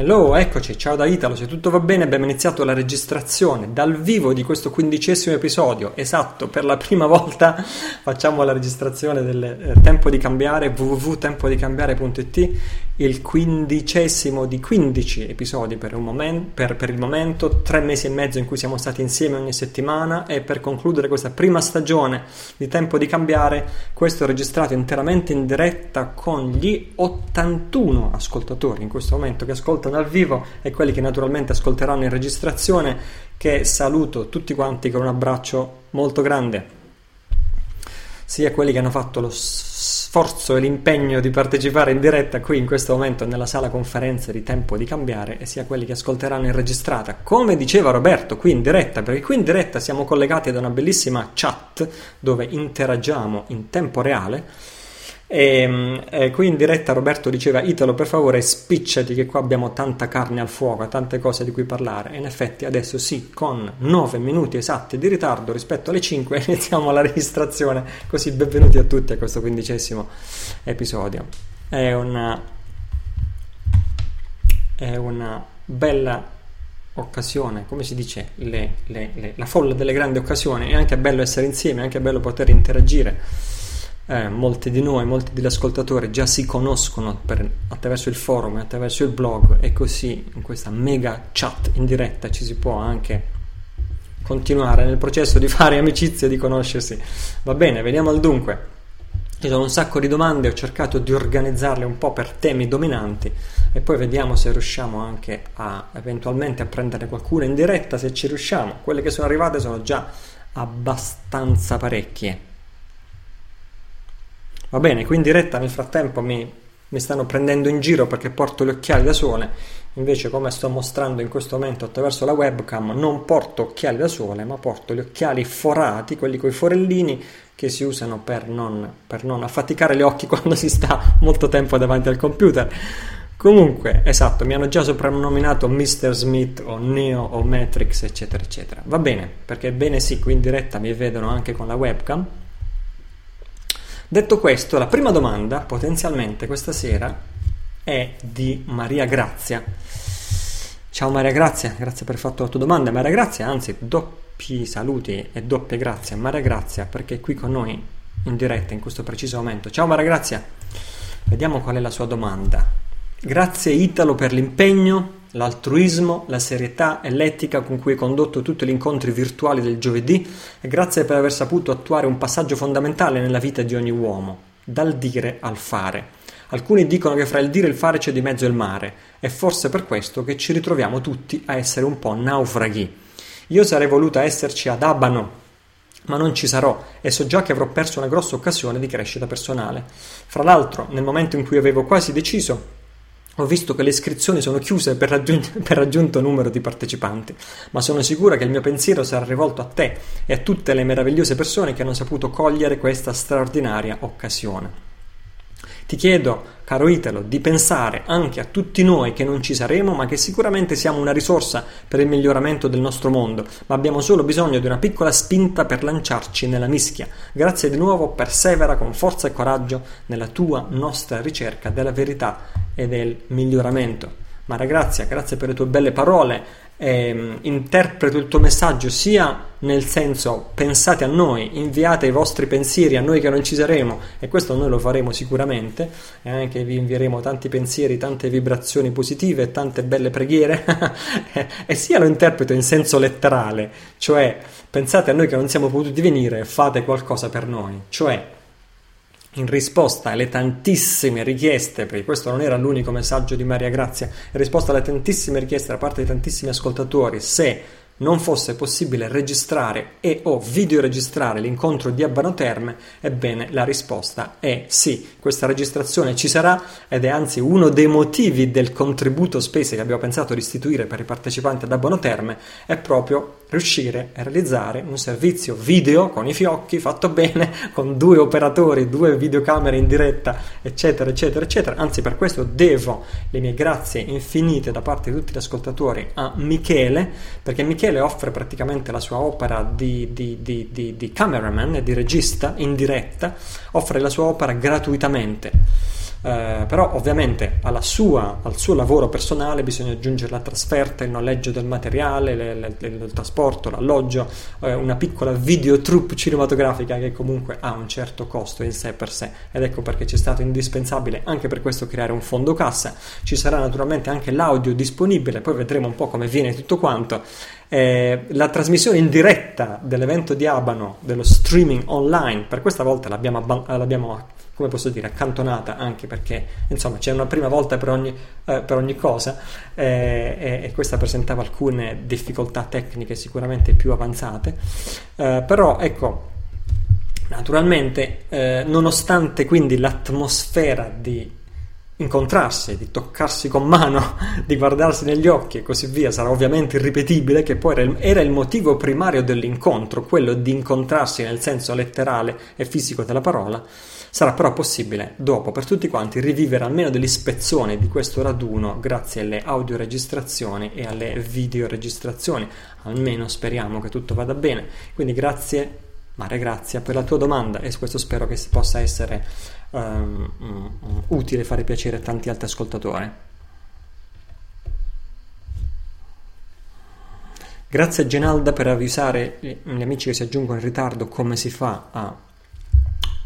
Hello, eccoci, ciao da Italo, se tutto va bene abbiamo iniziato la registrazione dal vivo di questo quindicesimo episodio, esatto, per la prima volta facciamo la registrazione del eh, Tempo di Cambiare, www.tempodicambiare.it, il quindicesimo di 15 episodi per, moment, per, per il momento, tre mesi e mezzo in cui siamo stati insieme ogni settimana e per concludere questa prima stagione di Tempo di Cambiare, questo è registrato interamente in diretta con gli 81 ascoltatori in questo momento che ascoltano dal vivo e quelli che naturalmente ascolteranno in registrazione, che saluto tutti quanti con un abbraccio molto grande. Sia quelli che hanno fatto lo sforzo e l'impegno di partecipare in diretta qui in questo momento nella sala conferenze di Tempo di Cambiare, e sia quelli che ascolteranno in registrata. Come diceva Roberto, qui in diretta, perché qui in diretta siamo collegati ad una bellissima chat dove interagiamo in tempo reale e, ehm, e, qui in diretta Roberto diceva Italo per favore spicciati che qua abbiamo tanta carne al fuoco, tante cose di cui parlare. E in effetti adesso sì, con 9 minuti esatti di ritardo rispetto alle 5 iniziamo la registrazione, così benvenuti a tutti a questo quindicesimo episodio. È una, è una bella occasione, come si dice, le, le, le, la folla delle grandi occasioni, è anche bello essere insieme, è anche bello poter interagire eh, molti di noi, molti degli ascoltatori già si conoscono per, attraverso il forum attraverso il blog e così in questa mega chat in diretta ci si può anche continuare nel processo di fare amicizia e di conoscersi. Va bene, veniamo al dunque. Ci sono un sacco di domande, ho cercato di organizzarle un po' per temi dominanti e poi vediamo se riusciamo anche a eventualmente a prendere qualcuna in diretta, se ci riusciamo. Quelle che sono arrivate sono già abbastanza parecchie. Va bene, qui in diretta nel frattempo mi, mi stanno prendendo in giro perché porto gli occhiali da sole, invece come sto mostrando in questo momento attraverso la webcam non porto occhiali da sole ma porto gli occhiali forati, quelli con i forellini che si usano per non, per non affaticare gli occhi quando si sta molto tempo davanti al computer. Comunque, esatto, mi hanno già soprannominato Mr. Smith o Neo o Matrix, eccetera, eccetera. Va bene, perché bene sì, qui in diretta mi vedono anche con la webcam Detto questo, la prima domanda, potenzialmente questa sera, è di Maria Grazia. Ciao Maria Grazia, grazie per aver fatto la tua domanda. Maria Grazia, anzi, doppi saluti e doppie grazie a Maria Grazia perché è qui con noi in diretta in questo preciso momento. Ciao Maria Grazia, vediamo qual è la sua domanda. Grazie Italo per l'impegno, l'altruismo, la serietà e l'etica con cui hai condotto tutti gli incontri virtuali del giovedì e grazie per aver saputo attuare un passaggio fondamentale nella vita di ogni uomo, dal dire al fare. Alcuni dicono che fra il dire e il fare c'è di mezzo il mare, e forse per questo che ci ritroviamo tutti a essere un po' naufraghi. Io sarei voluta esserci ad Abano, ma non ci sarò e so già che avrò perso una grossa occasione di crescita personale. Fra l'altro, nel momento in cui avevo quasi deciso ho visto che le iscrizioni sono chiuse per, raggiung- per, raggiunto numero di partecipanti, ma sono sicura che il mio pensiero sarà rivolto a te e a tutte le meravigliose persone che hanno saputo cogliere questa straordinaria occasione. Ti chiedo, caro Italo, di pensare anche a tutti noi che non ci saremo, ma che sicuramente siamo una risorsa per il miglioramento del nostro mondo, ma abbiamo solo bisogno di una piccola spinta per lanciarci nella mischia. Grazie di nuovo, persevera con forza e coraggio nella tua nostra ricerca della verità e del miglioramento. Mara Grazia, grazie per le tue belle parole eh, interpreto il tuo messaggio sia nel senso pensate a noi, inviate i vostri pensieri a noi che non ci saremo e questo noi lo faremo sicuramente e anche vi invieremo tanti pensieri, tante vibrazioni positive tante belle preghiere e sia lo interpreto in senso letterale, cioè pensate a noi che non siamo potuti venire fate qualcosa per noi, cioè in risposta alle tantissime richieste, perché questo non era l'unico messaggio di Maria Grazia, in risposta alle tantissime richieste da parte di tantissimi ascoltatori, se non fosse possibile registrare e o videoregistrare l'incontro di Abano Terme, ebbene la risposta è sì, questa registrazione ci sarà ed è anzi uno dei motivi del contributo spese che abbiamo pensato di istituire per i partecipanti ad Abano Terme è proprio riuscire a realizzare un servizio video con i fiocchi fatto bene, con due operatori, due videocamere in diretta, eccetera, eccetera, eccetera. Anzi, per questo devo le mie grazie infinite da parte di tutti gli ascoltatori a Michele, perché Michele offre praticamente la sua opera di, di, di, di, cameraman e di regista in diretta, offre la sua opera gratuitamente eh, però ovviamente sua, al suo lavoro personale bisogna aggiungere la trasferta, il noleggio del materiale, le, le, il trasporto, l'alloggio, eh, una piccola videotroupe cinematografica che comunque ha un certo costo in sé per sé ed ecco perché ci è stato indispensabile anche per questo creare un fondo cassa. Ci sarà naturalmente anche l'audio disponibile, poi vedremo un po' come viene tutto quanto. Eh, la trasmissione in diretta dell'evento di Abano, dello streaming online, per questa volta l'abbiamo, l'abbiamo come posso dire, accantonata anche perché insomma c'è una prima volta per ogni, eh, per ogni cosa eh, e, e, questa presentava alcune difficoltà tecniche sicuramente più avanzate, eh, però ecco, naturalmente eh, nonostante quindi l'atmosfera di incontrarsi, di toccarsi con mano, di guardarsi negli occhi e così via, sarà ovviamente irripetibile, che poi era il, era il, motivo primario dell'incontro, quello di incontrarsi nel senso letterale e fisico della parola, sarà però possibile dopo. Per tutti quanti rivivere almeno delle ispezioni di questo raduno grazie alle audioregistrazioni e alle videoregistrazioni, almeno speriamo che tutto vada bene, quindi grazie Mare Grazia per la tua domanda e questo spero che possa essere um, utile fare piacere a tanti altri ascoltatori. Grazie a Genalda per avvisare gli amici che si aggiungono in ritardo come si fa a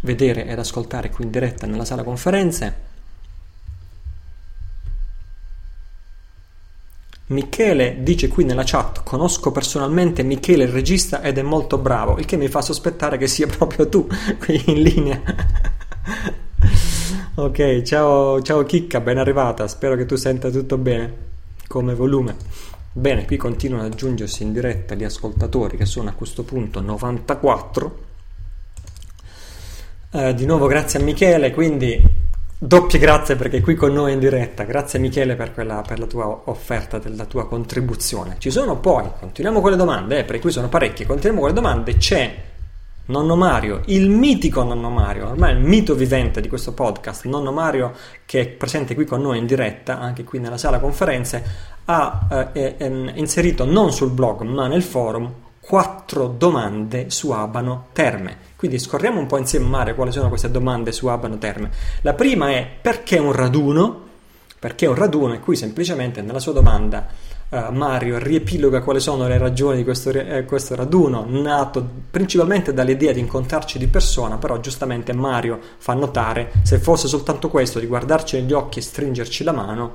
vedere ed ascoltare qui in diretta nella sala conferenze. Michele dice qui nella chat: Conosco personalmente Michele il regista ed è molto bravo, il che mi fa sospettare che sia proprio tu qui in linea ok, ciao, ciao Chicca, ben arrivata. Spero che tu senta tutto bene come volume. Bene, qui continuano ad aggiungersi in diretta gli ascoltatori che sono a questo punto 94. Eh, di nuovo grazie a Michele, quindi doppie grazie perché è qui con noi in diretta. Grazie Michele per, quella, per la tua offerta, della tua contribuzione. Ci sono poi, continuiamo con le domande, eh, perché qui sono parecchie, continuiamo con le domande. C'è Nonno Mario, il mitico Nonno Mario, ormai il mito vivente di questo podcast, Nonno Mario che è presente qui con noi in diretta, anche qui nella sala conferenze, ha eh, eh, inserito non sul blog ma nel forum quattro domande su Abano Terme. Quindi scorriamo un po' insieme Mario quali sono queste domande su Abano Terme. La prima è perché un raduno? Perché un raduno? E qui semplicemente nella sua domanda uh, Mario riepiloga quali sono le ragioni di questo, eh, questo, raduno, nato principalmente dall'idea di incontrarci di persona, però giustamente Mario fa notare se fosse soltanto questo di guardarci negli occhi e stringerci la mano,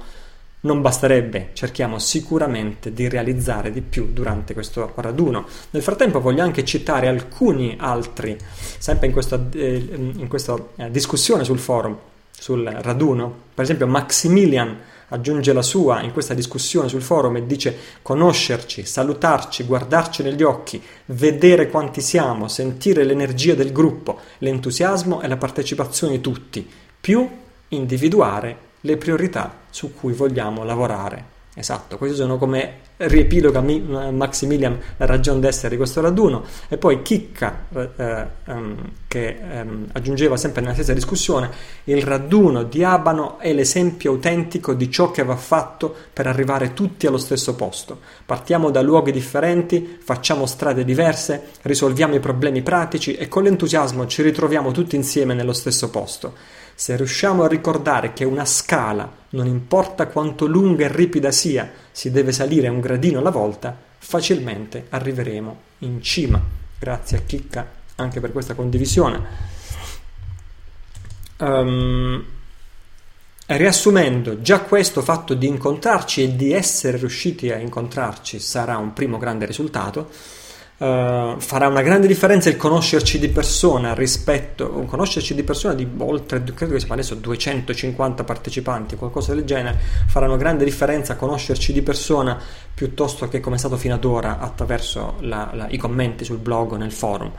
non basterebbe, cerchiamo sicuramente di realizzare di più durante questo raduno. Nel frattempo voglio anche citare alcuni altri, sempre in questa, eh, in questa eh, discussione sul forum, sul raduno, per esempio Maximilian aggiunge la sua in questa discussione sul forum e dice conoscerci, salutarci, guardarci negli occhi, vedere quanti siamo, sentire l'energia del gruppo, l'entusiasmo e la partecipazione di tutti, più individuare le priorità su cui vogliamo lavorare. Esatto, questi sono come riepiloga Maximilian la ragione d'essere di questo raduno. E poi Chicca eh, ehm, che ehm, aggiungeva sempre nella stessa discussione il raduno di Abano è l'esempio autentico di ciò che va fatto per arrivare tutti allo stesso posto. Partiamo da luoghi differenti facciamo strade diverse risolviamo i problemi pratici e con l'entusiasmo ci ritroviamo tutti insieme nello stesso posto se riusciamo a ricordare che una scala, non importa quanto lunga e ripida sia, si deve salire un gradino alla volta, facilmente arriveremo in cima. Grazie a Chicca anche per questa condivisione. Um, riassumendo, già questo fatto di incontrarci e di essere riusciti a incontrarci sarà un primo grande risultato. Uh, farà una grande differenza il conoscerci di persona rispetto un conoscerci di persona di oltre credo che adesso 250 partecipanti qualcosa del genere farà una grande differenza conoscerci di persona piuttosto che come è stato fino ad ora attraverso la, la, i commenti sul blog o nel forum.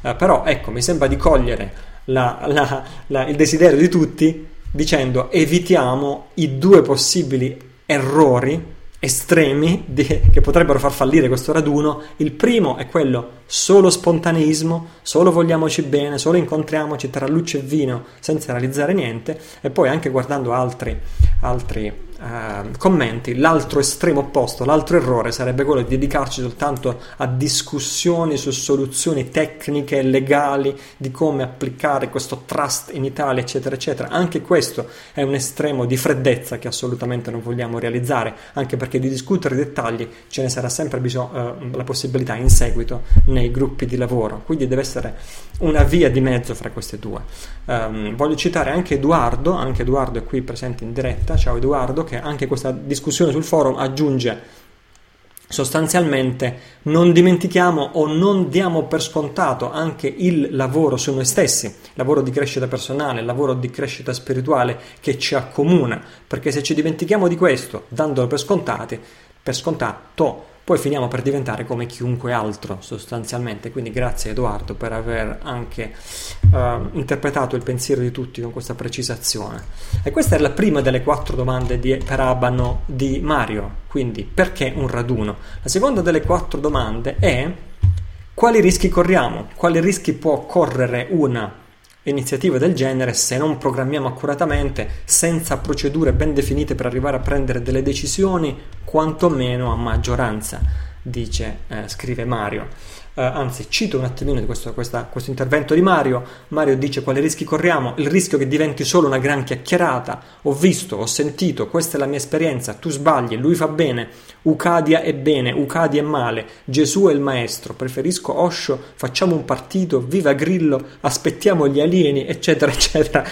Uh, però ecco mi sembra di cogliere la, il desiderio di tutti dicendo evitiamo i due possibili errori estremi di, che potrebbero far fallire questo raduno. Il primo è quello solo spontaneismo, solo vogliamoci bene, solo incontriamoci tra luce e vino senza realizzare niente e poi anche guardando altri, altri eh, commenti, l'altro estremo opposto, l'altro errore sarebbe quello di dedicarci soltanto a discussioni su soluzioni tecniche e legali di come applicare questo trust in Italia, eccetera, eccetera. Anche questo è un estremo di freddezza che assolutamente non vogliamo realizzare, anche perché di discutere i dettagli ce ne sarà sempre bisogno, eh, la possibilità in seguito nei gruppi di lavoro. Quindi deve essere una via di mezzo fra queste due. Um, voglio citare anche Edoardo, anche Edoardo è qui presente in diretta. Ciao Edoardo, che anche questa discussione sul forum aggiunge sostanzialmente non dimentichiamo o non diamo per scontato anche il lavoro su noi stessi, lavoro di crescita personale, lavoro di crescita spirituale che ci accomuna, perché se ci dimentichiamo di questo, dandolo per scontati, per scontato, poi finiamo per diventare come chiunque altro sostanzialmente. Quindi grazie Edoardo per aver anche uh, interpretato il pensiero di tutti con questa precisazione. E questa è la prima delle quattro domande di, per Abano di Mario, quindi perché un raduno? La seconda delle quattro domande è quali rischi corriamo? Quali rischi può correre una iniziative del genere se non programmiamo accuratamente, senza procedure ben definite per arrivare a prendere delle decisioni, quantomeno a maggioranza, dice, eh, scrive Mario eh, anzi cito un attimino questo, questa, questo, intervento di Mario, Mario dice quali rischi corriamo, il rischio che diventi solo una gran chiacchierata, ho visto, ho sentito, questa è la mia esperienza, tu sbagli, lui fa bene, Ucadia è bene, Ucadia è male, Gesù è il maestro, preferisco Osho, facciamo un partito, viva Grillo, aspettiamo gli alieni, eccetera, eccetera,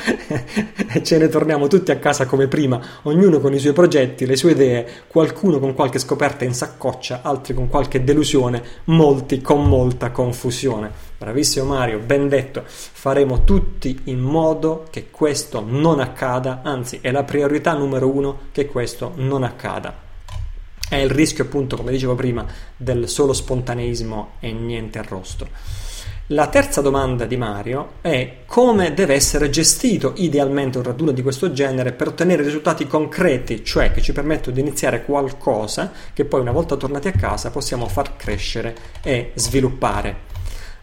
e ce ne torniamo tutti a casa come prima, ognuno con i suoi progetti, le sue idee, qualcuno con qualche scoperta in saccoccia, altri con qualche delusione, molti con molta confusione. Bravissimo Mario, ben detto, faremo tutti in modo che questo non accada, anzi è la priorità numero uno che questo non accada. È il rischio appunto, come dicevo prima, del solo spontaneismo e niente arrosto. La terza domanda di Mario è come deve essere gestito idealmente un raduno di questo genere per ottenere risultati concreti, cioè che ci permettono di iniziare qualcosa che poi una volta tornati a casa possiamo far crescere e sviluppare.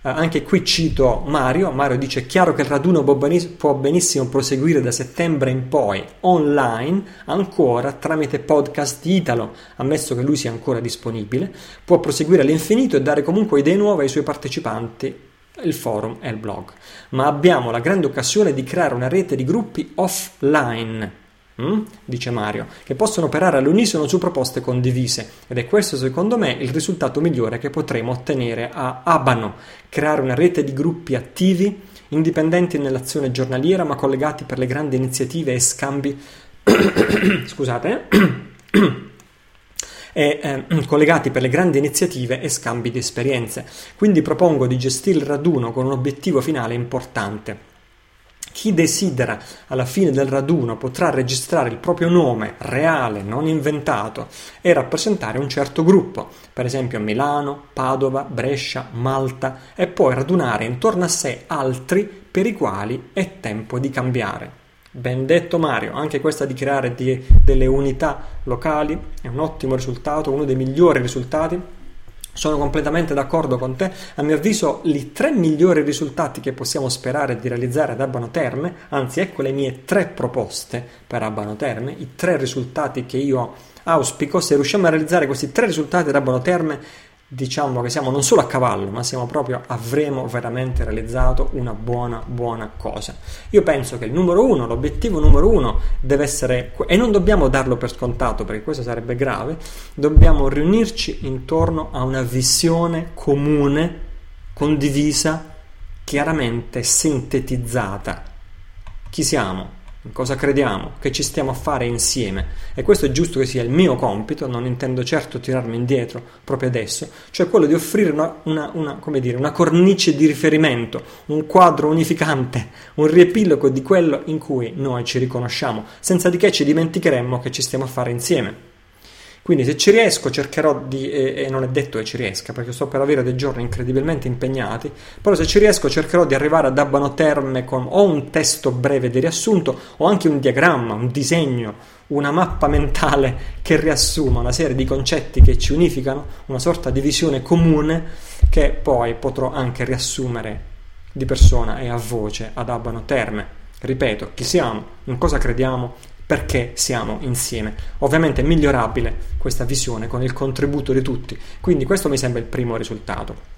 Uh, anche qui cito Mario, Mario dice chiaro che il raduno può benissimo proseguire da settembre in poi online ancora tramite podcast Italo, ammesso che lui sia ancora disponibile, può proseguire all'infinito e dare comunque idee nuove ai suoi partecipanti il forum e il blog, ma abbiamo la grande occasione di creare una rete di gruppi offline. Mm? dice Mario, che possono operare all'unisono su proposte condivise ed è questo secondo me il risultato migliore che potremo ottenere a Abano, creare una rete di gruppi attivi, indipendenti nell'azione giornaliera ma collegati per le grandi iniziative e scambi scusate? E eh, collegati per le grandi iniziative e scambi di esperienze. Quindi propongo di gestire il raduno con un obiettivo finale importante. Chi desidera alla fine del raduno potrà registrare il proprio nome reale, non inventato, e rappresentare un certo gruppo, per esempio Milano, Padova, Brescia, Malta, e poi radunare intorno a sé altri per i quali è tempo di cambiare. Ben detto Mario, anche questa di creare di, delle unità locali è un ottimo risultato, uno dei migliori risultati. Sono completamente d'accordo con te. A mio avviso, i tre migliori risultati che possiamo sperare di realizzare ad Abano Terme, anzi, ecco le mie tre proposte per Abano Terme, i tre risultati che io auspico. Se riusciamo a realizzare questi tre risultati ad Abano Terme, diciamo che siamo non solo a cavallo, ma siamo proprio, avremo veramente realizzato una buona, buona cosa. Io penso che il numero uno, l'obiettivo numero uno deve essere, e non dobbiamo darlo per scontato perché questo sarebbe grave, dobbiamo riunirci intorno a una visione comune, condivisa, chiaramente sintetizzata. Chi siamo? In cosa crediamo, che ci stiamo a fare insieme. E questo è giusto che sia il mio compito, non intendo certo tirarmi indietro proprio adesso, cioè quello di offrire una, una, una, dire, una cornice di riferimento, un quadro unificante, un riepilogo di quello in cui noi ci riconosciamo, senza di che ci dimenticheremmo che ci stiamo a fare insieme. Quindi se ci riesco cercherò di, e, e, non è detto che ci riesca perché sto per avere dei giorni incredibilmente impegnati, però se ci riesco cercherò di arrivare ad Abano Terme con o un testo breve di riassunto o anche un diagramma, un disegno, una mappa mentale che riassuma una serie di concetti che ci unificano, una sorta di visione comune che poi potrò anche riassumere di persona e a voce ad Abano Terme. Ripeto, chi siamo, in cosa crediamo perché siamo insieme. Ovviamente è migliorabile questa visione con il contributo di tutti, quindi questo mi sembra il primo risultato.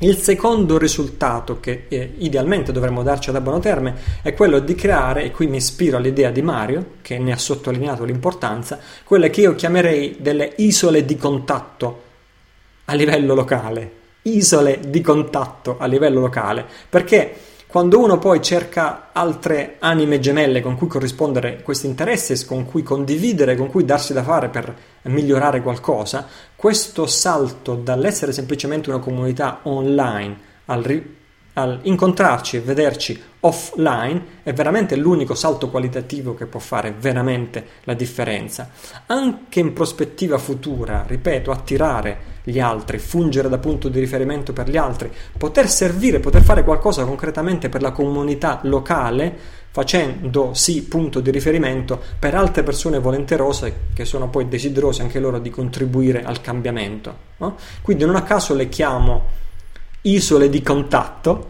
Il secondo risultato che eh, idealmente dovremmo darci ad Abbono Terme è quello di creare, e qui mi ispiro all'idea di Mario, che ne ha sottolineato l'importanza, quelle che io chiamerei delle isole di contatto a livello locale. Isole di contatto a livello locale, perché quando uno poi cerca altre anime gemelle con cui corrispondere questi interessi, con cui condividere, con cui darsi da fare per migliorare qualcosa, questo salto dall'essere semplicemente una comunità online al, ri- al incontrarci e vederci offline è veramente l'unico salto qualitativo che può fare veramente la differenza. Anche in prospettiva futura, ripeto, attirare gli altri, fungere da punto di riferimento per gli altri, poter servire, poter fare qualcosa concretamente per la comunità locale, facendo sì punto di riferimento per altre persone volenterose che sono poi desiderose anche loro di contribuire al cambiamento. No? Quindi non a caso le chiamo isole di contatto,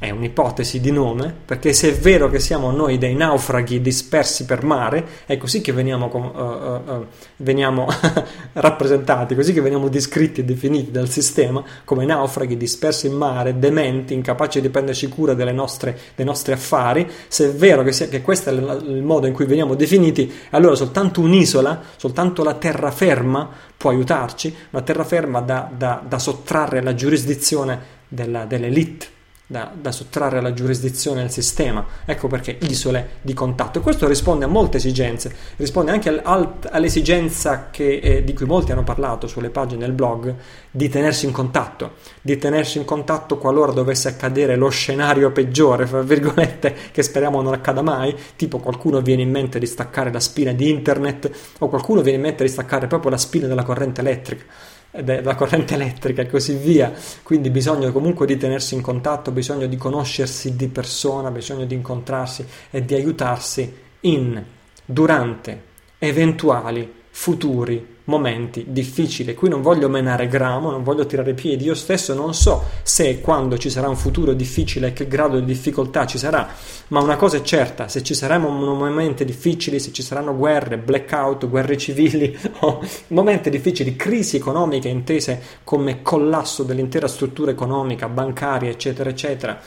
è un'ipotesi di nome, perché se è vero che siamo noi dei naufraghi dispersi per mare, è così che veniamo, uh, uh, uh, veniamo rappresentati, così che veniamo descritti e definiti dal sistema come naufraghi dispersi in mare, dementi, incapaci di prenderci cura nostre, dei nostri affari, se è vero che, sia, che questo è il, modo in cui veniamo definiti, allora soltanto un'isola, soltanto la terraferma può aiutarci, una terraferma da, da, da sottrarre alla giurisdizione della, dell'elite da, da, sottrarre alla giurisdizione del sistema. Ecco perché isole di contatto. Questo risponde a molte esigenze, risponde anche al, al, all'esigenza che, eh, di cui molti hanno parlato sulle pagine del blog di tenersi in contatto, di tenersi in contatto qualora dovesse accadere lo scenario peggiore, fra virgolette, che speriamo non accada mai, tipo qualcuno viene in mente di staccare la spina di internet o qualcuno viene in mente di staccare proprio la spina della corrente elettrica della corrente elettrica e così via. Quindi bisogna comunque di tenersi in contatto, bisogna di conoscersi di persona, bisogna di incontrarsi e di aiutarsi in, durante eventuali futuri momenti difficili. Qui non voglio menare gramo, non voglio tirare piedi. Io stesso non so se e quando ci sarà un futuro difficile che grado di difficoltà ci sarà, ma una cosa è certa: se ci saranno momenti difficili, se ci saranno guerre, blackout, guerre civili momenti difficili, crisi economiche intese come collasso dell'intera struttura economica, bancaria, eccetera, eccetera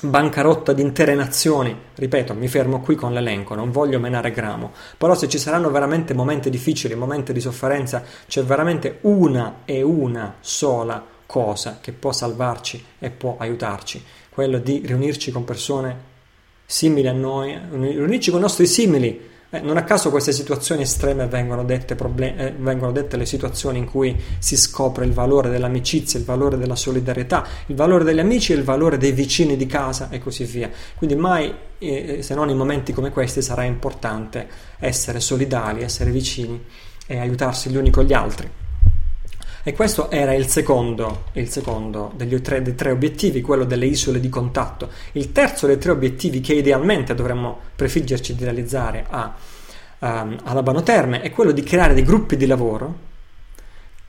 bancarotta di intere nazioni. Ripeto, mi fermo qui con l'elenco, non voglio menare gramo, però se ci saranno veramente momenti difficili, momenti di sofferenza, c'è veramente una e una sola cosa che può salvarci e può aiutarci, quello di riunirci con persone simili a noi, riunirci con i nostri simili eh, non a caso queste situazioni estreme vengono dette, problem- eh, vengono dette, le situazioni in cui si scopre il valore dell'amicizia, il valore della solidarietà, il valore degli amici e il valore dei vicini di casa e così via. Quindi mai, eh, se non in momenti come questi, sarà importante essere solidali, essere vicini e aiutarsi gli uni con gli altri. E questo era il secondo, il secondo degli tre, dei tre obiettivi, quello delle isole di contatto. Il terzo dei tre obiettivi che idealmente dovremmo prefiggerci di realizzare a, um, alla Banoterme è quello di creare dei gruppi di lavoro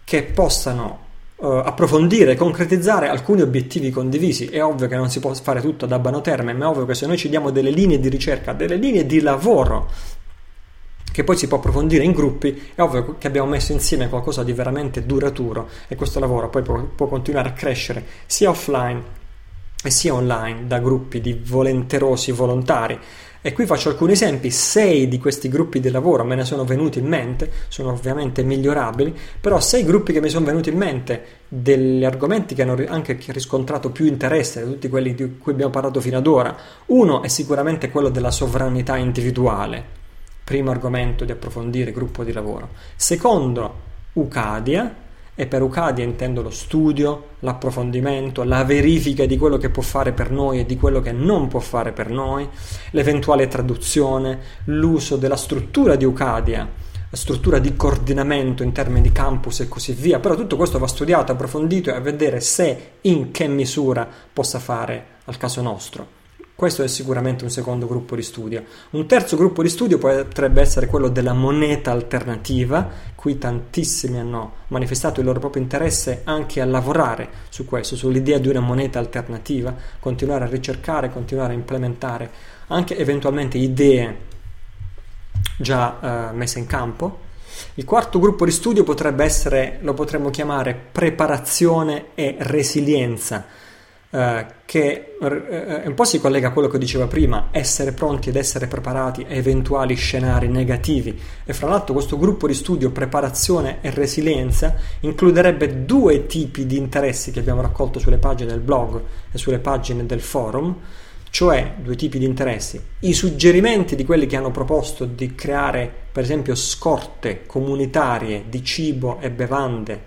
che possano uh, approfondire concretizzare alcuni obiettivi condivisi. È ovvio che non si può fare tutto da Banoterme, ma è ovvio che se noi ci diamo delle linee di ricerca, delle linee di lavoro che poi si può approfondire in gruppi, è ovvio che abbiamo messo insieme qualcosa di veramente duraturo e questo lavoro poi può, può continuare a crescere sia offline e sia online da gruppi di volenterosi volontari. E qui faccio alcuni esempi, sei di questi gruppi di lavoro me ne sono venuti in mente, sono ovviamente migliorabili, però sei gruppi che mi sono venuti in mente, degli argomenti che hanno anche riscontrato più interesse di tutti quelli di cui abbiamo parlato fino ad ora. Uno è sicuramente quello della sovranità individuale, primo argomento di approfondire gruppo di lavoro. Secondo, Ucadia, e per Ucadia intendo lo studio, l'approfondimento, la verifica di quello che può fare per noi e di quello che non può fare per noi, l'eventuale traduzione, l'uso della struttura di Ucadia, la struttura di coordinamento in termini di campus e così via, però tutto questo va studiato, approfondito e a vedere se in che misura possa fare al caso nostro. Questo è sicuramente un secondo gruppo di studio. Un terzo gruppo di studio potrebbe essere quello della moneta alternativa, qui tantissimi hanno manifestato il loro proprio interesse anche a lavorare su questo, sull'idea di una moneta alternativa, continuare a ricercare, continuare a implementare anche eventualmente idee già eh, messa in campo. Il quarto gruppo di studio potrebbe essere, lo potremmo chiamare preparazione e resilienza eh, che eh, un po' si collega a quello che dicevo prima, essere pronti ed essere preparati a eventuali scenari negativi. E fra l'altro questo gruppo di studio preparazione e resilienza includerebbe due tipi di interessi che abbiamo raccolto sulle pagine del blog e sulle pagine del forum, cioè due tipi di interessi. I suggerimenti di quelli che hanno proposto di creare per esempio scorte comunitarie di cibo e bevande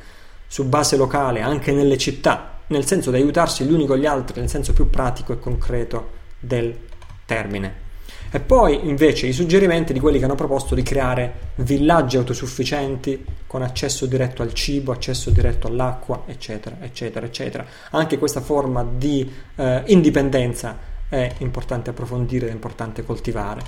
su base locale anche nelle città nel senso di aiutarsi gli uni con gli altri, nel senso più pratico e concreto del termine. E poi invece i suggerimenti di quelli che hanno proposto di creare villaggi autosufficienti con accesso diretto al cibo, accesso diretto all'acqua, eccetera, eccetera, eccetera. Anche questa forma di eh, indipendenza è importante approfondire, è importante coltivare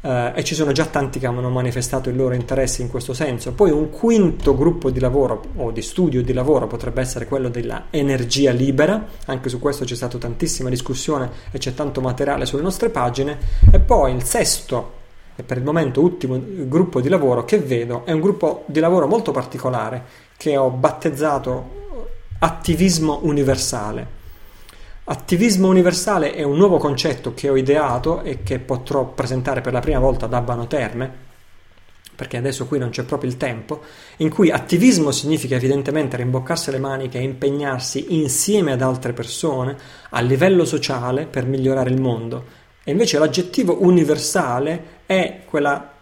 eh, e ci sono già tanti che hanno manifestato il loro interesse in questo senso. Poi un quinto gruppo di lavoro o di studio di lavoro potrebbe essere quello della energia libera, anche su questo c'è stata tantissima discussione e c'è tanto materiale sulle nostre pagine, e poi il sesto e per il momento ultimo gruppo di lavoro che vedo è un gruppo di lavoro molto particolare che ho battezzato attivismo universale Attivismo universale è un nuovo concetto che ho ideato e che potrò presentare per la prima volta ad Abano Terme, perché adesso qui non c'è proprio il tempo, in cui attivismo significa evidentemente rimboccarsi le maniche e impegnarsi insieme ad altre persone a livello sociale per migliorare il mondo. E invece l'aggettivo universale è quella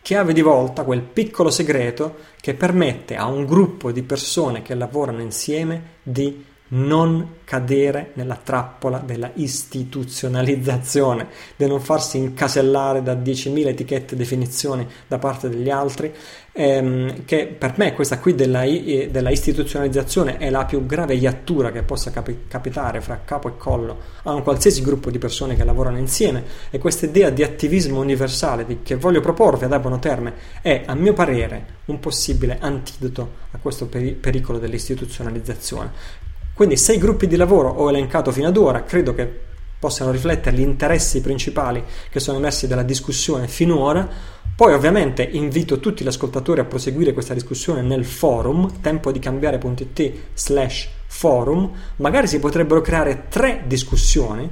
chiave di volta, quel piccolo segreto che permette a un gruppo di persone che lavorano insieme di non cadere nella trappola della istituzionalizzazione, di non farsi incasellare da 10.000 etichette e definizioni da parte degli altri, ehm, che per me questa qui della, della, istituzionalizzazione è la più grave iattura che possa capi- capitare fra capo e collo a un qualsiasi gruppo di persone che lavorano insieme e questa idea di attivismo universale di, che voglio proporvi ad Abono Terme è a mio parere un possibile antidoto a questo peri- pericolo dell'istituzionalizzazione quindi sei gruppi di lavoro ho elencato fino ad ora, credo che possano riflettere gli interessi principali che sono emersi dalla discussione finora. Poi ovviamente invito tutti gli ascoltatori a proseguire questa discussione nel forum tempo di cambiare.it slash forum. Magari si potrebbero creare tre discussioni,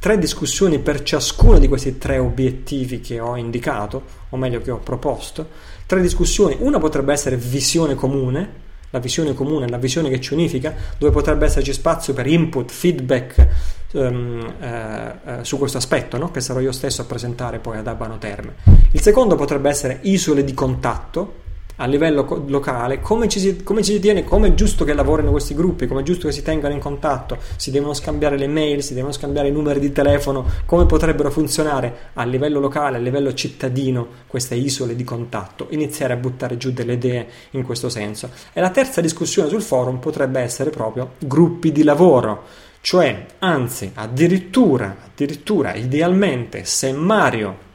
tre discussioni per ciascuno di questi tre obiettivi che ho indicato, o meglio che ho proposto. Tre discussioni, una potrebbe essere visione comune, la visione comune, la visione che ci unifica, dove potrebbe esserci spazio per input, feedback um, eh, eh, su questo aspetto, no? che sarò io stesso a presentare poi ad Abano Terme. Il secondo potrebbe essere isole di contatto, a livello locale, come ci, si, come ci si tiene, come è giusto che lavorino questi gruppi, come è giusto che si tengano in contatto, si devono scambiare le mail, si devono scambiare i numeri di telefono, come potrebbero funzionare a livello locale, a livello cittadino queste isole di contatto, iniziare a buttare giù delle idee in questo senso. E la terza discussione sul forum potrebbe essere proprio gruppi di lavoro, cioè anzi addirittura, addirittura idealmente se Mario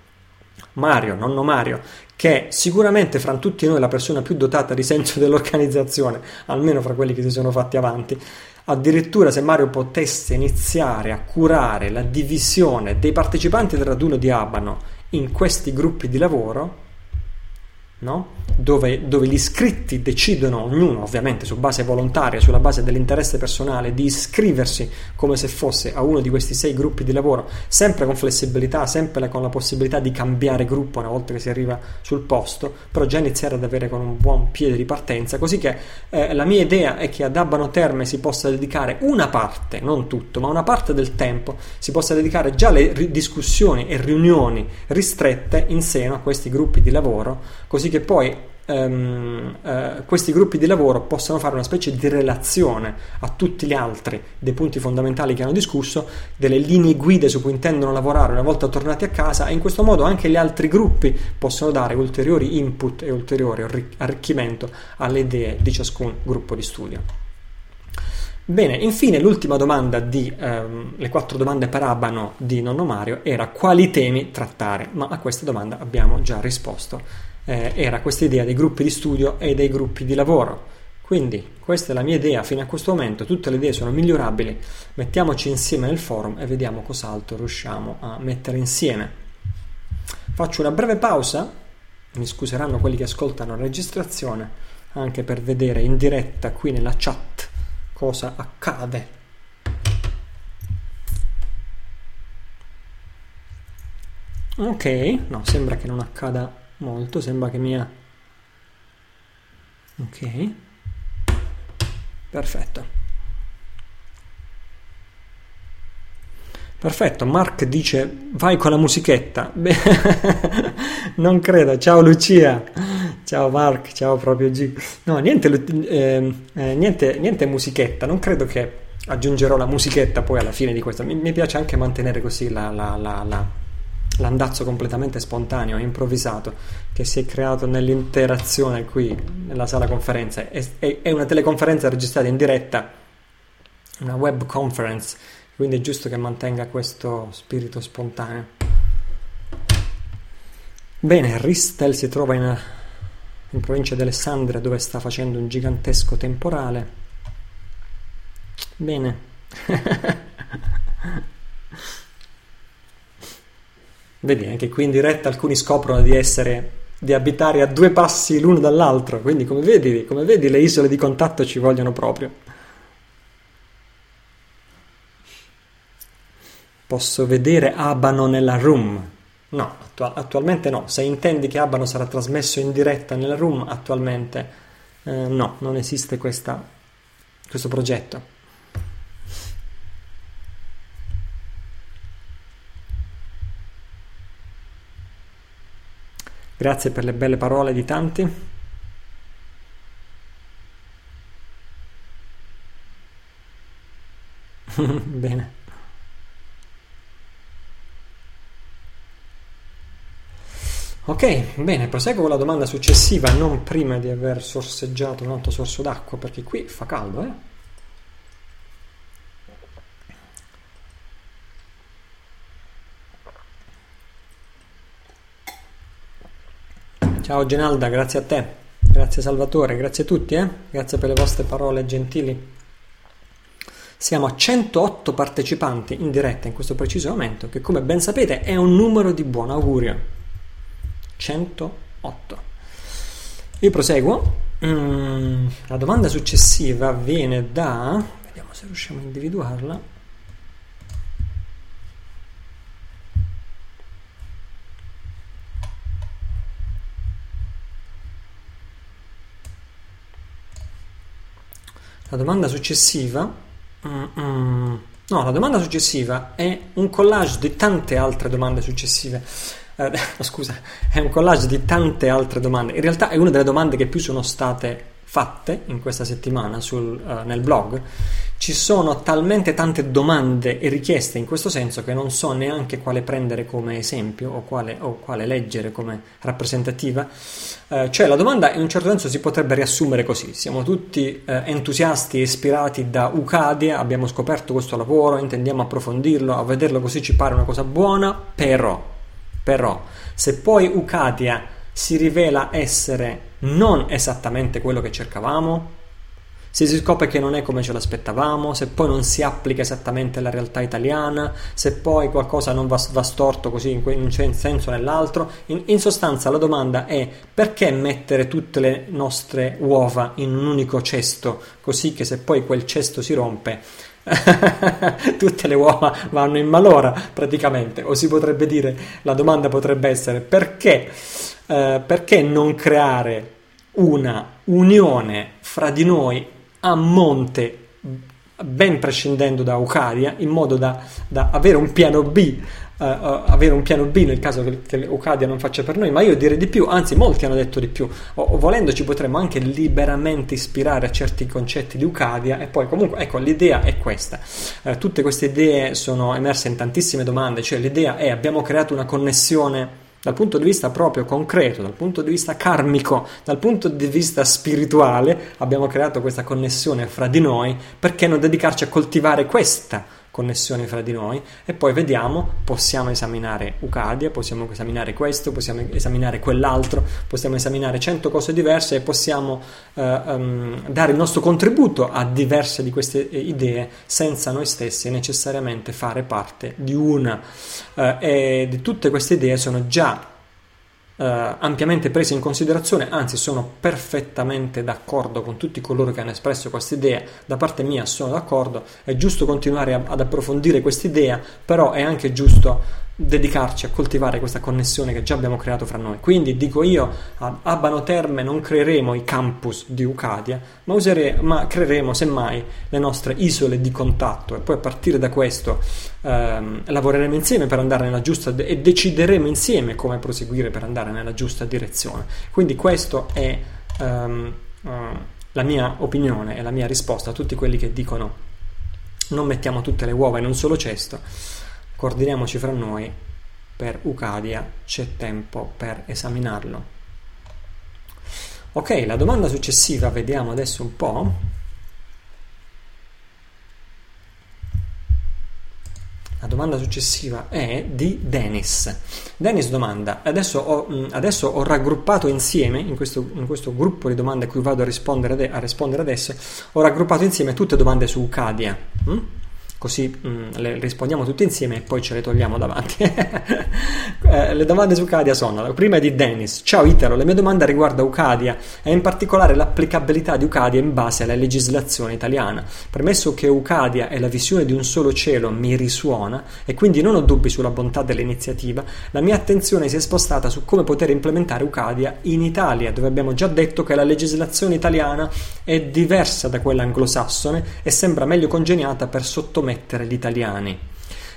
Mario, nonno Mario, che è sicuramente fra tutti noi la persona più dotata di senso dell'organizzazione, almeno fra quelli che si sono fatti avanti. Addirittura se Mario potesse iniziare a curare la divisione dei partecipanti del raduno di Abano in questi gruppi di lavoro, no? Dove, dove, gli iscritti decidono, ognuno ovviamente su base volontaria, sulla base dell'interesse personale, di iscriversi come se fosse a uno di questi sei gruppi di lavoro, sempre con flessibilità, sempre con la possibilità di cambiare gruppo una volta che si arriva sul posto, però già iniziare ad avere con un buon piede di partenza, così che eh, la mia idea è che ad Abano Terme si possa dedicare una parte, non tutto, ma una parte del tempo, si possa dedicare già alle discussioni e riunioni ristrette in seno a questi gruppi di lavoro, così che poi um, uh, questi gruppi di lavoro possano fare una specie di relazione a tutti gli altri dei punti fondamentali che hanno discusso, delle linee guida su cui intendono lavorare una volta tornati a casa e in questo modo anche gli altri gruppi possono dare ulteriori input e ulteriore arricchimento alle idee di ciascun gruppo di studio. Bene, infine l'ultima domanda di ehm, le quattro domande per Abano di Nonno Mario era quali temi trattare, ma a questa domanda abbiamo già risposto eh, era questa idea dei gruppi di studio e dei gruppi di lavoro. Quindi questa è la mia idea fino a questo momento, tutte le idee sono migliorabili, mettiamoci insieme nel forum e vediamo cos'altro riusciamo a mettere insieme. Faccio una breve pausa mi scuseranno quelli che ascoltano la registrazione, anche per vedere in diretta qui nella chat cosa accade. Ok, no, sembra che non accada molto, sembra che mia... Ok, perfetto. Perfetto, Mark dice vai con la musichetta. Beh, non credo. Ciao Lucia. Ciao Mark, ciao proprio G. No, niente, eh, eh, niente, niente musichetta. Non credo che aggiungerò la musichetta poi alla fine di questo. Mi, mi piace anche mantenere così la, la, la, l'andazzo completamente spontaneo, improvvisato, che si è creato nell'interazione qui nella sala conferenze. È, è, è una teleconferenza registrata in diretta, una web conference quindi è giusto che mantenga questo spirito spontaneo. Bene, Ristel si trova in, in provincia di Alessandria dove sta facendo un gigantesco temporale. Bene. Vedi, anche qui in diretta alcuni scoprono di essere di abitare a due passi l'uno dall'altro, quindi come vedi, come vedi le isole di contatto ci vogliono proprio. Posso vedere Abano nella room? No, attu- attualmente no. Se intendi che Abano sarà trasmesso in diretta nella room, attualmente eh, no, non esiste questa, questo progetto. Grazie per le belle parole di tanti. Bene. Ok, bene, proseguo con la domanda successiva, non prima di aver sorseggiato un altro sorso d'acqua, perché qui fa caldo, eh? Ciao Genalda, grazie a te, grazie Salvatore, grazie a tutti, eh? grazie per le vostre parole gentili. Siamo a 108 partecipanti in diretta in questo preciso momento, che come ben sapete è un numero di buon augurio. 108. Io proseguo. Mm, la domanda successiva viene da... Vediamo se riusciamo a individuarla. La domanda successiva... Mm-mm. No, la domanda successiva è un collage di tante altre domande successive eh, scusa, è un collage di tante altre domande. In realtà è una delle domande che più sono state fatte in questa settimana sul, uh, nel blog. Ci sono talmente tante domande e richieste in questo senso che non so neanche quale prendere come esempio o quale, o quale leggere come rappresentativa. Uh, cioè la domanda in un certo senso si potrebbe riassumere così. Siamo tutti uh, entusiasti e ispirati da Ucadia, abbiamo scoperto questo lavoro, intendiamo approfondirlo, a vederlo così ci pare una cosa buona, però però, se poi Ucadia si rivela essere non esattamente quello che cercavamo, se si scopre che non è come ce l'aspettavamo, se poi non si applica esattamente alla realtà italiana, se poi qualcosa non va, va storto così in, un senso o nell'altro, in, in, sostanza la domanda è perché mettere tutte le nostre uova in un unico cesto, così che se poi quel cesto si rompe tutte le uova vanno in malora praticamente, o si potrebbe dire, la domanda potrebbe essere perché, eh, perché non creare una unione fra di noi a monte ben prescindendo da Ucaria in modo da, da avere un piano B uh, avere un piano B nel caso che, che Ucadia non faccia per noi, ma io direi di più, anzi molti hanno detto di più, o, volendo ci potremmo anche liberamente ispirare a certi concetti di Ucadia e poi comunque ecco l'idea è questa, uh, tutte queste idee sono emerse in tantissime domande, cioè l'idea è abbiamo creato una connessione dal punto di vista proprio concreto, dal punto di vista karmico, dal punto di vista spirituale, abbiamo creato questa connessione fra di noi, perché non dedicarci a coltivare questa connessione fra di noi e poi vediamo, possiamo esaminare Ucadia, possiamo esaminare questo, possiamo esaminare quell'altro, possiamo esaminare cento cose diverse e possiamo uh, um, dare il nostro contributo a diverse di queste idee senza noi stessi necessariamente fare parte di una. Uh, e di tutte queste idee sono già eh, ampiamente prese in considerazione, anzi sono perfettamente d'accordo con tutti coloro che hanno espresso questa idea, da parte mia sono d'accordo, è giusto continuare a, ad approfondire questa idea, però è anche giusto dedicarci a coltivare questa connessione che già abbiamo creato fra noi. Quindi dico io, a Abano Terme non creeremo i campus di Ucadia, ma, usere, ma creeremo semmai le nostre isole di contatto e poi a partire da questo ehm, lavoreremo insieme per andare nella giusta e decideremo insieme come proseguire per andare nella giusta direzione. Quindi questa è ehm, uh, la mia opinione e la mia risposta a tutti quelli che dicono non mettiamo tutte le uova in un solo cesto coordiniamoci fra noi per Ucadia, c'è tempo per esaminarlo. Ok, la domanda successiva, vediamo adesso un po'. La domanda successiva è di Dennis. Dennis domanda: Adesso ho, mm, adesso ho raggruppato insieme, in questo, in questo, gruppo di domande a cui vado a rispondere, a rispondere adesso, ho raggruppato insieme tutte domande su Ucadia. Mm? Così mh, mm, le rispondiamo tutte insieme e poi ce le togliamo davanti. eh, le domande su Ucadia sono: la prima è di Dennis. Ciao Italo, la mia domanda riguarda Ucadia e in particolare l'applicabilità di Ucadia in base alla legislazione italiana. Premesso che Ucadia è la visione di un solo cielo mi risuona e quindi non ho dubbi sulla bontà dell'iniziativa, la mia attenzione si è spostata su come poter implementare Ucadia in Italia, dove abbiamo già detto che la legislazione italiana è diversa da quella anglosassone e sembra meglio congeniata per sottomettere mettere gli italiani.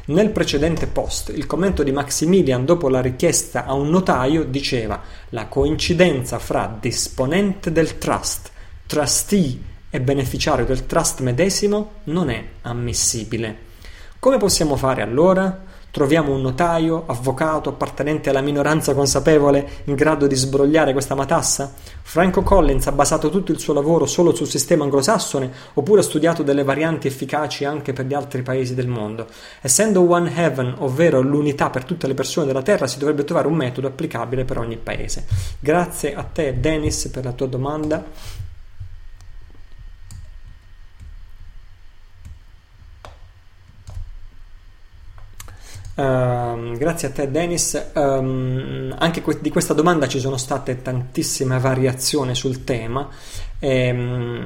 Nel precedente post, il commento di Maximilian dopo la richiesta a un notaio diceva la coincidenza fra disponente del trust, trustee e beneficiario del trust medesimo non è ammissibile. Come possiamo fare allora? Troviamo un notaio, avvocato, appartenente alla minoranza consapevole, in grado di sbrogliare questa matassa? Franco Collins ha basato tutto il suo lavoro solo sul sistema anglosassone oppure ha studiato delle varianti efficaci anche per gli altri paesi del mondo? Essendo One Heaven, ovvero l'unità per tutte le persone della Terra, si dovrebbe trovare un metodo applicabile per ogni paese. Grazie a te, Dennis, per la tua domanda. Uh, grazie a te Dennis, um, anche que- di questa domanda ci sono state tantissime variazioni sul tema Ehm,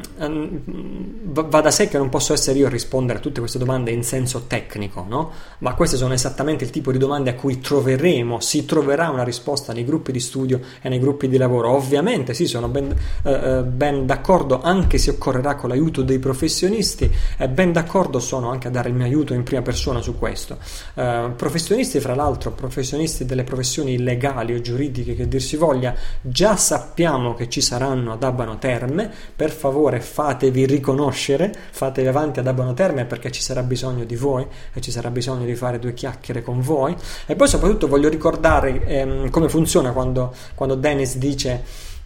va da sé che non posso essere io a rispondere a tutte queste domande in senso tecnico, no? ma queste sono esattamente il tipo di domande a cui troveremo, si troverà una risposta nei gruppi di studio e nei gruppi di lavoro. Ovviamente sì, sono ben, eh, eh ben d'accordo anche se occorrerà con l'aiuto dei professionisti e ben d'accordo sono anche a dare il mio aiuto in prima persona su questo. Eh, professionisti, fra l'altro, professionisti delle professioni legali o giuridiche che dir si voglia, già sappiamo che ci saranno ad Abano Terme per favore fatevi riconoscere, fatevi avanti ad Abano Terme perché ci sarà bisogno di voi e ci sarà bisogno di fare due chiacchiere con voi. E poi soprattutto voglio ricordare ehm, come funziona quando, quando Dennis dice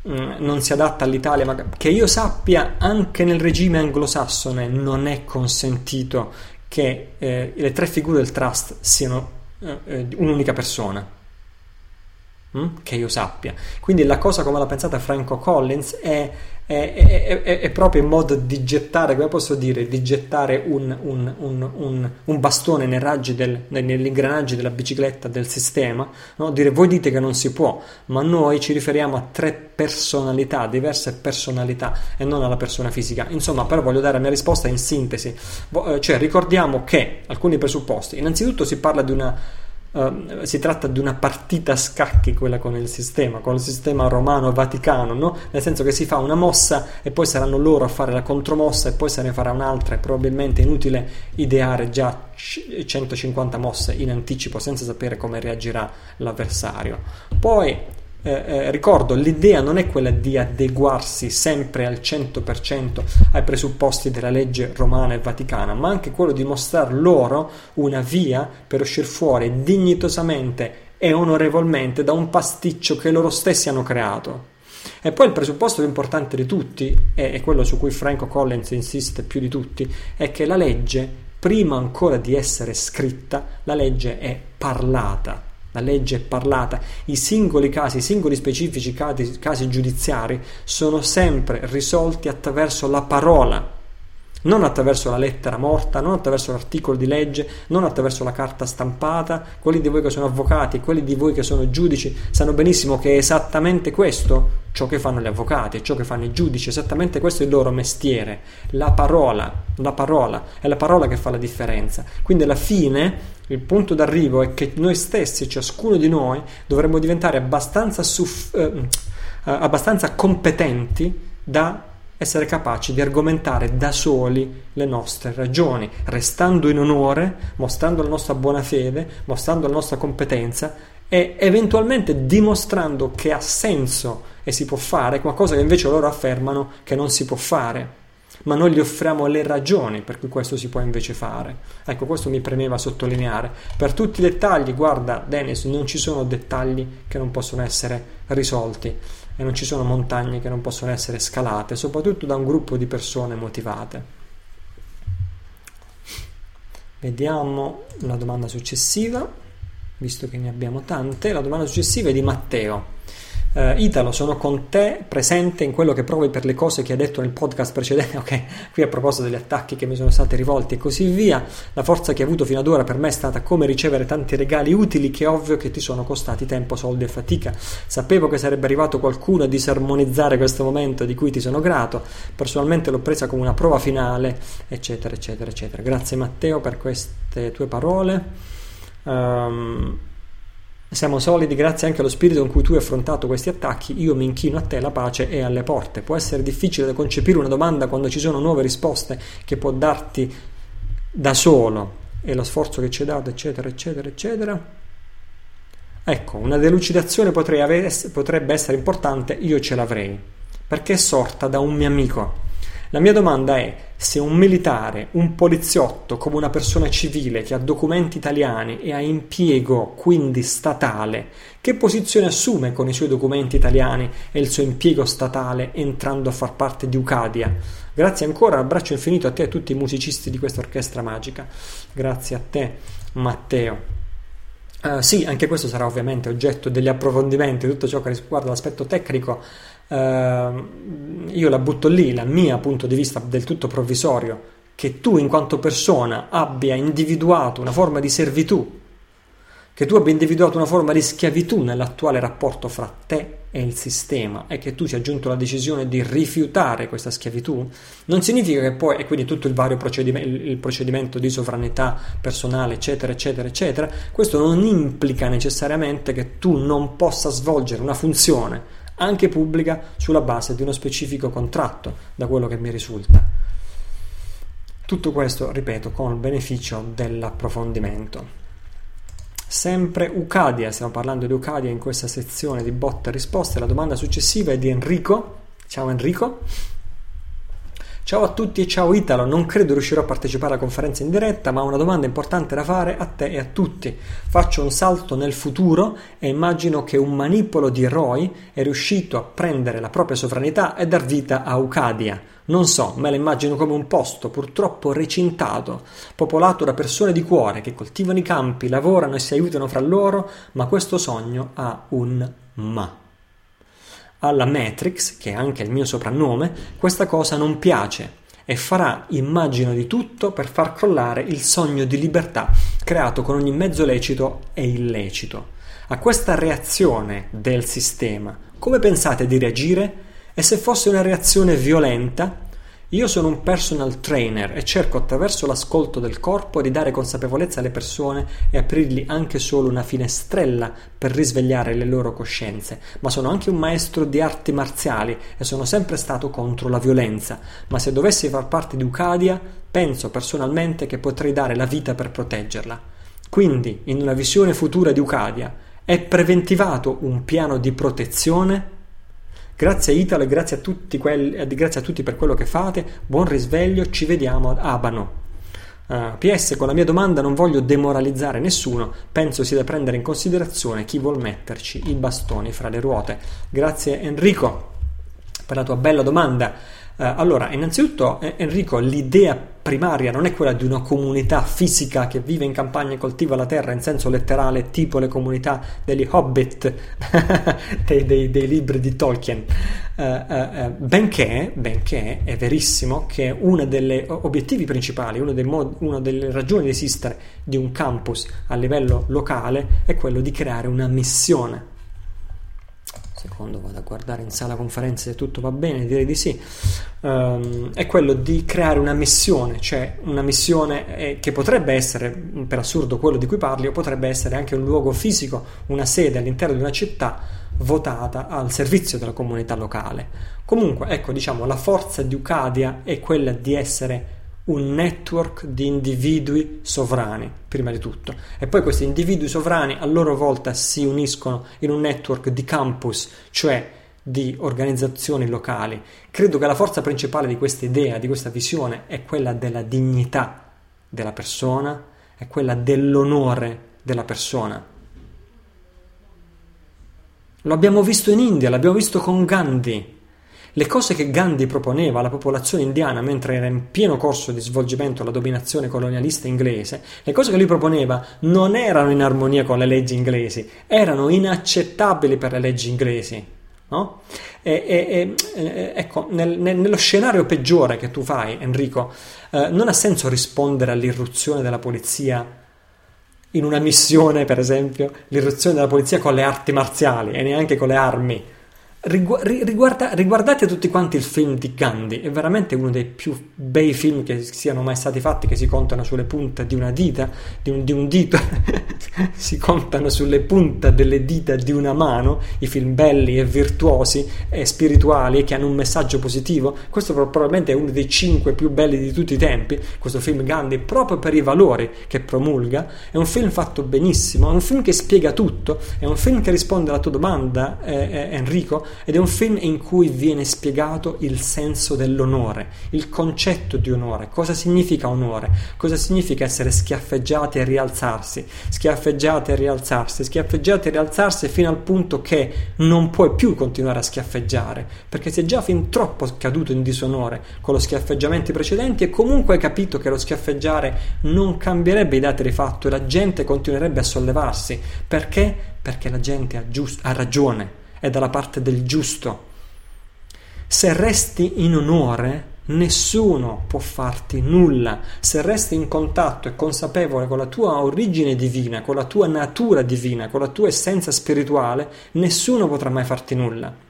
mm, non si adatta all'Italia, ma che io sappia anche nel regime anglosassone non è consentito che eh, le tre figure del trust siano eh, eh un'unica persona. Mm? Che io sappia. Quindi la cosa come l'ha pensata Franco Collins è è, è, è, è, proprio in modo di gettare, come posso dire, di gettare un, un, un, un bastone nei raggi del, negli della bicicletta del sistema, no? dire voi dite che non si può, ma noi ci riferiamo a tre personalità, diverse personalità e non alla persona fisica. Insomma, però voglio dare la mia risposta in sintesi, eh, cioè ricordiamo che alcuni presupposti, innanzitutto si parla di una Uh, si tratta di una partita a scacchi quella con il sistema, con il sistema romano-vaticano, no? nel senso che si fa una mossa e poi saranno loro a fare la contromossa e poi se ne farà un'altra, è probabilmente inutile ideare già 150 mosse in anticipo senza sapere come reagirà l'avversario. Poi eh, eh, ricordo, l'idea non è quella di adeguarsi sempre al 100% ai presupposti della legge romana e vaticana, ma anche quello di mostrare loro una via per uscire fuori dignitosamente e onorevolmente da un pasticcio che loro stessi hanno creato. E poi il presupposto più importante di tutti, e quello su cui Franco Collins insiste più di tutti, è che la legge, prima ancora di essere scritta, la legge è parlata la legge è parlata, i singoli casi, i singoli specifici casi, casi giudiziari sono sempre risolti attraverso la parola. Non attraverso la lettera morta, non attraverso l'articolo di legge, non attraverso la carta stampata. Quelli di voi che sono avvocati, quelli di voi che sono giudici, sanno benissimo che è esattamente questo ciò che fanno gli avvocati, ciò che fanno i giudici, esattamente questo è il loro mestiere. La parola, la parola, è la parola che fa la differenza. Quindi alla fine il punto d'arrivo è che noi stessi, ciascuno di noi, dovremmo diventare abbastanza, suff- eh, abbastanza competenti da essere capaci di argomentare da soli le nostre ragioni, restando in onore, mostrando la nostra buona fede, mostrando la nostra competenza e eventualmente dimostrando che ha senso e si può fare qualcosa che invece loro affermano che non si può fare. Ma noi gli offriamo le ragioni per cui questo si può invece fare. Ecco, questo mi premeva sottolineare. Per tutti i dettagli, guarda, Dennis, non ci sono dettagli che non possono essere risolti e non ci sono montagne che non possono essere scalate, soprattutto da un gruppo di persone motivate. Vediamo la domanda successiva, visto che ne abbiamo tante. La domanda successiva è di Matteo. Uh, Italo, sono con te presente in quello che provi per le cose che hai detto nel podcast precedente. Ok, qui a proposito degli attacchi che mi sono stati rivolti e così via. La forza che hai avuto fino ad ora per me è stata come ricevere tanti regali utili che ovvio che ti sono costati tempo, soldi e fatica. Sapevo che sarebbe arrivato qualcuno a disarmonizzare questo momento di cui ti sono grato. Personalmente l'ho presa come una prova finale, eccetera, eccetera, eccetera. Grazie Matteo per queste tue parole. Um, siamo solidi grazie anche allo spirito con cui tu hai affrontato questi attacchi. Io mi inchino a te, la pace è alle porte. Può essere difficile da concepire una domanda quando ci sono nuove risposte che può darti da solo e lo sforzo che ci hai dato, eccetera, eccetera, eccetera. Ecco, una delucidazione potrebbe essere importante, io ce l'avrei, perché è sorta da un mio amico la mia domanda è se un militare, un poliziotto come una persona civile che ha documenti italiani e ha impiego quindi statale, che posizione assume con i suoi documenti italiani e il suo impiego statale entrando a far parte di Ucadia? Grazie ancora, abbraccio infinito a te e a tutti i musicisti di questa orchestra magica. Grazie a te, Matteo. Uh, sì, anche questo sarà ovviamente oggetto degli approfondimenti, tutto ciò che riguarda l'aspetto tecnico io la butto lì, la mia punto di vista del tutto provvisorio, che tu in quanto persona abbia individuato una forma di servitù, che tu abbia individuato una forma di schiavitù nell'attuale rapporto fra te e il sistema e che tu sia giunto alla decisione di rifiutare questa schiavitù, non significa che poi, e quindi tutto il vario procedimento, il procedimento di sovranità personale, eccetera, eccetera, eccetera, questo non implica necessariamente che tu non possa svolgere una funzione anche pubblica sulla base di uno specifico contratto, da quello che mi risulta. Tutto questo, ripeto, con il beneficio dell'approfondimento. Sempre Ucadia, stiamo parlando di Ucadia in questa sezione di botte e risposte. La domanda successiva è di Enrico. Ciao Enrico. Ciao a tutti e ciao Italo, non credo riuscirò a partecipare alla conferenza in diretta, ma ho una domanda importante da fare a te e a tutti. Faccio un salto nel futuro e immagino che un manipolo di eroi è riuscito a prendere la propria sovranità e dar vita a Ucadia. Non so, me la immagino come un posto purtroppo recintato, popolato da persone di cuore che coltivano i campi, lavorano e si aiutano fra loro, ma questo sogno ha un ma alla Matrix, che è anche il mio soprannome, questa cosa non piace e farà, immagino di tutto, per far crollare il sogno di libertà creato con ogni mezzo lecito e illecito. A questa reazione del sistema, come pensate di reagire? E se fosse una reazione violenta, io sono un personal trainer e cerco attraverso l'ascolto del corpo di dare consapevolezza alle persone e aprirgli anche solo una finestrella per risvegliare le loro coscienze, ma sono anche un maestro di arti marziali e sono sempre stato contro la violenza, ma se dovessi far parte di Ucadia, penso personalmente che potrei dare la vita per proteggerla. Quindi, in una visione futura di Ucadia, è preventivato un piano di protezione? Grazie Italo e grazie a, tutti quelli, eh, grazie a tutti per quello che fate. Buon risveglio, ci vediamo ad Abano. Uh, eh, PS, con la mia domanda non voglio demoralizzare nessuno, penso sia da prendere in considerazione chi vuol metterci i bastoni fra le ruote. Grazie Enrico per la tua bella domanda. Uh, allora, innanzitutto, eh, Enrico, l'idea primaria non è quella di una comunità fisica che vive in campagna e coltiva la terra in senso letterale, tipo le comunità degli hobbit dei, dei, dei, libri di Tolkien. Uh, uh, benché, benché, è verissimo che uno degli obiettivi principali, una, mod- una delle ragioni di esistere di un campus a livello locale è quello di creare una missione secondo vado a guardare in sala conferenze se tutto va bene, direi di sì, um, è quello di creare una missione, cioè una missione eh, che potrebbe essere, per assurdo quello di cui parli, o potrebbe essere anche un luogo fisico, una sede all'interno di una città votata al servizio della comunità locale. Comunque, ecco, diciamo, la forza di Ucadia è quella di essere un network di individui sovrani, prima di tutto. E poi questi individui sovrani a loro volta si uniscono in un network di campus, cioè di organizzazioni locali. Credo che la forza principale di questa idea, di questa visione, è quella della dignità della persona, è quella dell'onore della persona. Lo abbiamo visto in India, l'abbiamo visto con Gandhi. Le cose che Gandhi proponeva alla popolazione indiana mentre era in pieno corso di svolgimento la dominazione colonialista inglese, le cose che lui proponeva non erano in armonia con le leggi inglesi, erano inaccettabili per le leggi inglesi. No? E, e, e, ecco, nel, nel, nello scenario peggiore che tu fai, Enrico, eh, non ha senso rispondere all'irruzione della polizia in una missione, per esempio, l'irruzione della polizia con le arti marziali e neanche con le armi Riguarda, riguardate tutti quanti il film di Gandhi, è veramente uno dei più bei film che siano mai stati fatti, che si contano sulle punte di una dita, di un, di un dito, si contano sulle punte delle dita di una mano, i film belli e virtuosi e spirituali che hanno un messaggio positivo. Questo probabilmente è uno dei cinque più belli di tutti i tempi, questo film Gandhi, proprio per i valori che promulga. È un film fatto benissimo, è un film che spiega tutto, è un film che risponde alla tua domanda, eh, eh, Enrico ed è un film in cui viene spiegato il senso dell'onore, il concetto di onore, cosa significa onore, cosa significa essere schiaffeggiati e rialzarsi, schiaffeggiati e rialzarsi, schiaffeggiati e rialzarsi fino al punto che non puoi più continuare a schiaffeggiare, perché sei già fin troppo caduto in disonore con lo schiaffeggiamento precedenti e comunque hai capito che lo schiaffeggiare non cambierebbe i dati di fatto e la gente continuerebbe a sollevarsi. Perché? Perché la gente ha, giust- ha ragione è dalla parte del giusto. Se resti in onore, nessuno può farti nulla. Se resti in contatto e consapevole con la tua origine divina, con la tua natura divina, con la tua essenza spirituale, nessuno potrà mai farti nulla.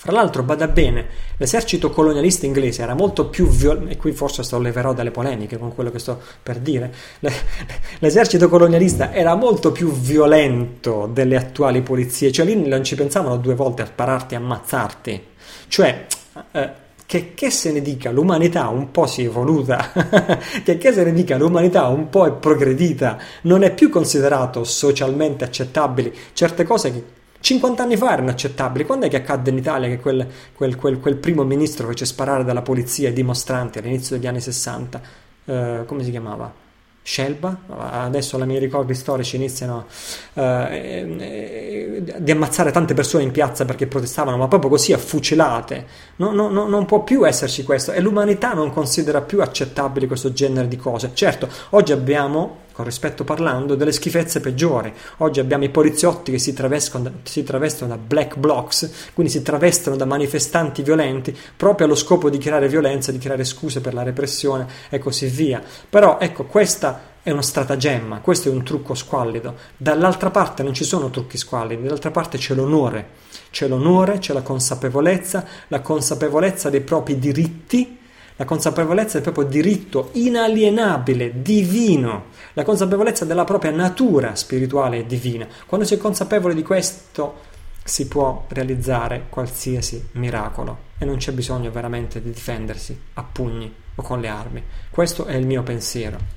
Fra l'altro, bada bene, l'esercito colonialista inglese era molto più violento, e qui forse solleverò delle polemiche con quello che sto per dire, l'esercito colonialista era molto più violento delle attuali polizie, cioè lì non ci pensavano due volte a spararti e ammazzarti. Cioè, eh, che, che, se ne dica l'umanità un po' si è evoluta, che, che se ne dica l'umanità un po' è progredita, non è più considerato socialmente accettabili certe cose che 50 anni fa erano accettabili. Quando è che accadde in Italia che quel, quel, quel, quel primo ministro fece sparare dalla polizia ai dimostranti all'inizio degli anni 60? Eh, come si chiamava? Scelba, adesso la miei ricordi storici iniziano uh, eh, eh, di ammazzare tante persone in piazza perché protestavano, ma proprio così affucilate. No, no, no, non può più esserci questo e l'umanità non considera più accettabili questo genere di cose. Certo, oggi abbiamo con rispetto parlando, delle schifezze peggiori. Oggi abbiamo i poliziotti che si travestono, si travestono da black blocs, quindi si travestono da manifestanti violenti, proprio allo scopo di creare violenza, di creare scuse per la repressione e così via. Però ecco, questa è uno stratagemma, questo è un trucco squallido. Dall'altra parte non ci sono trucchi squallidi, dall'altra parte c'è l'onore. C'è l'onore, c'è la consapevolezza, la consapevolezza dei propri diritti la consapevolezza del proprio diritto inalienabile, divino, la consapevolezza della propria natura spirituale e divina. Quando si è consapevole di questo si può realizzare qualsiasi miracolo e non c'è bisogno veramente di difendersi a pugni o con le armi. Questo è il mio pensiero.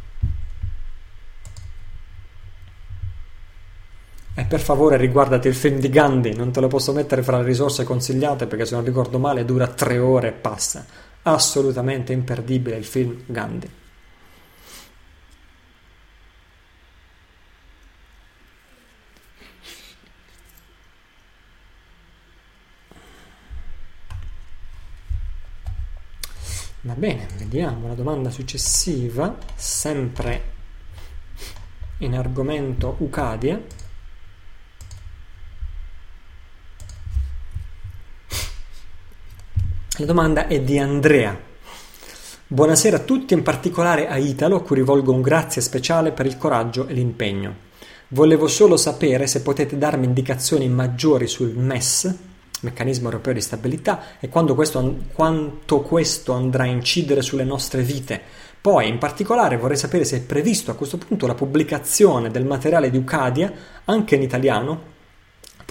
E per favore riguardati il film di Gandhi, non te lo posso mettere fra le risorse consigliate perché se non ricordo male dura tre ore e passa assolutamente imperdibile il film Gandhi. Va bene, vediamo la domanda successiva, sempre in argomento Ucadia. La domanda è di Andrea. Buonasera a tutti, in particolare a Italo, a cui rivolgo un grazie speciale per il coraggio e l'impegno. Volevo solo sapere se potete darmi indicazioni maggiori sul MES, meccanismo europeo di stabilità, e questo, quanto questo andrà a incidere sulle nostre vite. Poi, in particolare, vorrei sapere se è previsto a questo punto la pubblicazione del materiale di Ucadia anche in italiano,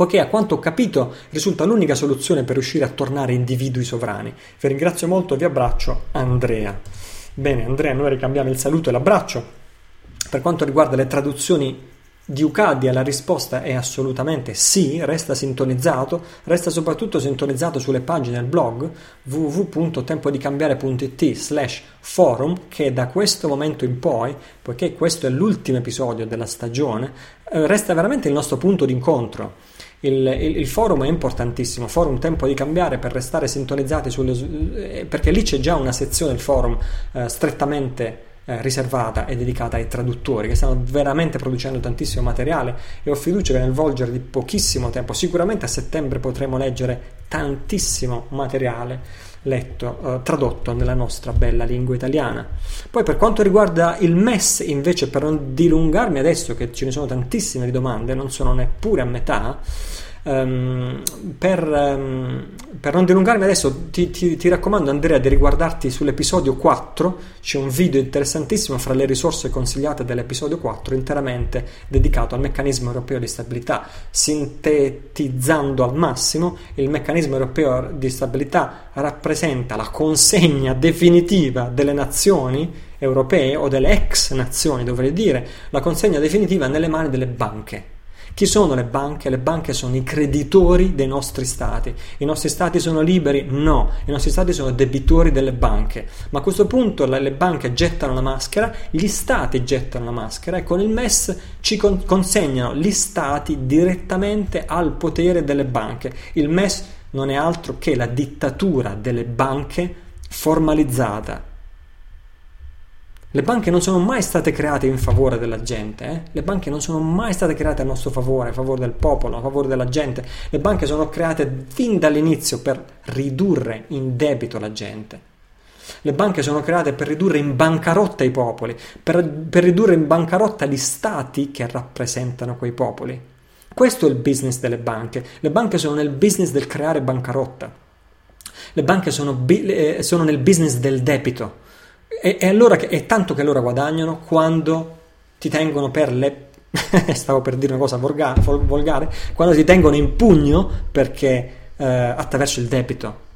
poiché a quanto ho capito risulta l'unica soluzione per riuscire a tornare individui sovrani. Vi ringrazio molto e vi abbraccio, Andrea. Bene, Andrea, noi ricambiamo il saluto e l'abbraccio. Per quanto riguarda le traduzioni di Ucadia la risposta è assolutamente sì, resta sintonizzato, resta soprattutto sintonizzato sulle pagine del blog www.tempodicambiare.it slash forum che da questo momento in poi, poiché questo è l'ultimo episodio della stagione, eh, resta veramente il nostro punto d'incontro. Il, il, il, forum è importantissimo, forum tempo di cambiare per restare sintonizzati sulle, eh, perché lì c'è già una sezione del forum eh, strettamente eh, riservata e dedicata ai traduttori che stanno veramente producendo tantissimo materiale. E ho fiducia che nel volgere di pochissimo tempo, sicuramente a settembre potremo leggere tantissimo materiale letto, eh, tradotto nella nostra bella lingua italiana. Poi per quanto riguarda il MES, invece, per non dilungarmi adesso, che ce ne sono tantissime domande, non sono neppure a metà, Um, per, um, per, non dilungarmi adesso ti, ti, ti, raccomando Andrea di riguardarti sull'episodio 4 c'è un video interessantissimo fra le risorse consigliate dell'episodio 4 interamente dedicato al meccanismo europeo di stabilità sintetizzando al massimo il meccanismo europeo di stabilità rappresenta la consegna definitiva delle nazioni europee o delle ex nazioni dovrei dire la consegna definitiva nelle mani delle banche chi sono le banche? Le banche sono i creditori dei nostri stati. I nostri stati sono liberi? No, i nostri stati sono debitori delle banche. Ma a questo punto le banche gettano la maschera, gli stati gettano la maschera e con il MES ci consegnano gli stati direttamente al potere delle banche. Il MES non è altro che la dittatura delle banche formalizzata le banche non sono mai state create in favore della gente, eh? le banche non sono mai state create a nostro favore, a favore del popolo, a favore della gente. Le banche sono create fin dall'inizio per ridurre in debito la gente. Le banche sono create per ridurre in bancarotta i popoli, per, per ridurre in bancarotta gli stati che rappresentano quei popoli. Questo è il business delle banche. Le banche sono nel business del creare bancarotta. Le banche sono, eh, sono nel business del debito e, e allora che, è tanto che loro guadagnano quando ti tengono per le stavo per dire una cosa volgare, volgare quando ti tengono in pugno perché eh, attraverso il debito.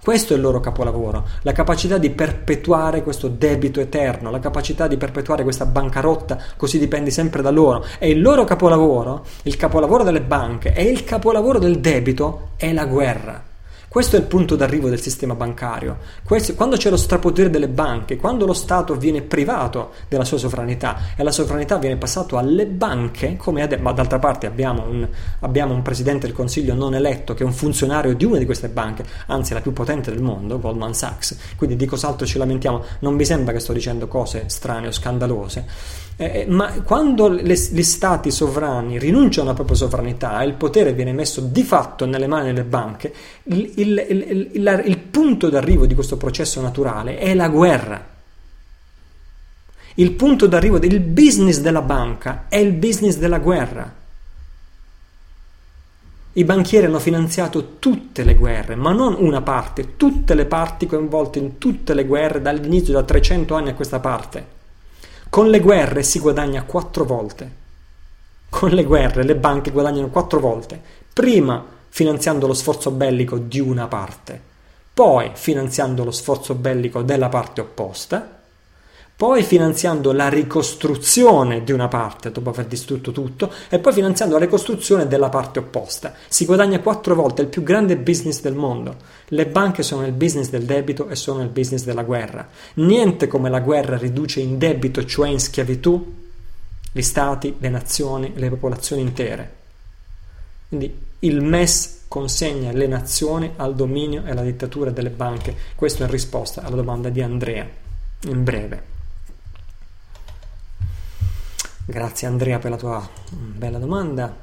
Questo è il loro capolavoro, la capacità di perpetuare questo debito eterno, la capacità di perpetuare questa bancarotta, così dipende sempre da loro. E il loro capolavoro, il capolavoro delle banche e il capolavoro del debito è la guerra. Questo è il punto d'arrivo del sistema bancario. Questo, quando c'è lo strapotere delle banche, quando lo Stato viene privato della sua sovranità e la sovranità viene passata alle banche, come ade- ma d'altra parte abbiamo un, abbiamo un, presidente del Consiglio non eletto che è un funzionario di una di queste banche, anzi la più potente del mondo, Goldman Sachs, quindi di cos'altro ci lamentiamo? Non mi sembra che sto dicendo cose strane o scandalose. Eh, ma quando le, gli stati sovrani rinunciano alla propria sovranità e il potere viene messo di fatto nelle mani delle banche, il, il, il, il, il punto d'arrivo di questo processo naturale è la guerra. Il punto d'arrivo del business della banca è il business della guerra. I banchieri hanno finanziato tutte le guerre, ma non una parte, tutte le parti coinvolte in tutte le guerre dall'inizio da 300 anni a questa parte. Con le guerre si guadagna quattro volte. Con le guerre le banche guadagnano quattro volte. Prima finanziando lo sforzo bellico di una parte, poi finanziando lo sforzo bellico della parte opposta poi finanziando la ricostruzione di una parte dopo aver distrutto tutto e poi finanziando la ricostruzione della parte opposta. Si guadagna quattro volte, è il più grande business del mondo. Le banche sono nel business del debito e sono nel business della guerra. Niente come la guerra riduce in debito, cioè in schiavitù, gli stati, le nazioni, le popolazioni intere. Quindi il MES consegna le nazioni al dominio e alla dittatura delle banche. Questo in risposta alla domanda di Andrea, in breve. Grazie Andrea per la tua bella domanda.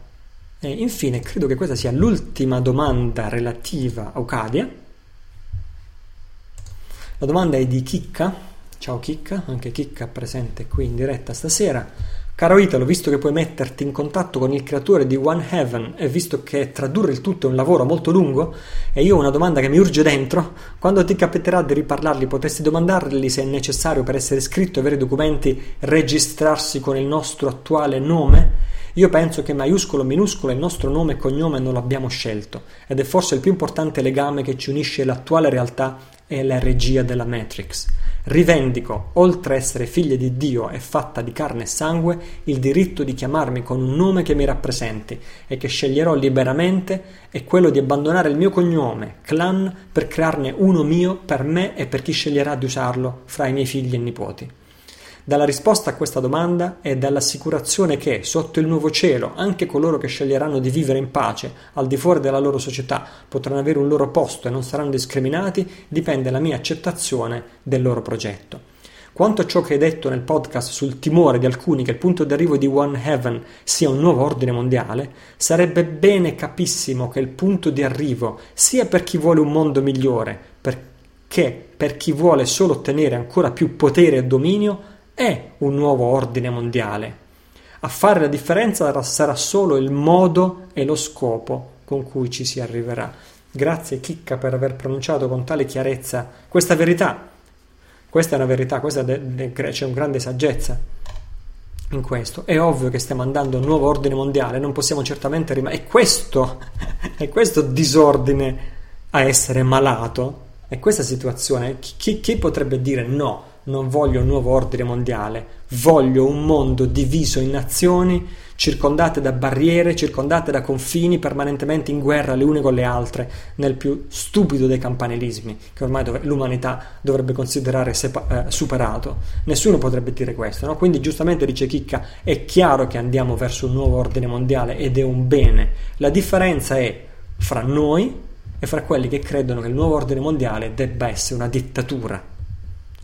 E infine, credo che questa sia l'ultima domanda relativa a Ucadia. La domanda è di Chicca. Ciao Chicca, anche Chicca presente qui in diretta stasera. Caro Italo, visto che puoi metterti in contatto con il creatore di One Heaven e visto che tradurre il tutto è un lavoro molto lungo e io ho una domanda che mi urge dentro, quando ti capiterà di riparlarli potresti domandargli se è necessario per essere iscritto e avere documenti registrarsi con il nostro attuale nome? Io penso che maiuscolo o minuscolo il nostro nome e cognome non l'abbiamo scelto ed è forse il più importante legame che ci unisce all'attuale realtà e la regia della Matrix. Rivendico, oltre essere figlia di Dio e fatta di carne e sangue, il diritto di chiamarmi con un nome che mi rappresenti e che sceglierò liberamente è quello di abbandonare il mio cognome, clan, per crearne uno mio per me e per chi sceglierà di usarlo fra i miei figli e nipoti. Dalla risposta a questa domanda e dall'assicurazione che, sotto il nuovo cielo, anche coloro che sceglieranno di vivere in pace al di fuori della loro società potranno avere un loro posto e non saranno discriminati, dipende la mia accettazione del loro progetto. Quanto a ciò che hai detto nel podcast sul timore di alcuni che il punto d'arrivo di One Heaven sia un nuovo ordine mondiale, sarebbe bene capissimo che il punto di arrivo sia per chi vuole un mondo migliore, perché per chi vuole solo ottenere ancora più potere e dominio, è un nuovo ordine mondiale. A fare la differenza sarà solo il modo e lo scopo con cui ci si arriverà. Grazie Chicca per aver pronunciato con tale chiarezza questa verità. Questa è una verità, c'è una grande saggezza in questo. È ovvio che stiamo andando a un nuovo ordine mondiale, non possiamo certamente rimanere. È questo, è questo disordine a essere malato, è questa situazione. Chi, chi potrebbe dire no? Non voglio un nuovo ordine mondiale, voglio un mondo diviso in nazioni, circondate da barriere, circondate da confini, permanentemente in guerra le une con le altre, nel più stupido dei campanilismi, che ormai dov- l'umanità dovrebbe considerare sepa- eh, superato. Nessuno potrebbe dire questo, no? Quindi giustamente dice Chicca, è chiaro che andiamo verso un nuovo ordine mondiale ed è un bene. La differenza è fra noi e fra quelli che credono che il nuovo ordine mondiale debba essere una dittatura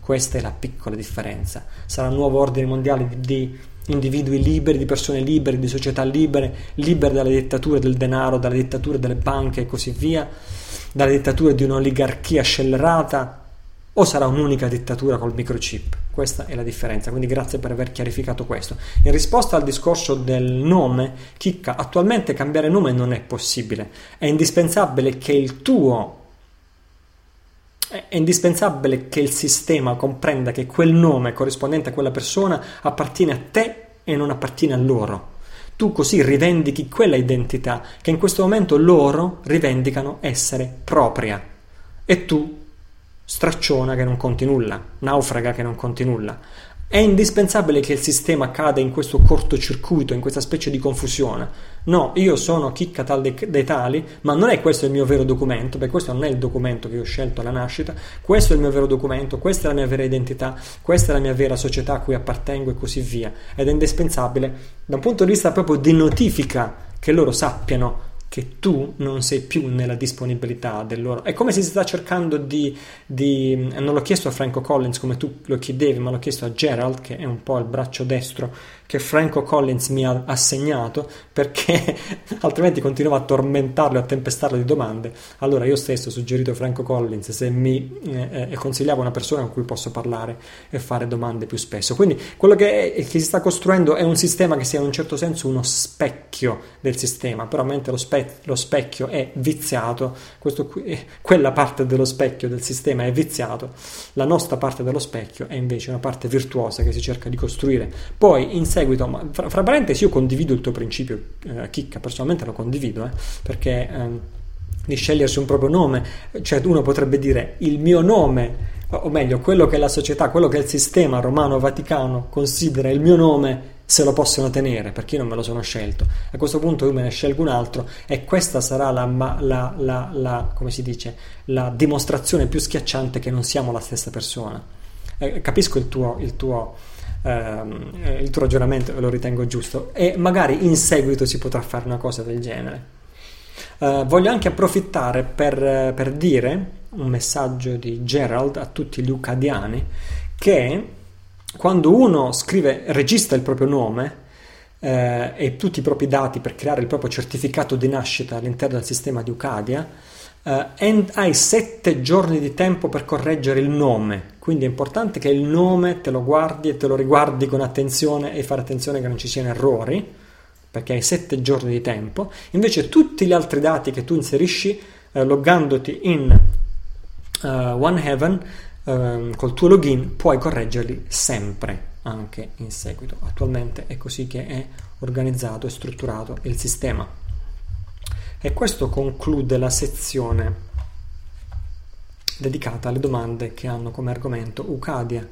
questa è la piccola differenza. Sarà un nuovo ordine mondiale di, di individui liberi, di persone libere, di società libere, libere dalle dittature del denaro, dalle dittature delle banche e così via, dalle dittature di un'oligarchia scellerata, o sarà un'unica dittatura col microchip? Questa è la differenza, quindi grazie per aver chiarificato questo. In risposta al discorso del nome, Chicca, attualmente cambiare nome non è possibile, è indispensabile che il tuo è indispensabile che il sistema comprenda che quel nome corrispondente a quella persona appartiene a te e non appartiene a loro. Tu così rivendichi quella identità che in questo momento loro rivendicano essere propria. E tu, stracciona che non conti nulla, naufraga che non conti nulla. È indispensabile che il sistema cada in questo cortocircuito, in questa specie di confusione. No, io sono chicca tal dei, tali, ma non è questo il mio vero documento, perché questo non è il documento che ho scelto alla nascita, questo è il mio vero documento, questa è la mia vera identità, questa è la mia vera società a cui appartengo e così via. Ed è indispensabile, da un punto di vista proprio di notifica, che loro sappiano che tu non sei più nella disponibilità del loro. È come se si sta cercando di, di, Non l'ho chiesto a Franco Collins come tu lo chiedevi, ma l'ho chiesto a Gerald, che è un po' il braccio destro che Franco Collins mi ha assegnato perché altrimenti continuava a tormentarlo e a tempestarlo di domande. Allora io stesso ho suggerito a Franco Collins se mi eh, eh, consigliava una persona con cui posso parlare e fare domande più spesso. Quindi quello che, è, che, si sta costruendo è un sistema che sia in un certo senso uno specchio del sistema, però mentre lo, spe- lo specchio è viziato, qui, eh, quella parte dello specchio del sistema è viziato, la nostra parte dello specchio è invece una parte virtuosa che si cerca di costruire. Poi in sé seguito, ma fra, fra, parentesi io condivido il tuo principio, eh, Chicca, personalmente lo condivido, eh, perché eh, di scegliersi un proprio nome, cioè uno potrebbe dire il mio nome, o meglio, quello che la società, quello che il sistema romano-vaticano considera il mio nome, se lo possono tenere, perché io non me lo sono scelto. A questo punto io me ne scelgo un altro e questa sarà la, la, la, la come si dice, la dimostrazione più schiacciante che non siamo la stessa persona. Eh, capisco il tuo, il tuo ehm, il tuo ragionamento lo ritengo giusto e magari in seguito si potrà fare una cosa del genere. Uh, voglio anche approfittare per, per, dire un messaggio di Gerald a tutti gli ucadiani che quando uno scrive, registra il proprio nome eh, e tutti i propri dati per creare il proprio certificato di nascita all'interno del sistema di Ucadia, eh, hai sette giorni di tempo per correggere il nome, quindi è importante che il nome te lo guardi e te lo riguardi con attenzione e fare attenzione che non ci siano errori, perché hai sette giorni di tempo. Invece tutti gli altri dati che tu inserisci eh, loggandoti in uh, One Heaven uh, col tuo login puoi correggerli sempre anche in seguito. Attualmente è così che è organizzato e strutturato il sistema. E questo conclude la sezione dedicata alle domande che hanno come argomento Ucadia.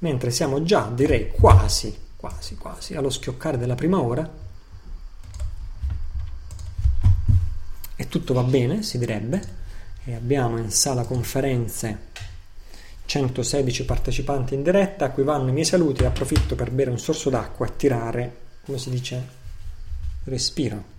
Mentre siamo già, direi, quasi, quasi, quasi allo schioccare della prima ora. E tutto va bene, si direbbe. E abbiamo in sala conferenze 116 partecipanti in diretta a cui vanno i miei saluti e approfitto per bere un sorso d'acqua e tirare, come si dice, respiro.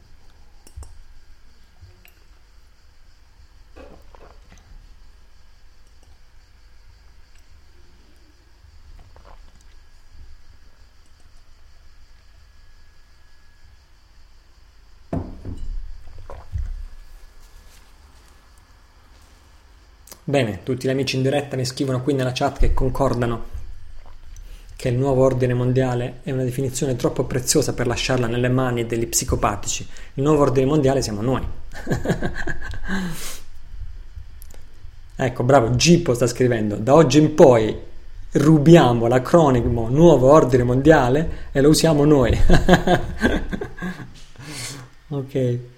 Bene, tutti gli amici in diretta mi scrivono qui nella chat che concordano che il nuovo ordine mondiale è una definizione troppo preziosa per lasciarla nelle mani degli psicopatici. Il nuovo ordine mondiale siamo noi. ecco, bravo, Gippo sta scrivendo, da oggi in poi rubiamo l'acronimo nuovo ordine mondiale e lo usiamo noi. ok.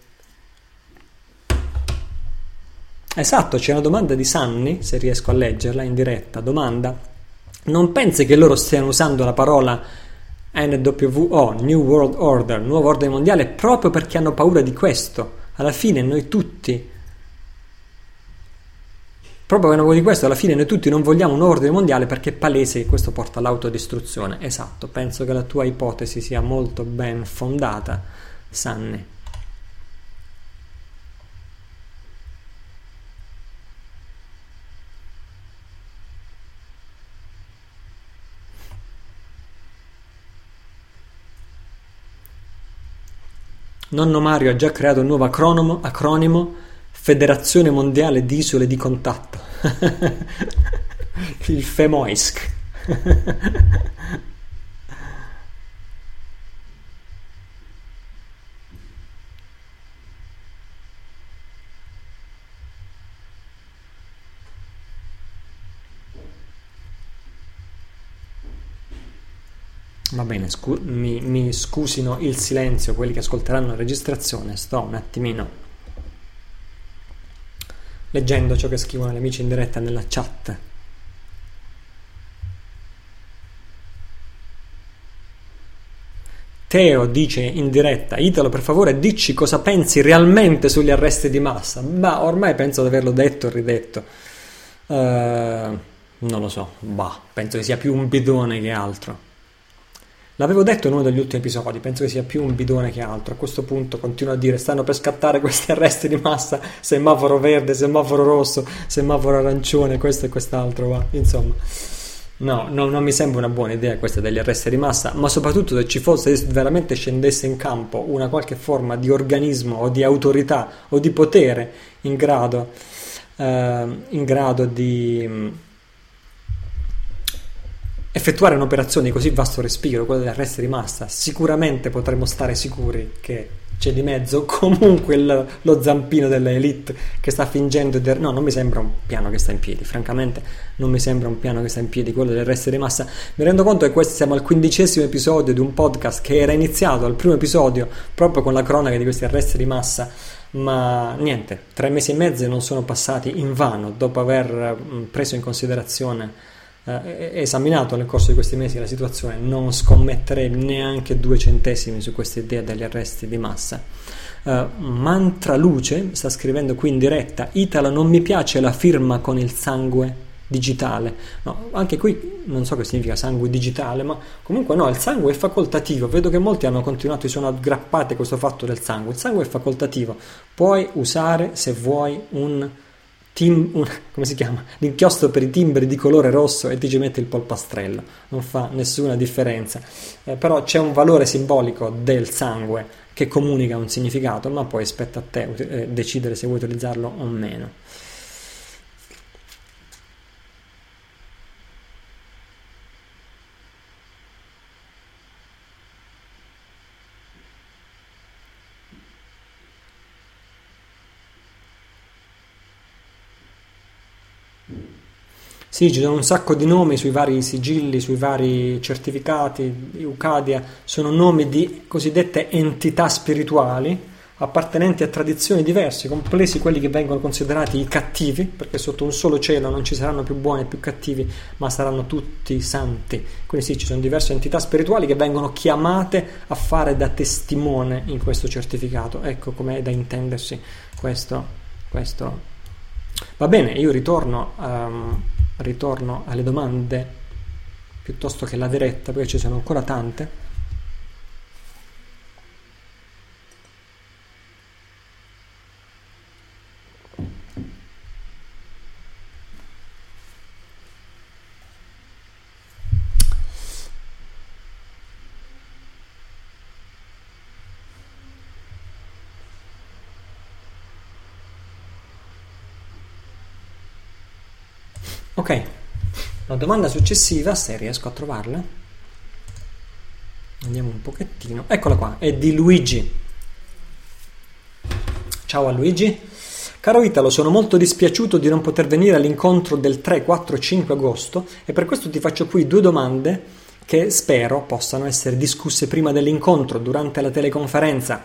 Esatto, c'è una domanda di Sanni, se riesco a leggerla in diretta. Domanda: Non pensi che loro stiano usando la parola NWO, New World Order, nuovo ordine mondiale, proprio perché hanno paura di questo? Alla fine noi tutti, proprio per paura di questo, alla fine noi tutti non vogliamo un ordine mondiale perché è palese che questo porta all'autodistruzione. Esatto, penso che la tua ipotesi sia molto ben fondata, Sanni. Nonno Mario ha già creato un nuovo acronimo, acronimo Federazione Mondiale di Isole di Contatto. Il FEMOISC. Va bene, scu- mi, mi scusino il silenzio quelli che ascolteranno la registrazione, sto un attimino leggendo ciò che scrivono gli amici in diretta nella chat. Teo dice in diretta, Italo per favore dici cosa pensi realmente sugli arresti di massa. Ma ormai penso di averlo detto e ridetto. Uh, non lo so, bah, penso che sia più un bidone che altro. L'avevo detto in uno degli ultimi episodi, penso che sia più un bidone che altro. A questo punto continuo a dire: stanno per scattare questi arresti di massa, semaforo verde, semaforo rosso, semaforo arancione, questo e quest'altro. Va. Insomma, no, no, non mi sembra una buona idea questa degli arresti di massa, ma soprattutto se ci fosse, se veramente scendesse in campo una qualche forma di organismo o di autorità o di potere in grado, eh, in grado di effettuare un'operazione di così vasto respiro, quella degli arresti di massa, sicuramente potremmo stare sicuri che c'è di mezzo comunque il, lo zampino dell'elite che sta fingendo di... No, non mi sembra un piano che sta in piedi, francamente non mi sembra un piano che sta in piedi, quello degli arresti di massa. Mi rendo conto che questo siamo al quindicesimo episodio di un podcast che era iniziato al primo episodio proprio con la cronaca di questi arresti di massa, ma niente, tre mesi e mezzo non sono passati in vano dopo aver preso in considerazione eh, esaminato nel corso di questi mesi la situazione, non scommetterei neanche due centesimi su questa idea degli arresti di massa. Uh, Mantra Luce sta scrivendo qui in diretta: Italo, non mi piace la firma con il sangue. digitale. No, anche qui non so che significa sangue digitale, ma comunque no, il sangue è facoltativo. Vedo che molti hanno continuato, si sono aggrappati a questo fatto del sangue. Il sangue è facoltativo. Puoi usare se vuoi un, tim, un come si chiama? L'inchiostro per i timbri di colore rosso e ti ci metti il polpastrello. Non fa nessuna differenza. Eh, però c'è un valore simbolico del sangue che comunica un significato, ma poi spetta a te eh, decidere se vuoi utilizzarlo o meno. Sì, ci sono un sacco di nomi sui vari sigilli, sui vari certificati. Eucadia sono nomi di cosiddette entità spirituali appartenenti a tradizioni diverse, compresi quelli che vengono considerati i cattivi, perché sotto un solo cielo non ci saranno più buoni e più cattivi, ma saranno tutti santi. Quindi sì, ci sono diverse entità spirituali che vengono chiamate a fare da testimone in questo certificato. Ecco com'è da intendersi questo. questo. Va bene, io ritorno. Um, ritorno alle domande piuttosto che la diretta perché ci sono ancora tante Ok, la domanda successiva, se riesco a trovarla, andiamo un pochettino, eccola qua, è di Luigi. Ciao a Luigi. Caro Italo, sono molto dispiaciuto di non poter venire all'incontro del 3, 4, 5 agosto e per questo ti faccio qui due domande che spero possano essere discusse prima dell'incontro, durante la teleconferenza.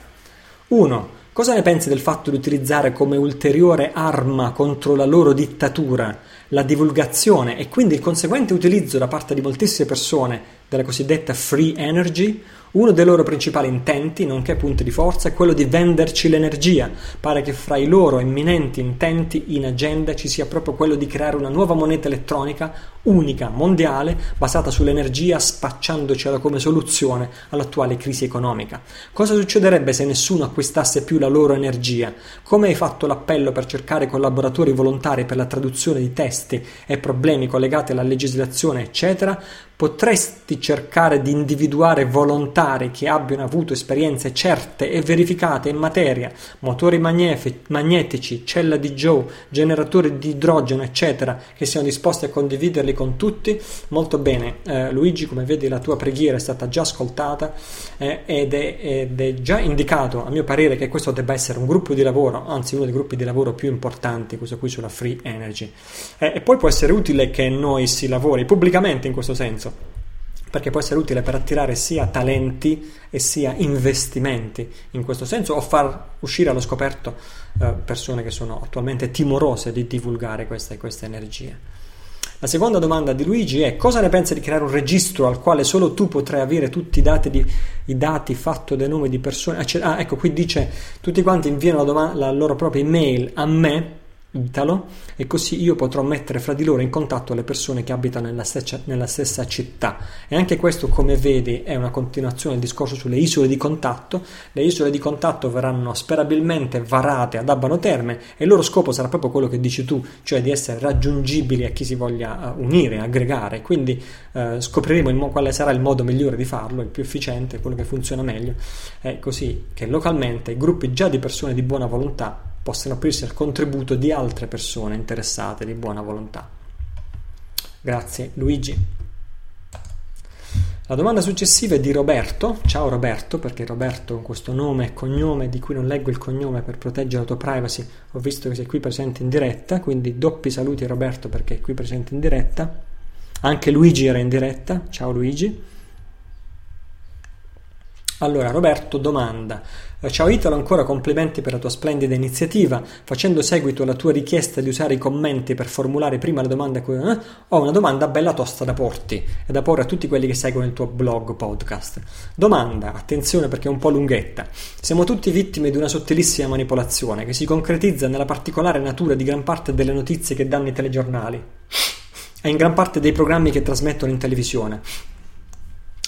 1. Cosa ne pensi del fatto di utilizzare come ulteriore arma contro la loro dittatura la divulgazione e quindi il conseguente utilizzo da parte di moltissime persone della cosiddetta free energy uno dei loro principali intenti, nonché punti di forza, è quello di venderci l'energia. Pare che fra i loro imminenti intenti in agenda ci sia proprio quello di creare una nuova moneta elettronica unica, mondiale, basata sull'energia, spacciandocela come soluzione all'attuale crisi economica. Cosa succederebbe se nessuno acquistasse più la loro energia? Come hai fatto l'appello per cercare collaboratori volontari per la traduzione di testi e problemi collegati alla legislazione, eccetera? Potresti cercare di individuare volontari che abbiano avuto esperienze certe e verificate in materia, motori magnetici, cella di Joe, generatori di idrogeno, eccetera, che siano disposti a condividerli con tutti? Molto bene, eh, Luigi, come vedi la tua preghiera è stata già ascoltata eh, ed, è, ed, è, già indicato, a mio parere, che questo debba essere un gruppo di lavoro, anzi uno dei gruppi di lavoro più importanti, questo qui sulla free energy. Eh, e poi può essere utile che noi si lavori pubblicamente in questo senso perché può essere utile per attirare sia talenti e sia investimenti in questo senso o far uscire allo scoperto eh, persone che sono attualmente timorose di divulgare queste, queste energie. La seconda domanda di Luigi è cosa ne pensa di creare un registro al quale solo tu potrai avere tutti i dati, di, i dati fatto dei nomi di persone? Ah, ecco, qui dice tutti quanti inviano la, domanda, la loro propria email a me Italo e così io potrò mettere fra di loro in contatto le persone che abitano nella stessa, nella stessa, città. E anche questo come vedi è una continuazione del discorso sulle isole di contatto. Le isole di contatto verranno sperabilmente varate ad Abano Terme e il loro scopo sarà proprio quello che dici tu cioè di essere raggiungibili a chi si voglia eh, unire, aggregare. Quindi eh, scopriremo mo- quale sarà il modo migliore di farlo il più efficiente, quello che funziona meglio. È così che localmente gruppi già di persone di buona volontà possano aprirsi al contributo di altre persone interessate di buona volontà. Grazie Luigi. La domanda successiva è di Roberto. Ciao Roberto, perché Roberto con questo nome e cognome di cui non leggo il cognome per proteggere la tua privacy, ho visto che sei qui presente in diretta, quindi doppi saluti a Roberto perché è qui presente in diretta. Anche Luigi era in diretta. Ciao Luigi. Allora, Roberto domanda: Ciao Italo, ancora complimenti per la tua splendida iniziativa. Facendo seguito alla tua richiesta di usare i commenti per formulare prima la domanda, eh, ho una domanda bella tosta da porti e da porre a tutti quelli che seguono il tuo blog podcast. Domanda, attenzione perché è un po' lunghetta. Siamo tutti vittime di una sottilissima manipolazione che si concretizza nella particolare natura di gran parte delle notizie che danno i telegiornali. e in gran parte dei programmi che trasmettono in televisione.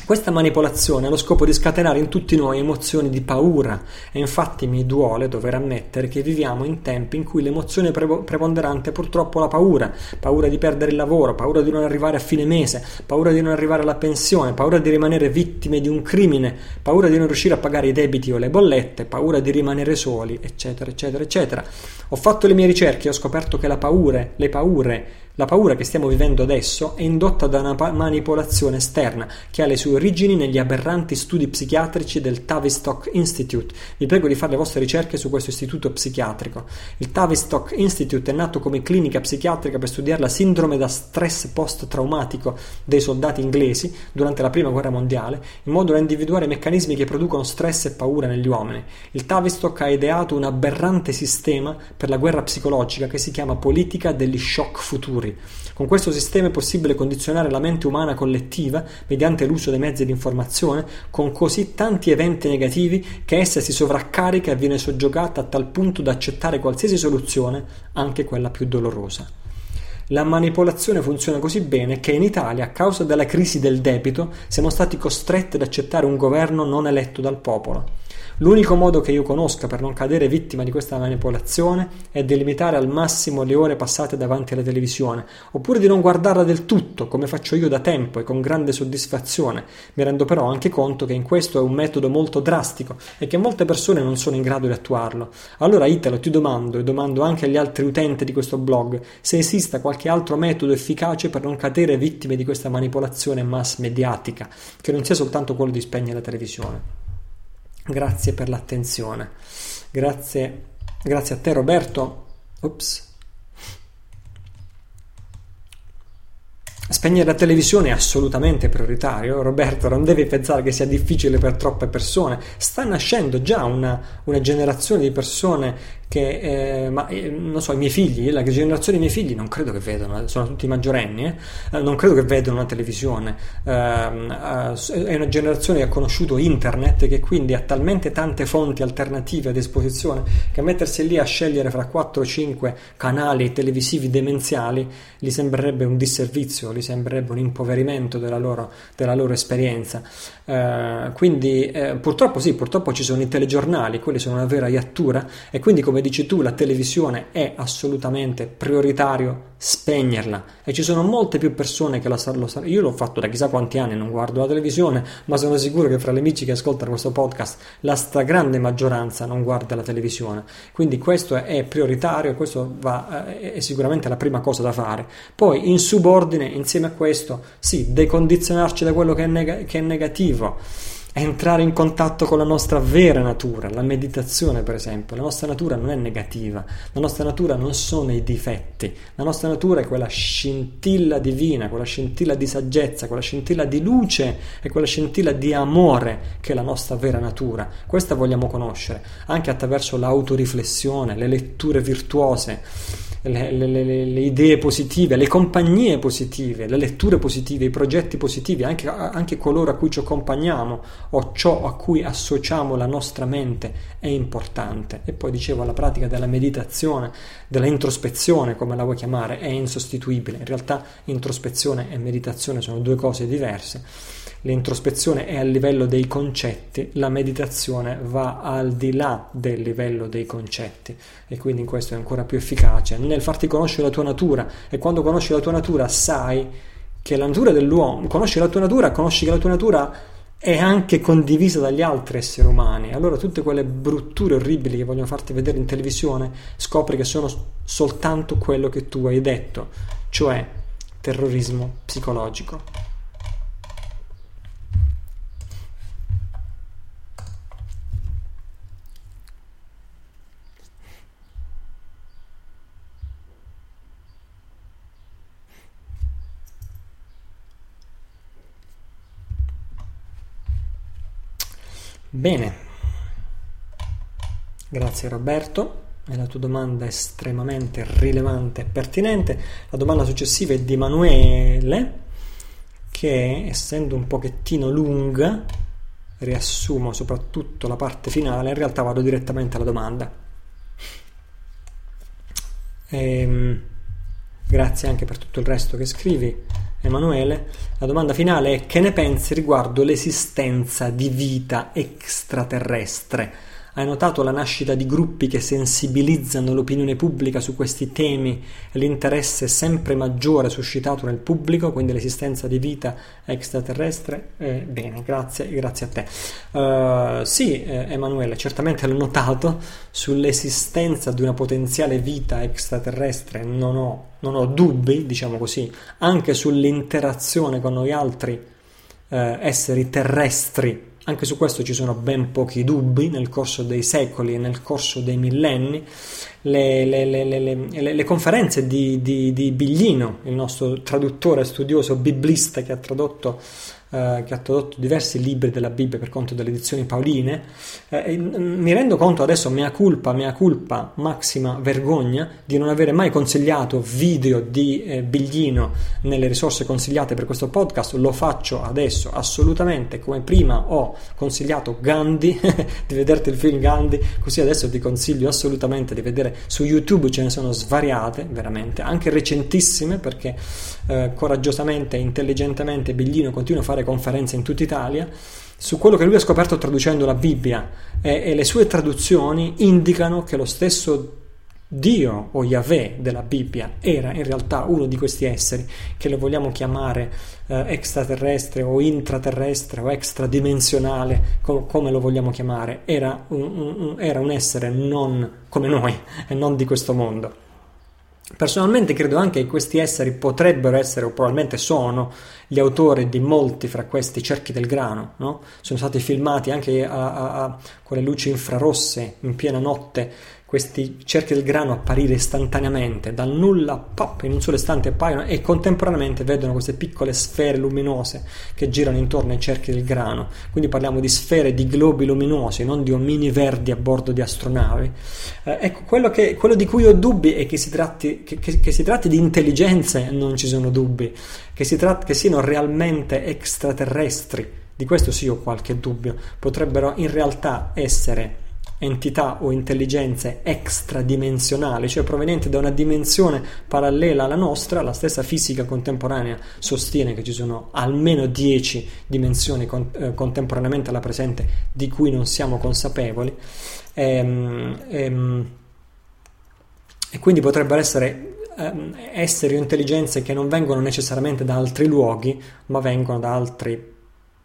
Questa manipolazione ha lo scopo di scatenare in tutti noi emozioni di paura e infatti mi duole dover ammettere che viviamo in tempi in cui l'emozione preponderante è purtroppo la paura, paura di perdere il lavoro, paura di non arrivare a fine mese, paura di non arrivare alla pensione, paura di rimanere vittime di un crimine, paura di non riuscire a pagare i debiti o le bollette, paura di rimanere soli, eccetera, eccetera, eccetera. Ho fatto le mie ricerche e ho scoperto che la paura, le paure la paura che stiamo vivendo adesso è indotta da una manipolazione esterna che ha le sue origini negli aberranti studi psichiatrici del Tavistock Institute. Vi prego di fare le vostre ricerche su questo istituto psichiatrico. Il Tavistock Institute è nato come clinica psichiatrica per studiare la sindrome da stress post-traumatico dei soldati inglesi durante la Prima Guerra Mondiale, in modo da individuare meccanismi che producono stress e paura negli uomini. Il Tavistock ha ideato un aberrante sistema per la guerra psicologica che si chiama politica degli shock futuri futuri. Con questo sistema è possibile condizionare la mente umana collettiva mediante l'uso dei mezzi di informazione con così tanti eventi negativi che essa si sovraccarica e viene soggiogata a tal punto da accettare qualsiasi soluzione, anche quella più dolorosa. La manipolazione funziona così bene che in Italia, a causa della crisi del debito, siamo stati costretti ad accettare un governo non eletto dal popolo. L'unico modo che io conosca per non cadere vittima di questa manipolazione è di limitare al massimo le ore passate davanti alla televisione, oppure di non guardarla del tutto, come faccio io da tempo e con grande soddisfazione. Mi rendo però anche conto che in questo è un metodo molto drastico e che molte persone non sono in grado di attuarlo. Allora Italo ti domando e domando anche agli altri utenti di questo blog se esista qualche altro metodo efficace per non cadere vittime di questa manipolazione mass mediatica, che non sia soltanto quello di spegnere la televisione. Grazie per l'attenzione. Grazie, grazie a te Roberto. Ops. Spegnere la televisione è assolutamente prioritario. Roberto, non devi pensare che sia difficile per troppe persone. Sta nascendo già una, una generazione di persone che, eh, ma eh, non so, i miei figli, la generazione dei miei figli non credo che vedano, sono tutti maggiorenni, eh, non credo che vedano una televisione. Ehm, eh, è una generazione che ha conosciuto internet che quindi ha talmente tante fonti alternative a disposizione che mettersi lì a scegliere fra 4-5 canali televisivi demenziali gli sembrerebbe un disservizio, gli sembrerebbe un impoverimento della loro, della loro esperienza. Eh, quindi eh, purtroppo sì, purtroppo ci sono i telegiornali, quelli sono una vera iattura e quindi come dici tu la televisione è assolutamente prioritario spegnerla e ci sono molte più persone che la sanno. Io l'ho fatto da chissà quanti anni, non guardo la televisione, ma sono sicuro che fra gli amici che ascoltano questo podcast la stragrande maggioranza non guarda la televisione. Quindi questo è prioritario questo va, eh, è sicuramente la prima cosa da fare. Poi in subordine, insieme a questo, sì, decondizionarci da quello che è, neg- che è negativo entrare in contatto con la nostra vera natura, la meditazione per esempio. La nostra natura non è negativa, la nostra natura non sono i difetti, la nostra natura è quella scintilla divina, quella scintilla di saggezza, quella scintilla di luce e quella scintilla di amore che è la nostra vera natura. Questa vogliamo conoscere anche attraverso l'autoriflessione, le letture virtuose le, le, le, le, idee positive, le compagnie positive, le letture positive, i progetti positivi, anche, anche coloro a cui ci accompagniamo o ciò a cui associamo la nostra mente è importante. E poi dicevo, la pratica della meditazione, della introspezione, come la vuoi chiamare, è insostituibile. In realtà introspezione e meditazione sono due cose diverse l'introspezione è a livello dei concetti, la meditazione va al di là del livello dei concetti e quindi in questo è ancora più efficace nel farti conoscere la tua natura e quando conosci la tua natura sai che la natura dell'uomo, conosci la tua natura, conosci che la tua natura è anche condivisa dagli altri esseri umani. Allora tutte quelle brutture orribili che vogliono farti vedere in televisione scopri che sono soltanto quello che tu hai detto, cioè terrorismo psicologico. Bene, grazie Roberto, è la tua domanda estremamente rilevante e pertinente. La domanda successiva è di Emanuele, che essendo un pochettino lunga, riassumo soprattutto la parte finale, in realtà vado direttamente alla domanda. Ehm, grazie anche per tutto il resto che scrivi, Emanuele. La domanda finale è che ne pensi riguardo l'esistenza di vita extraterrestre? Hai notato la nascita di gruppi che sensibilizzano l'opinione pubblica su questi temi e l'interesse sempre maggiore suscitato nel pubblico, quindi l'esistenza di vita extraterrestre? Eh, bene, grazie, grazie a te. Uh, sì, eh, Emanuele, certamente l'ho notato sull'esistenza di una potenziale vita extraterrestre, non ho, non ho dubbi, diciamo così, anche sull'interazione con noi altri eh, esseri terrestri anche su questo ci sono ben pochi dubbi nel corso dei secoli e nel corso dei millenni. Le, le, le, le conferenze di, di, di, Biglino, il nostro traduttore studioso biblista che ha tradotto eh, che ha tradotto diversi libri della Bibbia per conto delle edizioni paoline, eh, mi rendo conto adesso, mea culpa, mea culpa, massima vergogna, di non avere mai consigliato video di eh, Biglino nelle risorse consigliate per questo podcast, lo faccio adesso assolutamente, come prima ho consigliato Gandhi, di vederti il film Gandhi, così adesso ti consiglio assolutamente di vedere su YouTube, ce ne sono svariate, veramente, anche recentissime, perché eh, coraggiosamente intelligentemente Biglino continua a fare conferenze in tutta Italia su quello che lui ha scoperto traducendo la Bibbia e, e le sue traduzioni indicano che lo stesso Dio o Yahweh della Bibbia era in realtà uno di questi esseri che lo vogliamo chiamare eh, extraterrestre o intraterrestre o extradimensionale, com- come lo vogliamo chiamare, era un, un, era un essere non come noi e non di questo mondo. Personalmente credo anche che questi esseri potrebbero essere, o probabilmente sono, gli autori di molti fra questi cerchi del grano. No? Sono stati filmati anche a, a, a, con le luci infrarosse in piena notte questi cerchi del grano apparire istantaneamente, dal nulla, pop, in un solo istante appaiono e contemporaneamente vedono queste piccole sfere luminose che girano intorno ai cerchi del grano. Quindi parliamo di sfere, di globi luminosi, non di omini verdi a bordo di astronavi. Eh, ecco, quello, che, quello, di cui ho dubbi è che si, tratti, che, che, che si tratti di intelligenze, non ci sono dubbi, che, si tratti, che siano realmente extraterrestri. Di questo sì ho qualche dubbio. Potrebbero in realtà essere entità o intelligenze extradimensionali, cioè provenienti da una dimensione parallela alla nostra, la stessa fisica contemporanea sostiene che ci sono almeno 10 dimensioni con, eh, contemporaneamente alla presente di cui non siamo consapevoli. Ehm, ehm, e quindi potrebbero essere ehm, esseri o intelligenze che non vengono necessariamente da altri luoghi, ma vengono da altri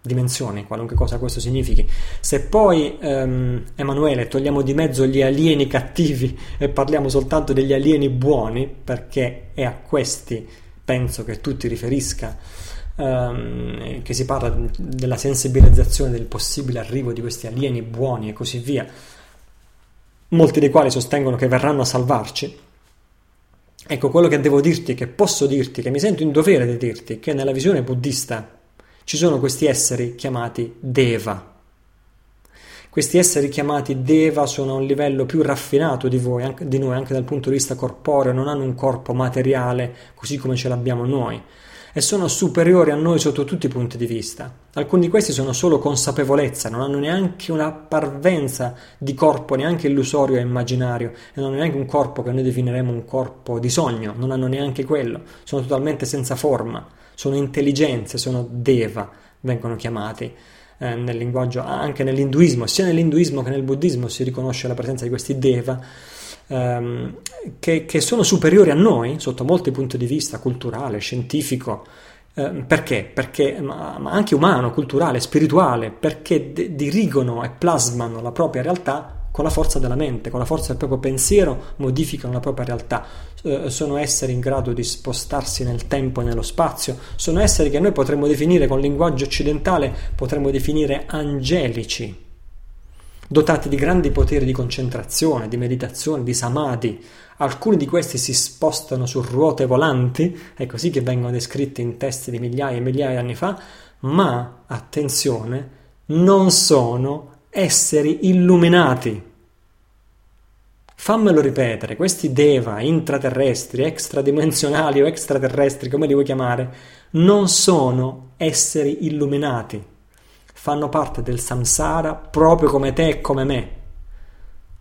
dimensioni, qualunque cosa questo significhi. Se poi, um, Emanuele, togliamo di mezzo gli alieni cattivi e parliamo soltanto degli alieni buoni, perché è a questi penso che tu ti riferisca, um, che si parla della sensibilizzazione del possibile arrivo di questi alieni buoni e così via, molti dei quali sostengono che verranno a salvarci. Ecco, quello che devo dirti, che posso dirti, che mi sento in dovere di dirti, che nella visione buddista ci sono questi esseri chiamati Deva. Questi esseri chiamati Deva sono a un livello più raffinato di, voi, anche, di noi, anche dal punto di vista corporeo, non hanno un corpo materiale così come ce l'abbiamo noi e sono superiori a noi sotto tutti i punti di vista. Alcuni di questi sono solo consapevolezza, non hanno neanche una parvenza di corpo, neanche illusorio e immaginario, e non hanno neanche un corpo che noi definiremo un corpo di sogno, non hanno neanche quello, sono totalmente senza forma sono intelligenze, sono deva, vengono chiamati eh, nel linguaggio, anche nell'induismo, sia nell'induismo che nel buddismo si riconosce la presenza di questi deva. Ehm, che, che, sono superiori a noi sotto molti punti di vista, culturale, scientifico, eh, perché? Perché, ma, ma, anche umano, culturale, spirituale, perché de- dirigono e plasmano la propria realtà con la forza della mente, con la forza del proprio pensiero, modificano la propria realtà. Eh, sono esseri in grado di spostarsi nel tempo e nello spazio, sono esseri che noi potremmo definire con linguaggio occidentale, potremmo definire angelici, dotati di grandi poteri di concentrazione, di meditazione, di samadhi. Alcuni di questi si spostano su ruote volanti, è così che vengono descritti in testi di migliaia e migliaia di anni fa, ma attenzione, non sono esseri illuminati. Fammelo ripetere, questi deva intraterrestri, extradimensionali o extraterrestri, come li vuoi chiamare, non sono esseri illuminati. Fanno parte del samsara proprio come te e come me.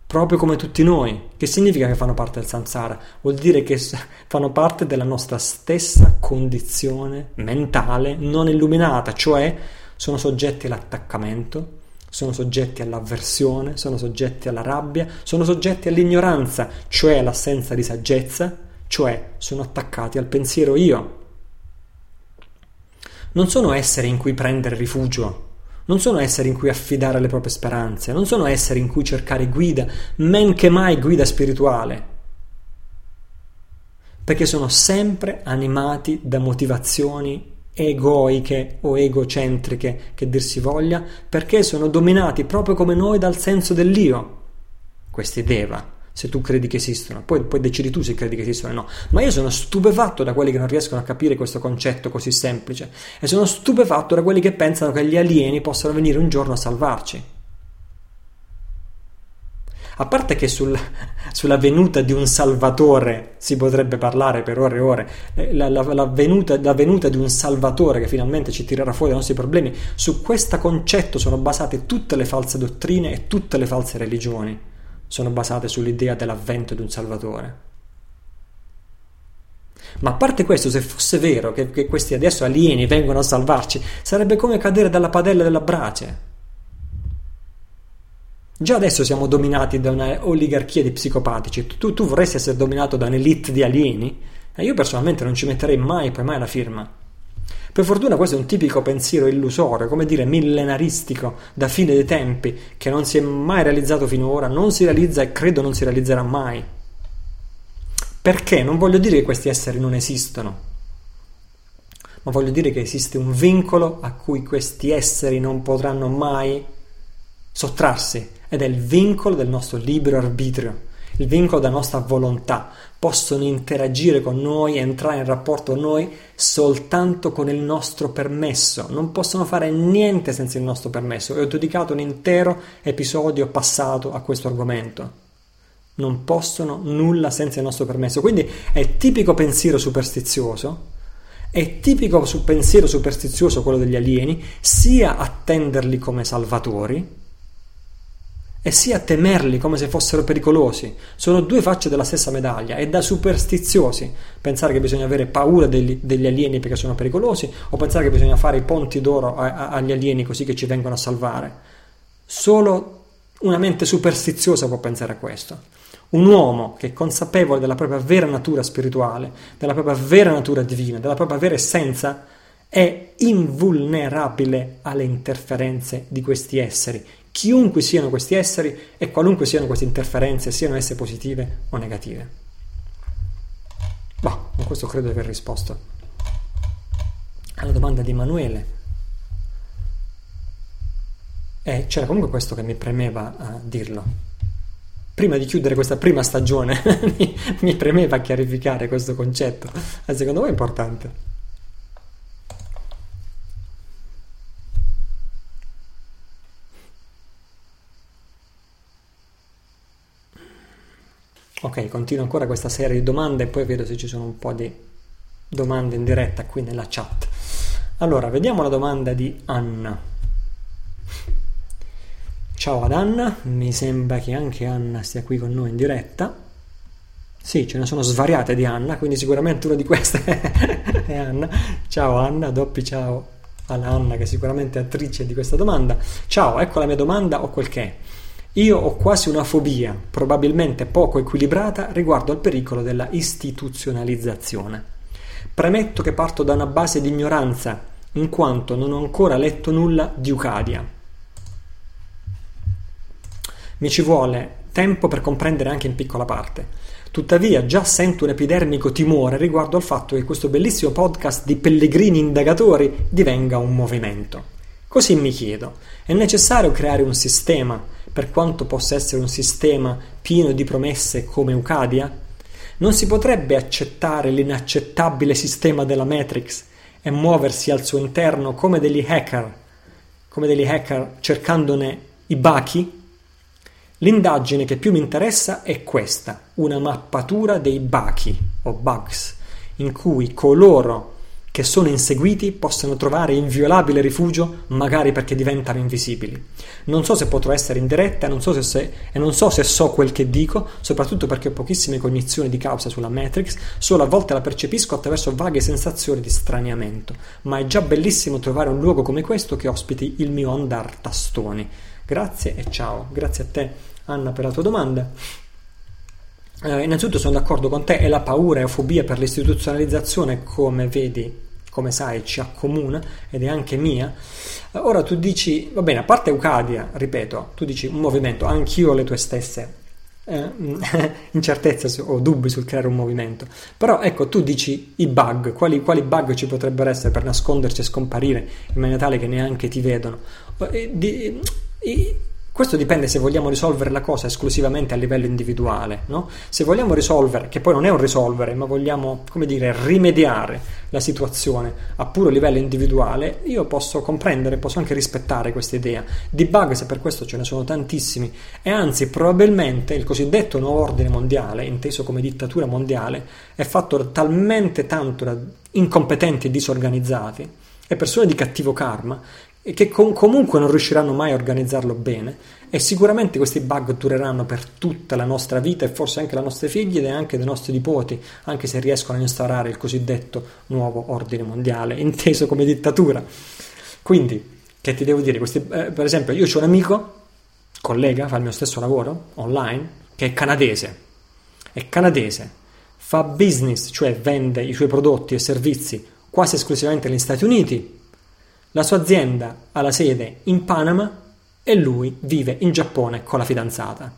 proprio come tutti noi. Che significa che fanno parte del samsara? Vuol dire che fanno parte della nostra stessa condizione mentale non illuminata, cioè sono soggetti all'attaccamento, sono soggetti all'avversione, sono soggetti alla rabbia, sono soggetti all'ignoranza, cioè all'assenza di saggezza, cioè sono attaccati al pensiero io. Non sono esseri in cui prendere rifugio, non sono esseri in cui affidare le proprie speranze, non sono esseri in cui cercare guida, men che mai guida spirituale, perché sono sempre animati da motivazioni egoiche o egocentriche, che dir si voglia, perché sono dominati proprio come noi dal senso dell'io, questi deva se tu credi che esistono, poi, poi, decidi tu se credi che esistono o no. Ma io sono stupefatto da quelli che non riescono a capire questo concetto così semplice e sono stupefatto da quelli che pensano che gli alieni possano venire un giorno a salvarci. A parte che sul, sulla venuta di un salvatore si potrebbe parlare per ore e ore, eh, la, la, la, venuta, la venuta di un salvatore che finalmente ci tirerà fuori dai nostri problemi, su questo concetto sono basate tutte le false dottrine e tutte le false religioni sono basate sull'idea dell'avvento di un Salvatore. Ma a parte questo, se fosse vero che, che, questi adesso alieni vengono a salvarci, sarebbe come cadere dalla padella della brace. Già adesso siamo dominati da una oligarchia di psicopatici. Tu, tu vorresti essere dominato da un'elite di alieni? E io personalmente non ci metterei mai, poi mai la firma. Per fortuna questo è un tipico pensiero illusorio, come dire millenaristico, da fine dei tempi, che non si è mai realizzato finora, non si realizza e credo non si realizzerà mai. Perché? Non voglio dire che questi esseri non esistono, ma voglio dire che esiste un vincolo a cui questi esseri non potranno mai sottrarsi, ed è il vincolo del nostro libero arbitrio il vincolo della nostra volontà, possono interagire con noi, entrare in rapporto con noi soltanto con il nostro permesso, non possono fare niente senza il nostro permesso. E ho dedicato un intero episodio passato a questo argomento. Non possono nulla senza il nostro permesso, quindi è tipico pensiero superstizioso è tipico pensiero superstizioso quello degli alieni, sia attenderli come salvatori, e sia temerli come se fossero pericolosi. Sono due facce della stessa medaglia. È da superstiziosi pensare che bisogna avere paura degli, degli alieni perché sono pericolosi o pensare che bisogna fare i ponti d'oro a, a, agli alieni così che ci vengono a salvare. Solo una mente superstiziosa può pensare a questo. Un uomo che è consapevole della propria vera natura spirituale, della propria vera natura divina, della propria vera essenza, è invulnerabile alle interferenze di questi esseri chiunque siano questi esseri e qualunque siano queste interferenze, siano esse positive o negative. Boh, con questo credo di aver risposto alla domanda di Emanuele. E c'era comunque questo che mi premeva a dirlo. Prima di chiudere questa prima stagione mi, mi premeva chiarificare questo concetto. E secondo voi è importante? Ok, continuo ancora questa serie di domande e poi vedo se ci sono un po' di domande in diretta qui nella chat. Allora, vediamo la domanda di Anna. Ciao ad Anna, mi sembra che anche Anna sia qui con noi in diretta. Sì, ce ne sono svariate di Anna, quindi sicuramente una di queste è Anna. Ciao Anna, doppi ciao alla Anna che sicuramente è attrice di questa domanda. Ciao, ecco la mia domanda o quel che è. Io ho quasi una fobia, probabilmente poco equilibrata, riguardo al pericolo della istituzionalizzazione. Premetto che parto da una base di ignoranza, in quanto non ho ancora letto nulla di Ucadia. Mi ci vuole tempo per comprendere anche in piccola parte. Tuttavia già sento un epidermico timore riguardo al fatto che questo bellissimo podcast di pellegrini indagatori divenga un movimento. Così mi chiedo, è necessario creare un sistema, per quanto possa essere un sistema pieno di promesse come Eucadia? Non si potrebbe accettare l'inaccettabile sistema della Matrix e muoversi al suo interno come degli hacker, come degli hacker cercandone i bachi? L'indagine che più mi interessa è questa, una mappatura dei bachi o bugs, in cui coloro che sono inseguiti possano trovare inviolabile rifugio, magari perché diventano invisibili. Non so se potrò essere in diretta non so se, e non so se so quel che dico, soprattutto perché ho pochissime cognizioni di causa sulla Matrix, solo a volte la percepisco attraverso vaghe sensazioni di straniamento, ma è già bellissimo trovare un luogo come questo che ospiti il mio andar tastoni. Grazie e ciao, grazie a te Anna per la tua domanda. Eh, innanzitutto sono d'accordo con te e la paura e fobia per l'istituzionalizzazione, come vedi, come sai, ci accomuna ed è anche mia. Eh, ora tu dici, va bene, a parte Eucadia, ripeto, tu dici un movimento, anch'io ho le tue stesse eh, incertezze o dubbi sul creare un movimento. Però ecco, tu dici i bug, quali, quali, bug ci potrebbero essere per nasconderci e scomparire in maniera tale che neanche ti vedono. E, di, e, questo dipende se vogliamo risolvere la cosa esclusivamente a livello individuale, no? Se vogliamo risolvere, che poi non è un risolvere, ma vogliamo, come dire, rimediare la situazione a puro livello individuale, io posso comprendere, posso anche rispettare questa idea. Di bug, se per questo ce ne sono tantissimi, e anzi, probabilmente il cosiddetto nuovo ordine mondiale, inteso come dittatura mondiale, è fatto talmente tanto da incompetenti e disorganizzati e persone di cattivo karma e che com- comunque non riusciranno mai a organizzarlo bene e sicuramente questi bug dureranno per tutta la nostra vita e forse anche la nostra figlia e anche dei nostri nipoti, anche se riescono a instaurare il cosiddetto nuovo ordine mondiale, inteso come dittatura. Quindi, che ti devo dire? Questi, eh, per esempio, io ho un amico, collega, fa il mio stesso lavoro online, che è canadese. È canadese, fa business, cioè vende i suoi prodotti e servizi quasi esclusivamente negli Stati Uniti la sua azienda ha la sede in Panama e lui vive in Giappone con la fidanzata.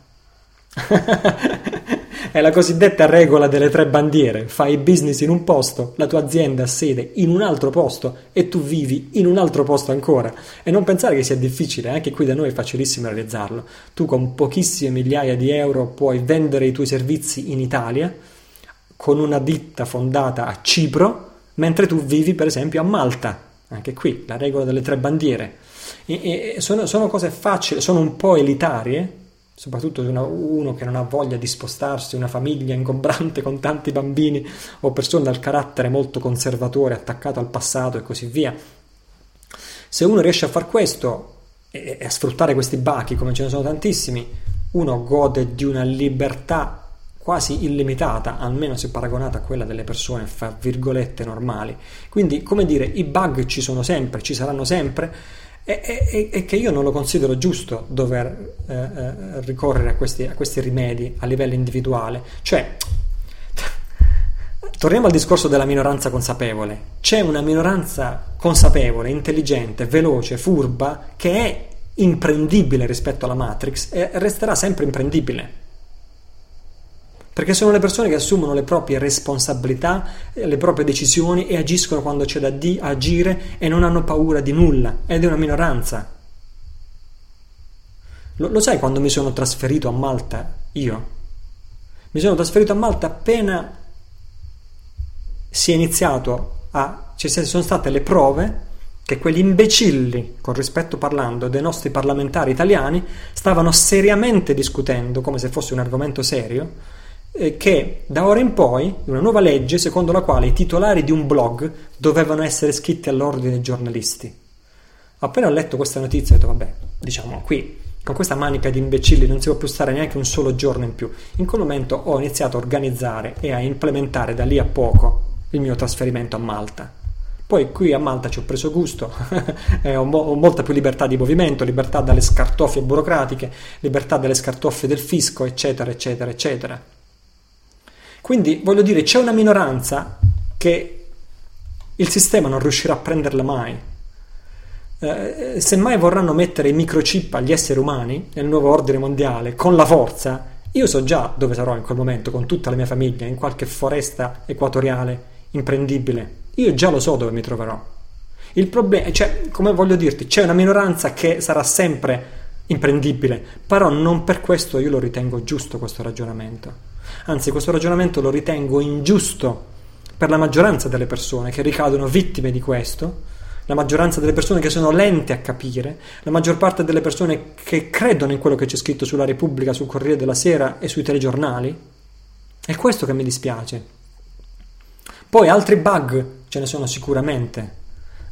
È la cosiddetta regola delle tre bandiere. Fai business in un posto, la tua azienda ha sede in un altro posto e tu vivi in un altro posto ancora. E non pensare che sia difficile, anche qui da noi è facilissimo realizzarlo. Tu con pochissime migliaia di euro puoi vendere i tuoi servizi in Italia con una ditta fondata a Cipro, mentre tu vivi per esempio a Malta anche qui la regola delle tre bandiere. E, e sono, sono, cose facili, sono un po' elitarie, soprattutto una, uno che non ha voglia di spostarsi, una famiglia ingombrante con tanti bambini o persone dal carattere molto conservatore, attaccato al passato e così via. Se uno riesce a fare questo e, e a sfruttare questi bachi, come ce ne sono tantissimi, uno gode di una libertà quasi illimitata, almeno se paragonata a quella delle persone, fra virgolette, normali. Quindi, come dire, i bug ci sono sempre, ci saranno sempre, e, che io non lo considero giusto dover eh, eh, ricorrere a questi, a questi rimedi a livello individuale. Cioè, torniamo al discorso della minoranza consapevole. C'è una minoranza consapevole, intelligente, veloce, furba, che è imprendibile rispetto alla Matrix e resterà sempre imprendibile perché sono le persone che assumono le proprie responsabilità, le proprie decisioni e agiscono quando c'è da di agire e non hanno paura di nulla ed è una minoranza. Lo, lo sai quando mi sono trasferito a Malta io? Mi sono trasferito a Malta appena si è iniziato a... ci sono state le prove che quegli imbecilli, con rispetto parlando, dei nostri parlamentari italiani stavano seriamente discutendo, come se fosse un argomento serio, eh, che da ora in poi una nuova legge secondo la quale i titolari di un blog dovevano essere iscritti all'ordine dei giornalisti. Appena ho letto questa notizia ho detto vabbè, diciamo qui con questa manica di imbecilli non si può più stare neanche un solo giorno in più. In quel momento ho iniziato a organizzare e a implementare da lì a poco il mio trasferimento a Malta. Poi qui a Malta ci ho preso gusto, ho, mo- ho, molta più libertà di movimento, libertà dalle scartoffie burocratiche, libertà dalle scartoffie del fisco, eccetera, eccetera, eccetera. Quindi voglio dire, c'è una minoranza che il sistema non riuscirà a prenderla mai. Eh, se mai vorranno mettere i microchip agli esseri umani nel nuovo ordine mondiale con la forza, io so già dove sarò in quel momento con tutta la mia famiglia, in qualche foresta equatoriale imprendibile. Io già lo so dove mi troverò. Il problema, cioè, come voglio dirti, c'è una minoranza che sarà sempre imprendibile, però non per questo io lo ritengo giusto questo ragionamento. Anzi, questo ragionamento lo ritengo ingiusto per la maggioranza delle persone che ricadono vittime di questo, la maggioranza delle persone che sono lente a capire, la maggior parte delle persone che credono in quello che c'è scritto sulla Repubblica, sul Corriere della Sera e sui telegiornali. È questo che mi dispiace. Poi altri bug ce ne sono sicuramente.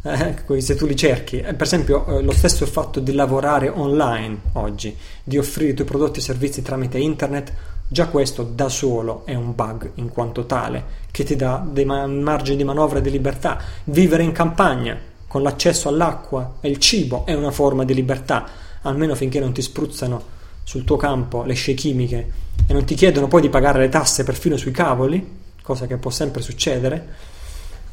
Eh, se tu li cerchi, eh, per esempio, eh, lo stesso fatto di lavorare online oggi, di offrire i tuoi prodotti e servizi tramite internet, già questo da solo è un bug in quanto tale, che ti dà dei margini di manovra e di libertà. Vivere in campagna con l'accesso all'acqua e il cibo è una forma di libertà, almeno finché non ti spruzzano sul tuo campo le scie chimiche e non ti chiedono poi di pagare le tasse perfino sui cavoli, cosa che può sempre succedere.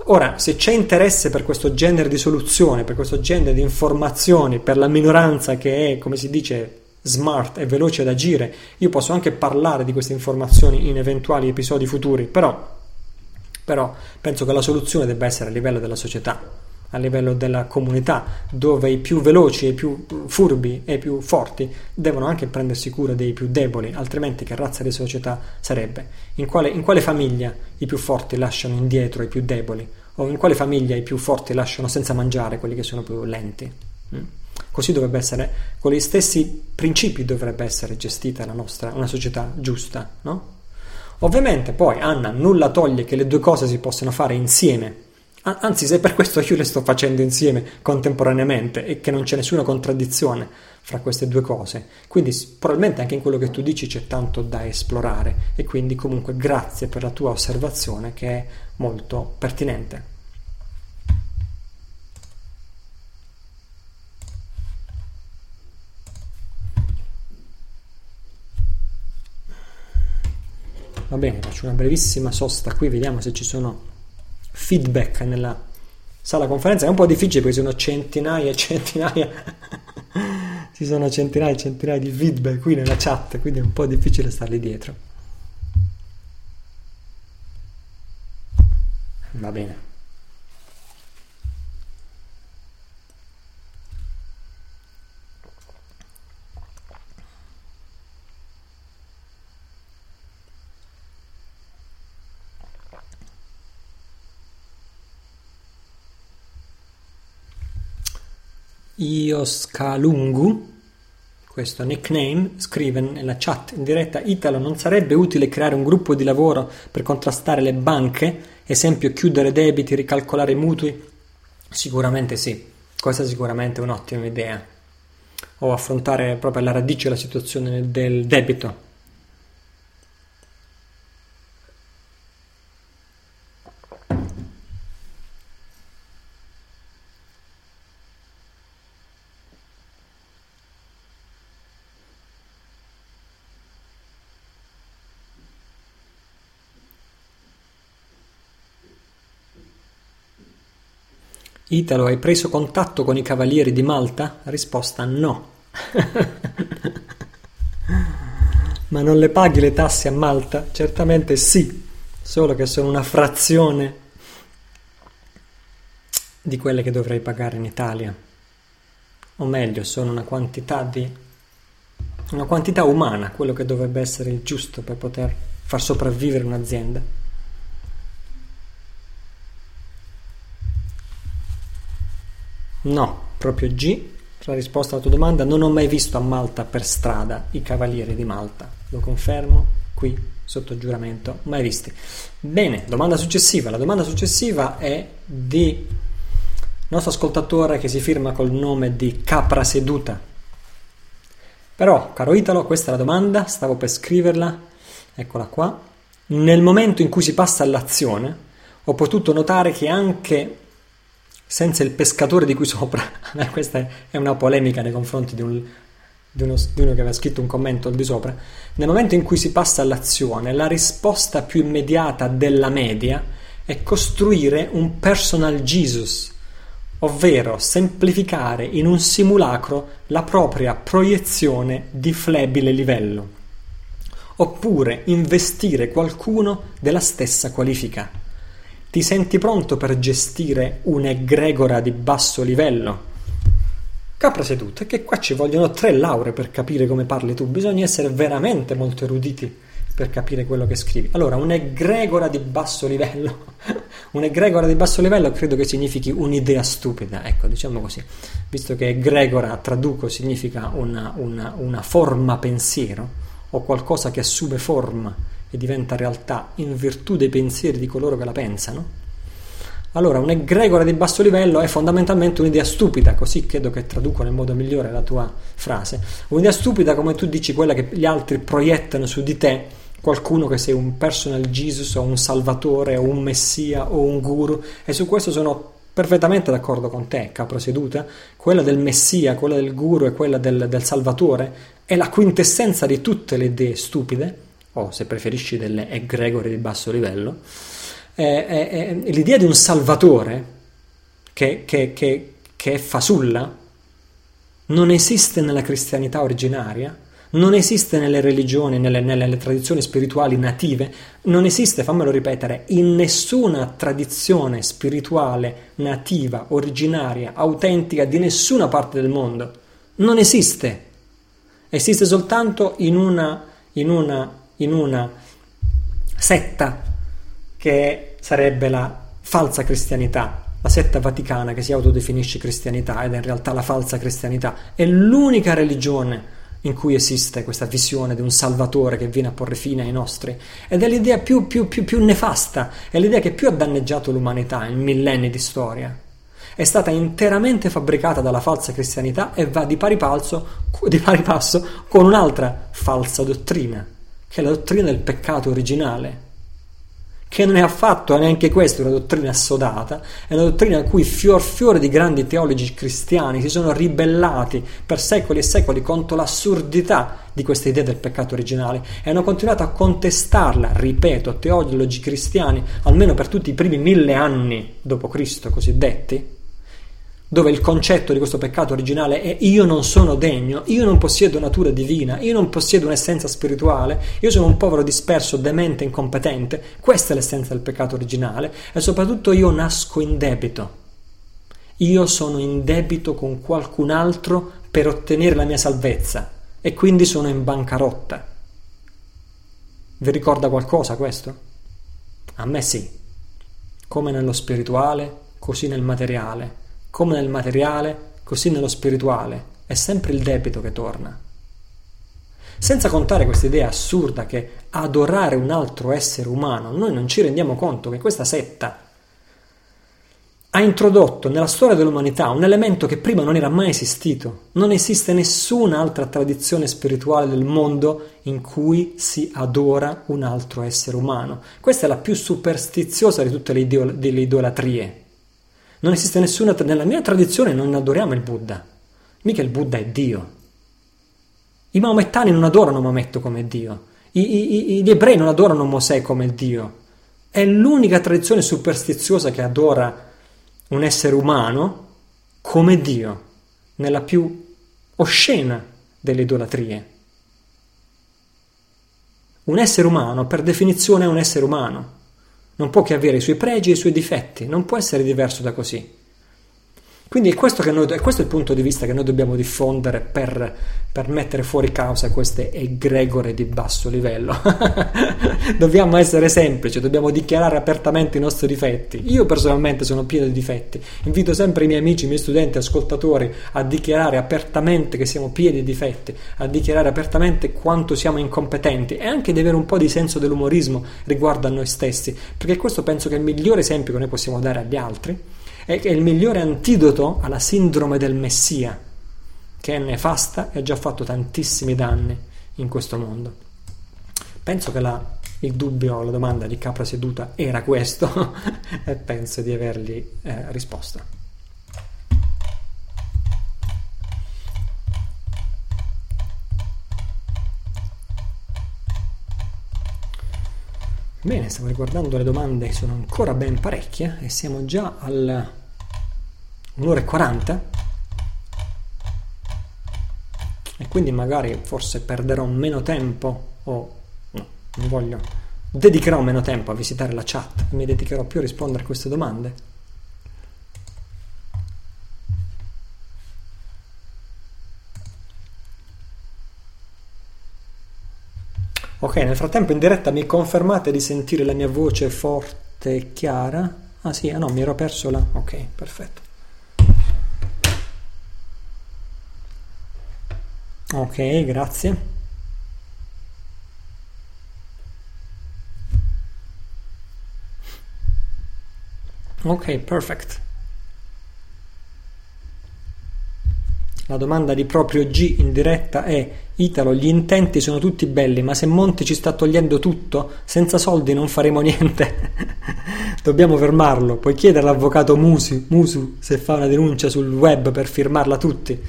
Ora, se c'è interesse per questo genere di soluzione, per questo genere di informazioni, per la minoranza che è, come si dice, smart e veloce ad agire, io posso anche parlare di queste informazioni in eventuali episodi futuri, però, però penso che la soluzione debba essere a livello della società a livello della comunità, dove i più veloci, i più furbi e i più forti devono anche prendersi cura dei più deboli, altrimenti che razza di società sarebbe? In quale, in quale famiglia i più forti lasciano indietro i più deboli? O in quale famiglia i più forti lasciano senza mangiare quelli che sono più lenti? Mm? Così dovrebbe essere, con gli stessi principi dovrebbe essere gestita la nostra, una società giusta, no? Ovviamente poi Anna nulla toglie che le due cose si possano fare insieme Anzi, se per questo io le sto facendo insieme contemporaneamente e che non c'è nessuna contraddizione fra queste due cose. Quindi probabilmente anche in quello che tu dici c'è tanto da esplorare e quindi comunque grazie per la tua osservazione che è molto pertinente. Va bene, faccio una brevissima sosta qui, vediamo se ci sono feedback nella sala conferenza. È un po' difficile perché sono centinaia e centinaia ci sono centinaia e centinaia di feedback qui nella chat quindi è un po' difficile starli dietro. Va bene Ioscalungu, questo nickname, scrive nella chat in diretta Italo, non sarebbe utile creare un gruppo di lavoro per contrastare le banche? Esempio, chiudere debiti, ricalcolare mutui? Sicuramente sì, questa è sicuramente un'ottima idea. O affrontare proprio alla radice la situazione del debito. Italo, hai preso contatto con i Cavalieri di Malta? Risposta no. Ma non le paghi le tasse a Malta? Certamente sì, solo che sono una frazione di quelle che dovrei pagare in Italia. O meglio, sono una quantità di una quantità umana, quello che dovrebbe essere il giusto per poter far sopravvivere un'azienda. No, proprio G. La risposta alla tua domanda, non ho mai visto a Malta per strada i cavalieri di Malta. Lo confermo qui sotto giuramento, mai visti. Bene, domanda successiva. La domanda successiva è di nostro ascoltatore che si firma col nome di Capra Seduta. Però, caro Italo, questa è la domanda, stavo per scriverla, eccola qua. Nel momento in cui si passa all'azione, ho potuto notare che anche senza il pescatore di qui sopra. Questa è una polemica nei confronti di, un, di, uno, di, uno, che aveva scritto un commento al di sopra. Nel momento in cui si passa all'azione, la risposta più immediata della media è costruire un personal Jesus, ovvero semplificare in un simulacro la propria proiezione di flebile livello, oppure investire qualcuno della stessa qualifica. Ti senti pronto per gestire un'egregora di basso livello? Capra seduta, che qua ci vogliono tre lauree per capire come parli tu, bisogna essere veramente molto eruditi per capire quello che scrivi. Allora, un'egregora di basso livello, un'egregora di basso livello credo che significhi un'idea stupida, ecco, diciamo così, visto che egregora, traduco, significa una, una, una forma pensiero o qualcosa che assume forma e diventa realtà in virtù dei pensieri di coloro che la pensano? Allora, un egregore di basso livello è fondamentalmente un'idea stupida, così credo che traduco nel modo migliore la tua frase. Un'idea stupida, come tu dici, quella che gli altri proiettano su di te, qualcuno che sei un personal Jesus o un salvatore o un messia o un guru, e su questo sono perfettamente d'accordo con te, capro seduta. Quella del messia, quella del guru e quella del, del salvatore è la quintessenza di tutte le idee stupide, o se preferisci delle egregore di basso livello eh, eh, l'idea di un salvatore che, che, che, che è fasulla non esiste nella cristianità originaria, non esiste nelle religioni, nelle, nelle, tradizioni spirituali native, non esiste, fammelo ripetere, in nessuna tradizione spirituale nativa, originaria, autentica di nessuna parte del mondo. Non esiste. Esiste soltanto in una, in una, in una setta che sarebbe la falsa cristianità, la setta vaticana che si autodefinisce cristianità ed è in realtà la falsa cristianità, è l'unica religione in cui esiste questa visione di un salvatore che viene a porre fine ai nostri. Ed è l'idea più, più, più, più nefasta, è l'idea che più ha danneggiato l'umanità in millenni di storia. È stata interamente fabbricata dalla falsa cristianità e va di pari, palzo, di pari passo con un'altra falsa dottrina, che è la dottrina del peccato originale, che non è affatto neanche questa una dottrina assodata, è una dottrina a cui fior fiore di grandi teologi cristiani si sono ribellati per secoli e secoli contro l'assurdità di questa idea del peccato originale e hanno continuato a contestarla, ripeto, teologi cristiani, almeno per tutti i primi mille anni dopo Cristo cosiddetti, dove il concetto di questo peccato originale è io non sono degno, io non possiedo natura divina, io non possiedo un'essenza spirituale, io sono un povero disperso, demente, incompetente, questa è l'essenza del peccato originale e soprattutto io nasco in debito. Io sono in debito con qualcun altro per ottenere la mia salvezza e quindi sono in bancarotta. Vi ricorda qualcosa questo? A me sì. Come nello spirituale, così nel materiale come nel materiale, così nello spirituale, è sempre il debito che torna. Senza contare questa idea assurda che adorare un altro essere umano, noi non ci rendiamo conto che questa setta ha introdotto nella storia dell'umanità un elemento che prima non era mai esistito. Non esiste nessun'altra tradizione spirituale del mondo in cui si adora un altro essere umano. Questa è la più superstiziosa di tutte le, idol- le idolatrie. Non esiste nessuna, nella mia tradizione non adoriamo il Buddha, mica il Buddha è Dio. I maomettani non adorano Maometto come Dio, I, i, gli ebrei non adorano Mosè come Dio. È l'unica tradizione superstiziosa che adora un essere umano come Dio, nella più oscena delle idolatrie. Un essere umano, per definizione, è un essere umano non può che avere i suoi pregi e i suoi difetti, non può essere diverso da così. Quindi è questo, noi, è il punto di vista che noi dobbiamo diffondere per, per mettere fuori causa queste egregore di basso livello. dobbiamo essere semplici, dobbiamo dichiarare apertamente i nostri difetti. Io personalmente sono pieno di difetti. Invito sempre i miei amici, i miei studenti, ascoltatori a dichiarare apertamente che siamo pieni di difetti, a dichiarare apertamente quanto siamo incompetenti e anche di avere un po' di senso dell'umorismo riguardo a noi stessi, perché questo penso che è il migliore esempio che noi possiamo dare agli altri è il migliore antidoto alla sindrome del Messia, che è nefasta e ha già fatto tantissimi danni in questo mondo. Penso che la, il dubbio, la domanda di capra seduta era questo e penso di avergli eh, risposto. Bene, stavo riguardando le domande, sono ancora ben parecchie e siamo già al un'ora e 40 e quindi magari forse perderò meno tempo o no, non voglio dedicherò meno tempo a visitare la chat e mi dedicherò più a rispondere a queste domande Ok, nel frattempo in diretta mi confermate di sentire la mia voce forte e chiara? Ah sì, ah no, mi ero perso là. Ok, perfetto. Ok, grazie. Ok, perfect. La domanda di proprio G in diretta è Italo, gli intenti sono tutti belli, ma se Monti ci sta togliendo tutto, senza soldi non faremo niente. Dobbiamo fermarlo. Puoi chiedere all'avvocato Musi, Musu se fa una denuncia sul web per firmarla tutti.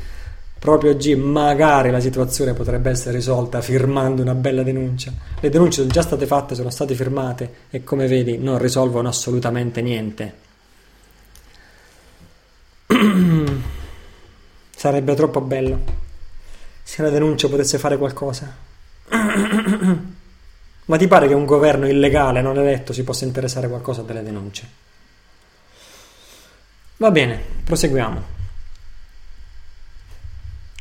Proprio G, magari la situazione potrebbe essere risolta firmando una bella denuncia. Le denunce sono già state fatte, sono state firmate e come vedi non risolvono assolutamente niente. Sarebbe troppo bello se la denuncia potesse fare qualcosa. Ma ti pare che un governo illegale non eletto si possa interessare qualcosa delle denunce? Va bene, proseguiamo.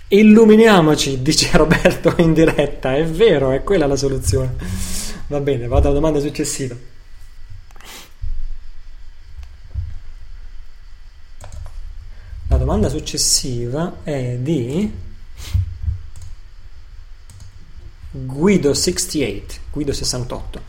Illuminiamoci, dice Roberto in diretta. È vero, è quella la soluzione. Va bene, vado alla domanda successiva. La domanda successiva è di Guido68, Guido68.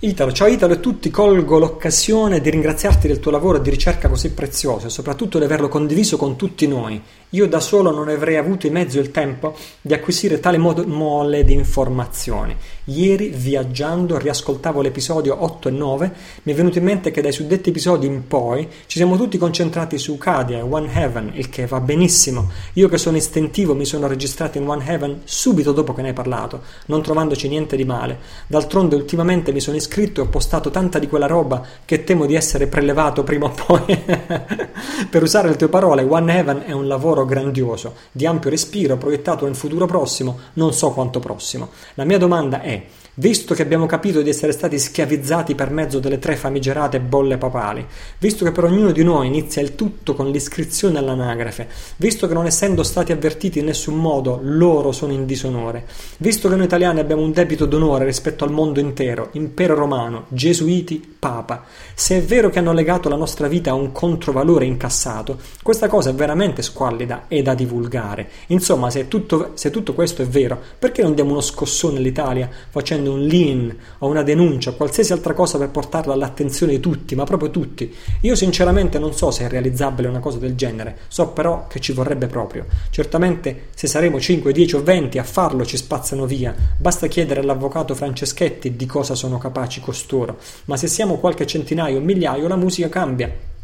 Italo, ciao Italo e tutti, colgo l'occasione di ringraziarti del tuo lavoro di ricerca così prezioso e soprattutto di averlo condiviso con tutti noi. Io da solo non avrei avuto i mezzi o il tempo di acquisire tale mole di informazioni. Ieri, viaggiando, riascoltavo l'episodio 8 e 9, mi è venuto in mente che dai suddetti episodi in poi ci siamo tutti concentrati su Cadia e One Heaven, il che va benissimo. Io che sono istintivo mi sono registrato in One Heaven subito dopo che ne hai parlato, non trovandoci niente di male. D'altronde ultimamente mi sono iscritto e ho postato tanta di quella roba che temo di essere prelevato prima o poi. per usare le tue parole, One Heaven è un lavoro grandioso, di ampio respiro, proiettato nel futuro prossimo, non so quanto prossimo. La mia domanda è, visto che abbiamo capito di essere stati schiavizzati per mezzo delle tre famigerate bolle papali, visto che per ognuno di noi inizia il tutto con l'iscrizione all'anagrafe, visto che non essendo stati avvertiti in nessun modo loro sono in disonore, visto che noi italiani abbiamo un debito d'onore rispetto al mondo intero, impero romano, gesuiti, papa, se è vero che hanno legato la nostra vita a un controvalore incassato, questa cosa è veramente squallida e da divulgare. Insomma, se tutto, se tutto questo è vero, perché non diamo uno scossone all'Italia facendo facendo un lean o una denuncia qualsiasi altra cosa per portarla all'attenzione di tutti, ma proprio tutti. Io sinceramente non so se è realizzabile una cosa del genere, so però che ci vorrebbe proprio. Certamente se saremo 5, 10 o 20 a farlo ci spazzano via, basta chiedere all'avvocato Franceschetti di cosa sono capaci costoro, ma se siamo qualche centinaio o migliaio la musica cambia.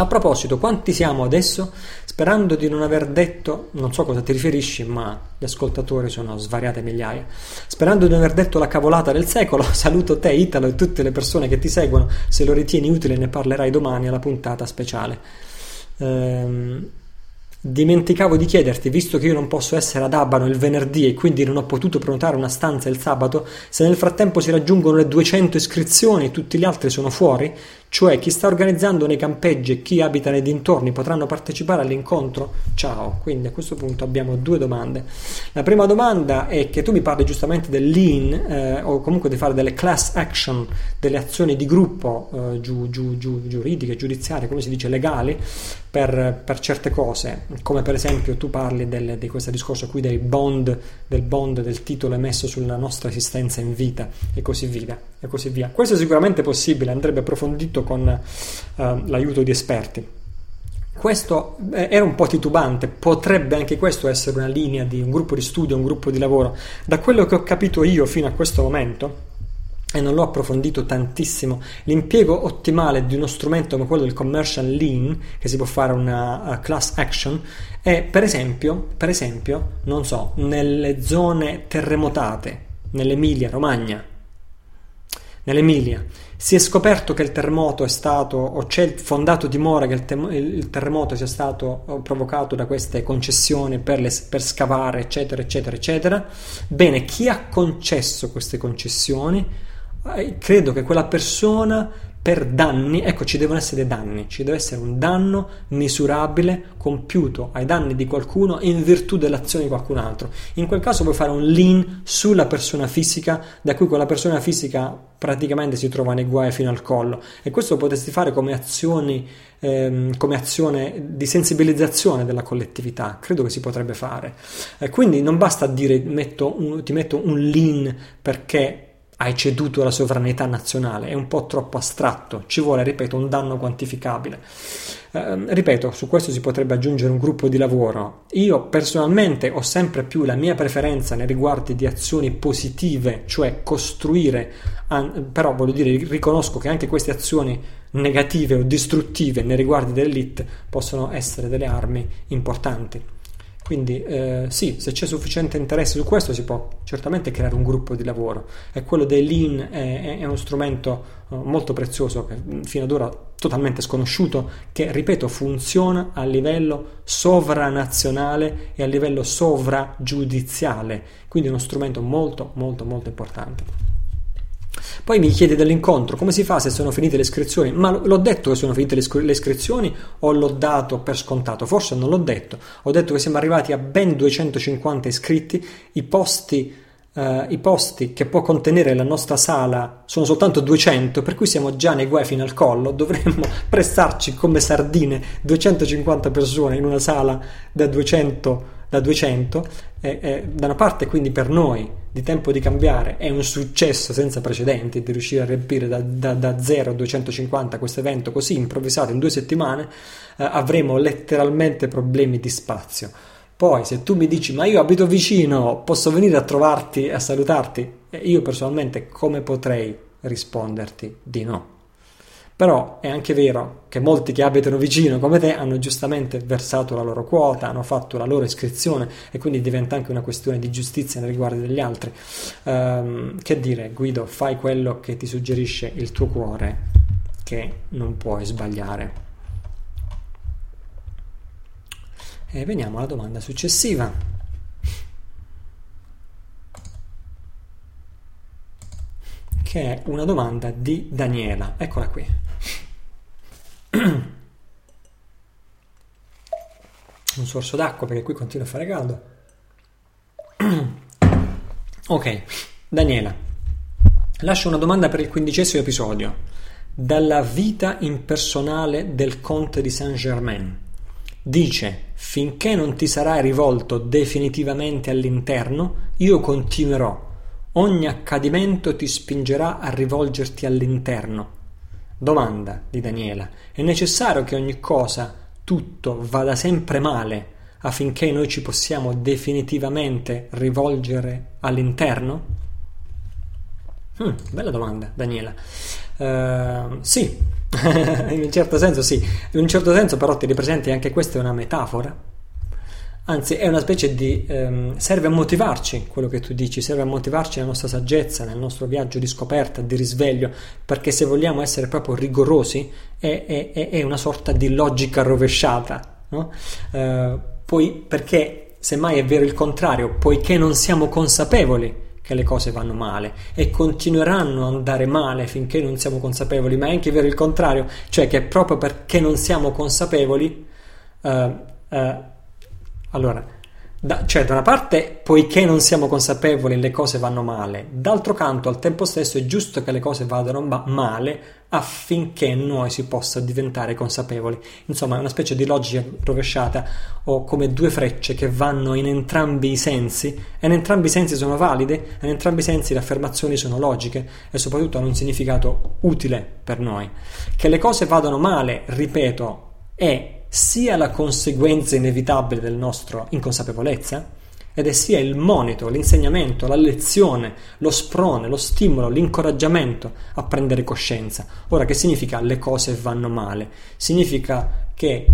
A proposito, quanti siamo adesso? Sperando di non aver detto, non so cosa ti riferisci, ma gli ascoltatori sono svariate migliaia. Sperando di non aver detto la cavolata del secolo, saluto te, Italo, e tutte le persone che ti seguono. Se lo ritieni utile, ne parlerai domani alla puntata speciale. Ehm, Dimenticavo di chiederti, visto che io non posso essere ad Abano il venerdì e quindi non ho potuto prenotare una stanza il sabato, se nel frattempo si raggiungono le 200 iscrizioni e tutti gli altri sono fuori, cioè chi sta organizzando nei campeggi e chi abita nei dintorni potranno partecipare all'incontro? Ciao, quindi a questo punto abbiamo due domande. La prima domanda è che tu mi parli giustamente del lean eh, o comunque di fare delle class action, delle azioni di gruppo eh, giu, giu, giu, giuridiche, giudiziarie, come si dice, legali per, per, certe cose, come per esempio tu parli del, di questo discorso qui dei bond, del bond del titolo emesso sulla nostra esistenza in vita e così via. E così via. Questo è sicuramente possibile, andrebbe approfondito con uh, l'aiuto di esperti. Questo eh, era un po' titubante, potrebbe anche questo essere una linea di un gruppo di studio, un gruppo di lavoro. Da quello che ho capito io fino a questo momento, e non l'ho approfondito tantissimo, l'impiego ottimale di uno strumento come quello del commercial lean, che si può fare una class action, è per esempio, per esempio, non so, nelle zone terremotate, nell'Emilia Romagna, nell'Emilia, si è scoperto che il terremoto è stato, o c'è il fondato dimora che il, te- il terremoto sia stato provocato da queste concessioni per, le, per scavare, eccetera, eccetera, eccetera. Bene, chi ha concesso queste concessioni? Eh, credo che quella persona per danni, ecco ci devono essere danni, ci deve essere un danno misurabile compiuto ai danni di qualcuno in virtù dell'azione di qualcun altro. In quel caso puoi fare un lean sulla persona fisica, da cui quella persona fisica praticamente si trova nei guai fino al collo e questo potresti fare come azioni ehm, come azione di sensibilizzazione della collettività, credo che si potrebbe fare. Eh, quindi non basta dire metto un, ti metto un lean perché hai ceduto la sovranità nazionale, è un po' troppo astratto, ci vuole, ripeto, un danno quantificabile. Eh, ripeto, su questo si potrebbe aggiungere un gruppo di lavoro. Io personalmente ho sempre più la mia preferenza nei riguardi di azioni positive, cioè costruire, però voglio dire, riconosco che anche queste azioni negative o distruttive nei riguardi dell'elite possono essere delle armi importanti. Quindi eh, sì, se c'è sufficiente interesse su questo si può certamente creare un gruppo di lavoro e quello dei lean è, è uno strumento uh, molto prezioso che fino ad ora totalmente sconosciuto che, ripeto, funziona a livello sovranazionale e a livello sovragiudiziale, quindi è uno strumento molto molto molto importante. Poi mi chiede dell'incontro, come si fa se sono finite le iscrizioni? Ma l'ho detto che sono finite le iscrizioni o l'ho dato per scontato? Forse non l'ho detto. Ho detto che siamo arrivati a ben 250 iscritti, i posti Uh, i posti che può contenere la nostra sala sono soltanto 200, per cui siamo già nei guai fino al collo, dovremmo prestarci come sardine 250 persone in una sala da 200 da 200, eh, eh, da una parte quindi per noi di tempo di cambiare è un successo senza precedenti di riuscire a riempire da, da, da 0 a 250 questo evento così improvvisato in due settimane, eh, avremo letteralmente problemi di spazio. Poi se tu mi dici ma io abito vicino, posso venire a trovarti a salutarti, eh, io personalmente come potrei risponderti di no? Però è anche vero che molti che abitano vicino come te hanno giustamente versato la loro quota, hanno fatto la loro iscrizione e quindi diventa anche una questione di giustizia nei riguardi degli altri. Um, che dire, Guido, fai quello che ti suggerisce il tuo cuore, che non puoi sbagliare. E veniamo alla domanda successiva. Che è una domanda di Daniela. Eccola qui. un sorso d'acqua perché qui continua a fare caldo. ok, Daniela, lascio una domanda per il quindicesimo episodio. Dalla vita impersonale del conte di Saint-Germain. Dice, finché non ti sarai rivolto definitivamente all'interno, io continuerò. Ogni accadimento ti spingerà a rivolgerti all'interno. Domanda di Daniela. È necessario che ogni cosa, tutto, vada sempre male affinché noi ci possiamo definitivamente rivolgere all'interno? Hmm, bella domanda, Daniela. Uh, sì, in un certo senso sì. In un certo senso però ti ripresenti anche questa è una metafora Anzi, è una specie di... Ehm, serve a motivarci quello che tu dici, serve a motivarci la nostra saggezza, nel nostro viaggio di scoperta, di risveglio, perché se vogliamo essere proprio rigorosi è, è, è una sorta di logica rovesciata. No? Eh, poi, perché semmai è vero il contrario, poiché non siamo consapevoli che le cose vanno male e continueranno ad andare male finché non siamo consapevoli, ma è anche vero il contrario, cioè che proprio perché non siamo consapevoli... Eh, eh, allora, da, cioè da una parte, poiché non siamo consapevoli, le cose vanno male, d'altro canto, al tempo stesso è giusto che le cose vadano ma- male affinché noi si possa diventare consapevoli. Insomma, è una specie di logica rovesciata o come due frecce che vanno in entrambi i sensi e in entrambi i sensi sono valide e in entrambi i sensi le affermazioni sono logiche e soprattutto hanno un significato utile per noi. Che le cose vadano male, ripeto, è sia la conseguenza inevitabile del nostro inconsapevolezza ed è sia il monito, l'insegnamento, la lezione, lo sprone, lo stimolo, l'incoraggiamento a prendere coscienza. Ora, che significa le cose vanno male? Significa che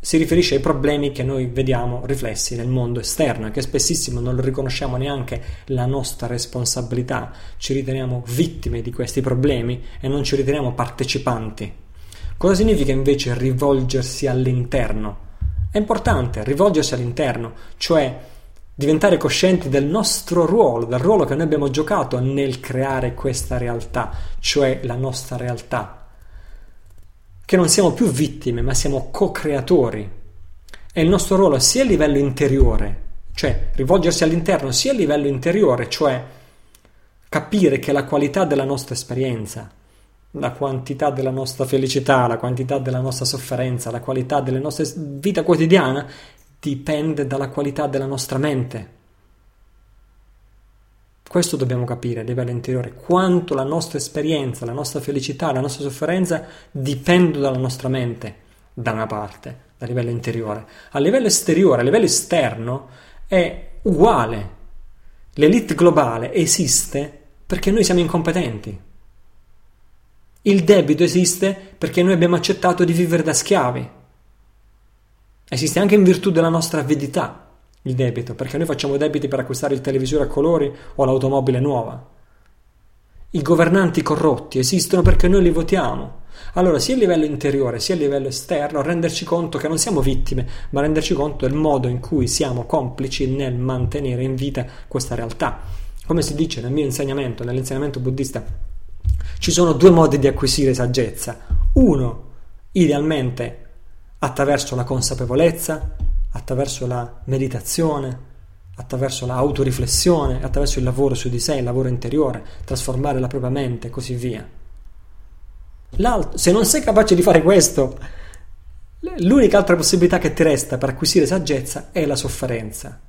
si riferisce ai problemi che noi vediamo riflessi nel mondo esterno e che spessissimo non riconosciamo neanche la nostra responsabilità, ci riteniamo vittime di questi problemi e non ci riteniamo partecipanti Cosa significa invece rivolgersi all'interno? È importante rivolgersi all'interno, cioè diventare coscienti del nostro ruolo, del ruolo che noi abbiamo giocato nel creare questa realtà, cioè la nostra realtà. Che non siamo più vittime, ma siamo co-creatori. E il nostro ruolo sia a livello interiore, cioè rivolgersi all'interno, sia a livello interiore, cioè capire che la qualità della nostra esperienza, la quantità della nostra felicità, la quantità della nostra sofferenza, la qualità della nostra vita quotidiana dipende dalla qualità della nostra mente. Questo dobbiamo capire a livello interiore, quanto la nostra esperienza, la nostra felicità, la nostra sofferenza dipendono dalla nostra mente, da una parte, a livello interiore. A livello esteriore, a livello esterno, è uguale. L'elite globale esiste perché noi siamo incompetenti. Il debito esiste perché noi abbiamo accettato di vivere da schiavi. Esiste anche in virtù della nostra avidità il debito, perché noi facciamo debiti per acquistare il televisore a colori o l'automobile nuova. I governanti corrotti esistono perché noi li votiamo. Allora, sia a livello interiore sia a livello esterno, renderci conto che non siamo vittime, ma renderci conto del modo in cui siamo complici nel mantenere in vita questa realtà. Come si dice nel mio insegnamento, nell'insegnamento buddista, ci sono due modi di acquisire saggezza. Uno, idealmente, attraverso la consapevolezza, attraverso la meditazione, attraverso l'autoriflessione, attraverso il lavoro su di sé, il lavoro interiore, trasformare la propria mente e così via. L'altro, se non sei capace di fare questo, l'unica altra possibilità che ti resta per acquisire saggezza è la sofferenza.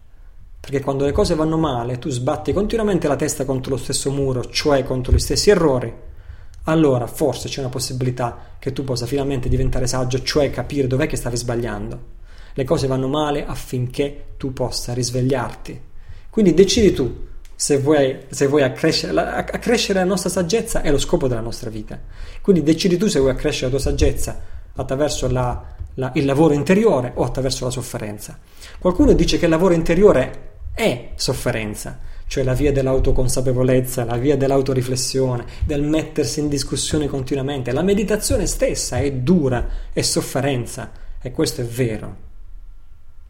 Perché quando le cose vanno male, tu sbatti continuamente la testa contro lo stesso muro, cioè contro gli stessi errori, allora forse c'è una possibilità che tu possa finalmente diventare saggio, cioè capire dov'è che stavi sbagliando. Le cose vanno male affinché tu possa risvegliarti. Quindi decidi tu se vuoi, se vuoi accrescere, la, accrescere la nostra saggezza è lo scopo della nostra vita. Quindi decidi tu se vuoi accrescere la tua saggezza attraverso la, la, il lavoro interiore o attraverso la sofferenza. Qualcuno dice che il lavoro interiore è sofferenza, cioè la via dell'autoconsapevolezza, la via dell'autoriflessione, del mettersi in discussione continuamente. La meditazione stessa è dura, è sofferenza e questo è vero.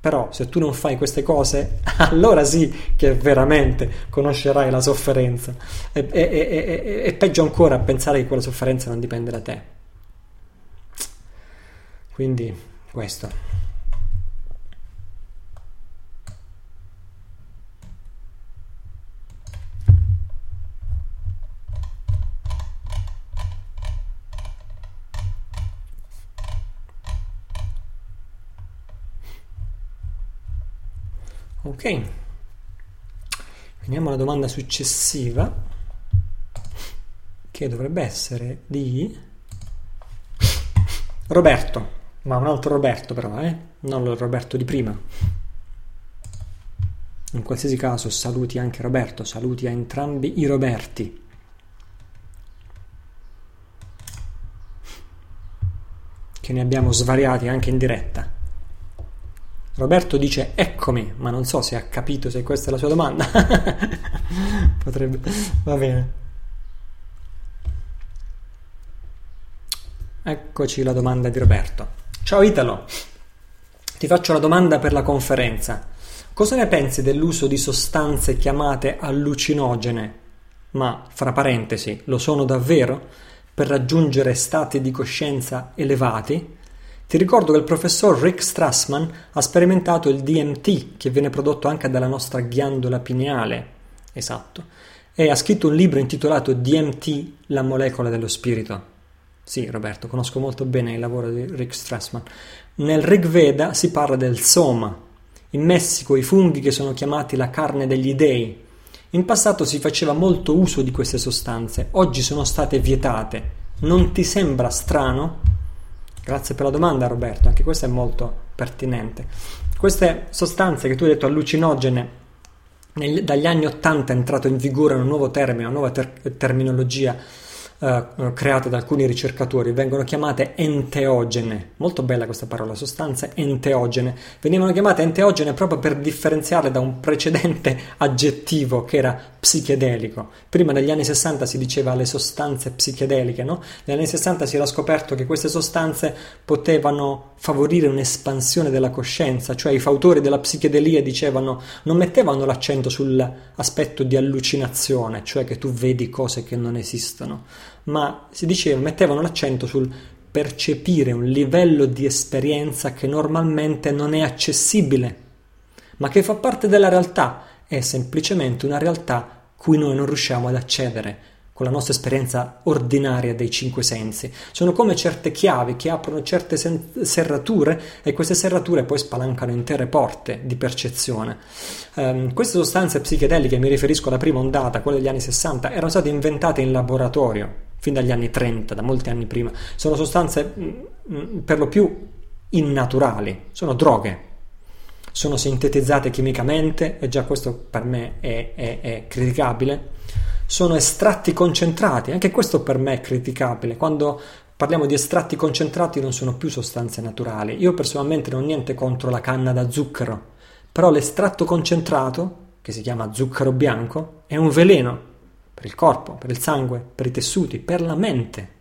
Però se tu non fai queste cose, allora sì che veramente conoscerai la sofferenza. E, e, e, e, peggio ancora pensare che quella sofferenza non dipende da te. Quindi questo. Ok, veniamo alla domanda successiva che dovrebbe essere di Roberto, ma un altro Roberto però, eh? non il Roberto di prima. In qualsiasi caso saluti anche Roberto, saluti a entrambi i Roberti. Che ne abbiamo svariati anche in diretta. Roberto dice eccomi, ma non so se ha capito se questa è la sua domanda. Potrebbe. Va bene. Eccoci la domanda di Roberto. Ciao Italo, ti faccio la domanda per la conferenza. Cosa ne pensi dell'uso di sostanze chiamate allucinogene, ma fra parentesi, lo sono davvero, per raggiungere stati di coscienza elevati? Ti ricordo che il professor Rick Strassman ha sperimentato il DMT, che viene prodotto anche dalla nostra ghiandola pineale. Esatto. E ha scritto un libro intitolato DMT, la molecola dello spirito. Sì, Roberto, conosco molto bene il lavoro di Rick Strassman. Nel Rig Veda si parla del soma. In Messico i funghi che sono chiamati la carne degli dei. In passato si faceva molto uso di queste sostanze, oggi sono state vietate. Non ti sembra strano? Grazie per la domanda Roberto, anche questa è molto pertinente. Queste sostanze che tu hai detto allucinogene, nel, dagli anni 80 è entrato in vigore un nuovo termine, una nuova ter- terminologia uh, create da alcuni ricercatori vengono chiamate enteogene. Molto bella questa parola, sostanze enteogene. Venivano chiamate enteogene proprio per differenziarle da un precedente aggettivo che era psichedelico. Prima negli anni 60 si diceva le sostanze psichedeliche, no? Negli anni 60 si era scoperto che queste sostanze potevano favorire un'espansione della coscienza, cioè i fautori della psichedelia dicevano non mettevano l'accento sull'aspetto di allucinazione, cioè che tu vedi cose che non esistono, ma si diceva, mettevano l'accento sul percepire un livello di esperienza che normalmente non è accessibile, ma che fa parte della realtà, è semplicemente una realtà cui noi non riusciamo ad accedere. con la nostra esperienza ordinaria dei cinque sensi. Sono come certe chiavi che aprono certe sen- serrature e queste serrature poi spalancano intere porte di percezione. Um, queste sostanze psichedeliche, mi riferisco alla prima ondata, quella degli anni 60, erano state inventate in laboratorio fin dagli anni 30, da molti anni prima. Sono sostanze mm, mm, per lo più innaturali, sono droghe. Sono sintetizzate chimicamente e già questo per me è, è, è criticabile sono estratti concentrati, anche questo per me è criticabile, quando parliamo di estratti concentrati non sono più sostanze naturali. Io personalmente non ho niente contro la canna da zucchero, però l'estratto concentrato, che si chiama zucchero bianco, è un veleno per il corpo, per il sangue, per i tessuti, per la mente.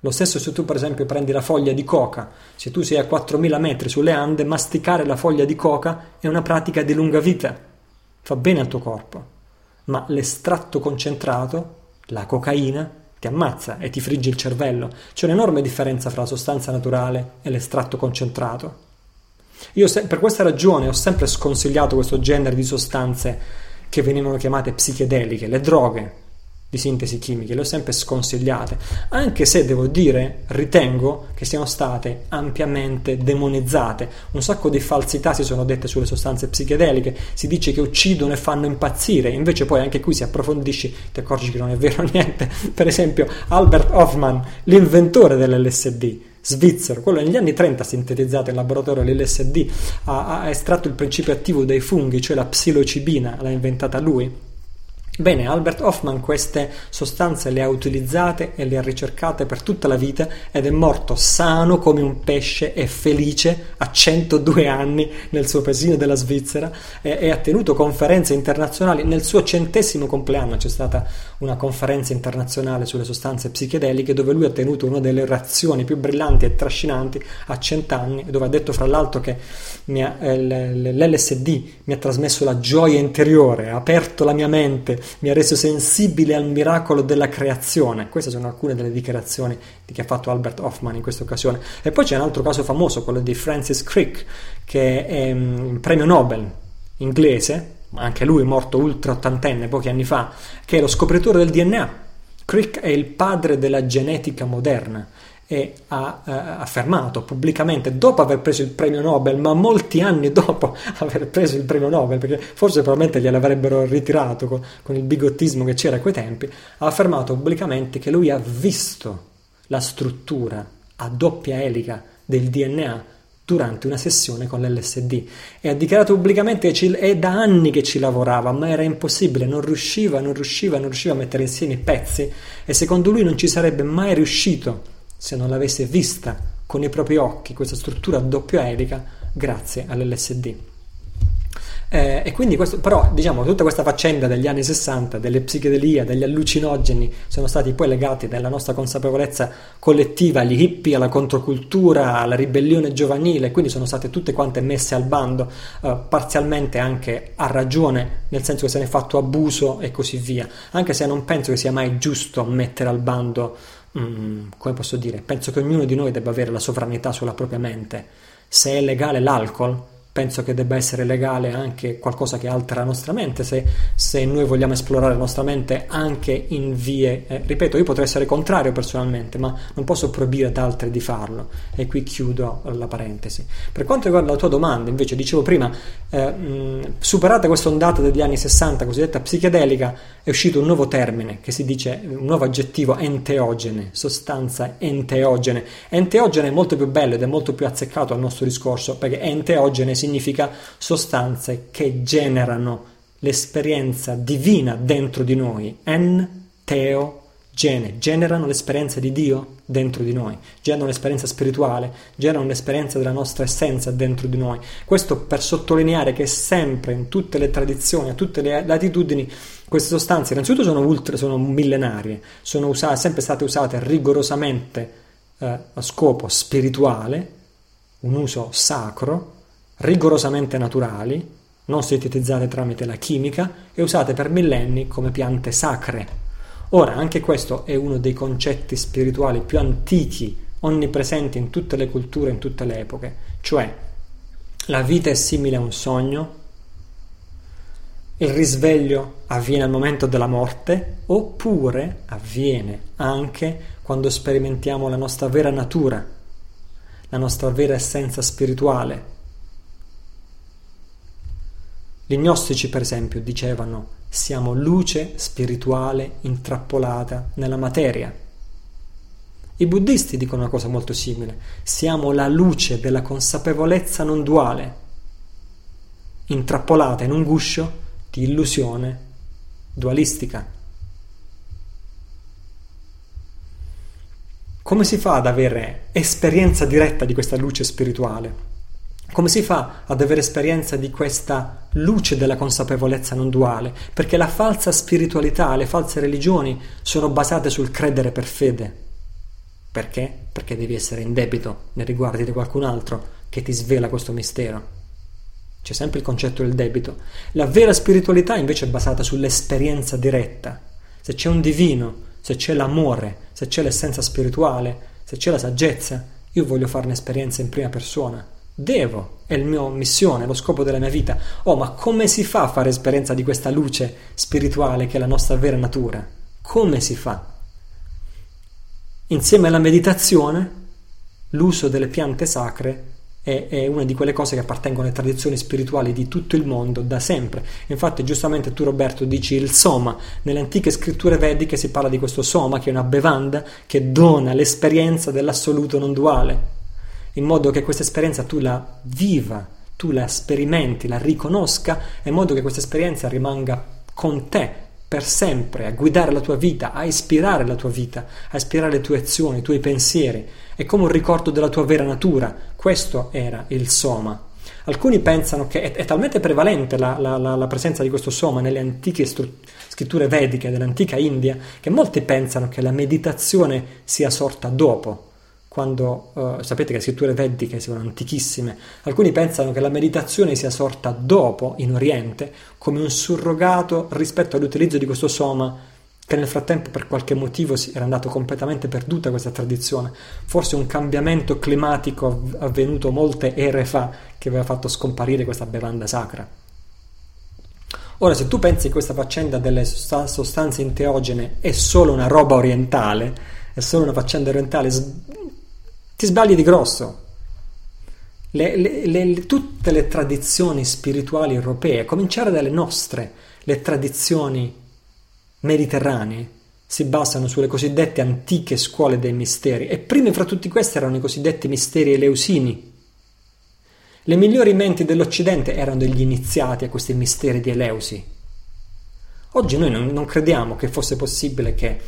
Lo stesso se tu per esempio prendi la foglia di coca, se tu sei a 4000 metri sulle Ande, masticare la foglia di coca è una pratica di lunga vita, fa bene al tuo corpo ma l'estratto concentrato, la cocaina, ti ammazza e ti frigge il cervello. C'è un'enorme differenza fra la sostanza naturale e l'estratto concentrato. Io se- per questa ragione ho sempre sconsigliato questo genere di sostanze che venivano chiamate psichedeliche, le droghe, di sintesi chimiche, le ho sempre sconsigliate, anche se devo dire, ritengo che siano state ampiamente demonizzate. Un sacco di falsità si sono dette sulle sostanze psichedeliche, si dice che uccidono e fanno impazzire, invece poi anche qui si approfondisci, ti accorgi che non è vero niente. Per esempio, Albert Hoffman, l'inventore dell'LSD, svizzero, quello negli anni 30 sintetizzato in laboratorio l'LSD, ha, ha estratto il principio attivo dai funghi, cioè la psilocibina, l'ha inventata lui Bene, Albert Hoffman queste sostanze le ha utilizzate e le ha ricercate per tutta la vita ed è morto sano come un pesce e felice a 102 anni nel suo paesino della Svizzera e, e ha tenuto conferenze internazionali. Nel suo centesimo compleanno c'è stata una conferenza internazionale sulle sostanze psichedeliche dove lui ha tenuto una delle reazioni più brillanti e trascinanti a 100 anni dove ha detto fra l'altro che ha, eh, l'LSD mi ha trasmesso la gioia interiore, ha aperto la mia mente mi ha reso sensibile al miracolo della creazione. Queste sono alcune delle dichiarazioni che ha fatto Albert Hoffman in questa occasione. E poi c'è un altro caso famoso, quello di Francis Crick, che è un premio Nobel inglese, anche lui morto ultra ottantenne pochi anni fa, che è lo scopritore del DNA. Crick è il padre della genetica moderna e ha eh, affermato pubblicamente dopo aver preso il premio Nobel, ma molti anni dopo aver preso il premio Nobel, perché forse probabilmente gliel'avrebbero ritirato con, con il bigottismo che c'era a quei tempi, ha affermato pubblicamente che lui ha visto la struttura a doppia elica del DNA durante una sessione con l'LSD e ha dichiarato pubblicamente che ci, è da anni che ci lavorava, ma era impossibile, non riusciva, non riusciva, non riusciva a mettere insieme i pezzi e secondo lui non ci sarebbe mai riuscito se non l'avesse vista con i propri occhi questa struttura a doppia elica grazie all'LSD. Eh, e quindi questo, però diciamo tutta questa faccenda degli anni 60, delle psichedelia, degli allucinogeni sono stati poi legati nella nostra consapevolezza collettiva agli hippie, alla controcultura, alla ribellione giovanile, quindi sono state tutte quante messe al bando, eh, parzialmente anche a ragione, nel senso che se ne è fatto abuso e così via, anche se non penso che sia mai giusto mettere al bando mm, come posso dire, penso che ognuno di noi debba avere la sovranità sulla propria mente. Se è legale l'alcol, penso che debba essere legale anche qualcosa che altera la nostra mente, se, se noi vogliamo esplorare la nostra mente anche in vie, eh, ripeto, io potrei essere contrario personalmente, ma non posso proibire ad altri di farlo. E qui chiudo la parentesi. Per quanto riguarda la tua domanda, invece, dicevo prima, eh, mh, superata questa ondata degli anni 60, cosiddetta psichedelica, è uscito un nuovo termine che si dice, un nuovo aggettivo enteogene, sostanza enteogene. Enteogene è molto più bello ed è molto più azzeccato al nostro discorso, perché enteogene significa sostanze che generano l'esperienza divina dentro di noi, en, teo, gene, generano l'esperienza di Dio dentro di noi, generano l'esperienza spirituale, generano l'esperienza della nostra essenza dentro di noi. Questo per sottolineare che sempre in tutte le tradizioni, a tutte le latitudini, queste sostanze innanzitutto sono, ultra, sono millenarie, sono usate, sempre state usate rigorosamente eh, a scopo spirituale, un uso sacro, rigorosamente naturali, non sintetizzate tramite la chimica e usate per millenni come piante sacre. Ora, anche questo è uno dei concetti spirituali più antichi, onnipresenti in tutte le culture, in tutte le epoche, cioè la vita è simile a un sogno il risveglio avviene al momento della morte oppure avviene anche quando sperimentiamo la nostra vera natura, la nostra vera essenza spirituale. Gli gnostici, per esempio, dicevano siamo luce spirituale intrappolata nella materia. I buddisti dicono una cosa molto simile, siamo la luce della consapevolezza non duale, intrappolata in un guscio di illusione dualistica. Come si fa ad avere esperienza diretta di questa luce spirituale? Come si fa ad avere esperienza di questa luce della consapevolezza non duale? Perché la falsa spiritualità, le false religioni sono basate sul credere per fede. Perché? Perché devi essere in debito nei riguardi di qualcun altro che ti svela questo mistero. C'è sempre il concetto del debito. La vera spiritualità invece è basata sull'esperienza diretta. Se c'è un divino, se c'è l'amore, se c'è l'essenza spirituale, se c'è la saggezza, io voglio fare un'esperienza in prima persona. Devo, è la mia missione, lo scopo della mia vita. Oh, ma come si fa a fare esperienza di questa luce spirituale che è la nostra vera natura? Come si fa? Insieme alla meditazione, l'uso delle piante sacre è, è, una di quelle cose che appartengono alle tradizioni spirituali di tutto il mondo da sempre. Infatti, giustamente tu, Roberto, dici il soma. Nelle antiche scritture vediche si parla di questo soma, che è una bevanda che dona l'esperienza dell'assoluto non duale, in modo che questa esperienza tu la viva, tu la sperimenti, la riconosca, in modo che questa esperienza rimanga con te per sempre, a guidare la tua vita, a ispirare la tua vita, a ispirare le tue azioni, i tuoi pensieri. È come un ricordo della tua vera natura. Questo era il soma. Alcuni pensano che è, è talmente prevalente la, la, la, la, presenza di questo soma nelle antiche stru- scritture vediche dell'antica India che molti pensano che la meditazione sia sorta dopo quando uh, sapete che le scritture vediche sono antichissime, alcuni pensano che la meditazione sia sorta dopo in Oriente come un surrogato rispetto all'utilizzo di questo soma che nel frattempo per qualche motivo era andato completamente perduta questa tradizione, forse un cambiamento climatico avvenuto molte ere fa che aveva fatto scomparire questa bevanda sacra. Ora, se tu pensi che questa faccenda delle sostanze inteogene è solo una roba orientale, è solo una faccenda orientale, ti sbagli di grosso. Le, le, le, tutte le tradizioni spirituali europee, a cominciare dalle nostre, le tradizioni mediterranee, si basano sulle cosiddette antiche scuole dei misteri e prime fra tutti questi erano i cosiddetti misteri eleusini. Le migliori menti dell'Occidente erano degli iniziati a questi misteri di Eleusi. Oggi noi non, non crediamo che fosse possibile che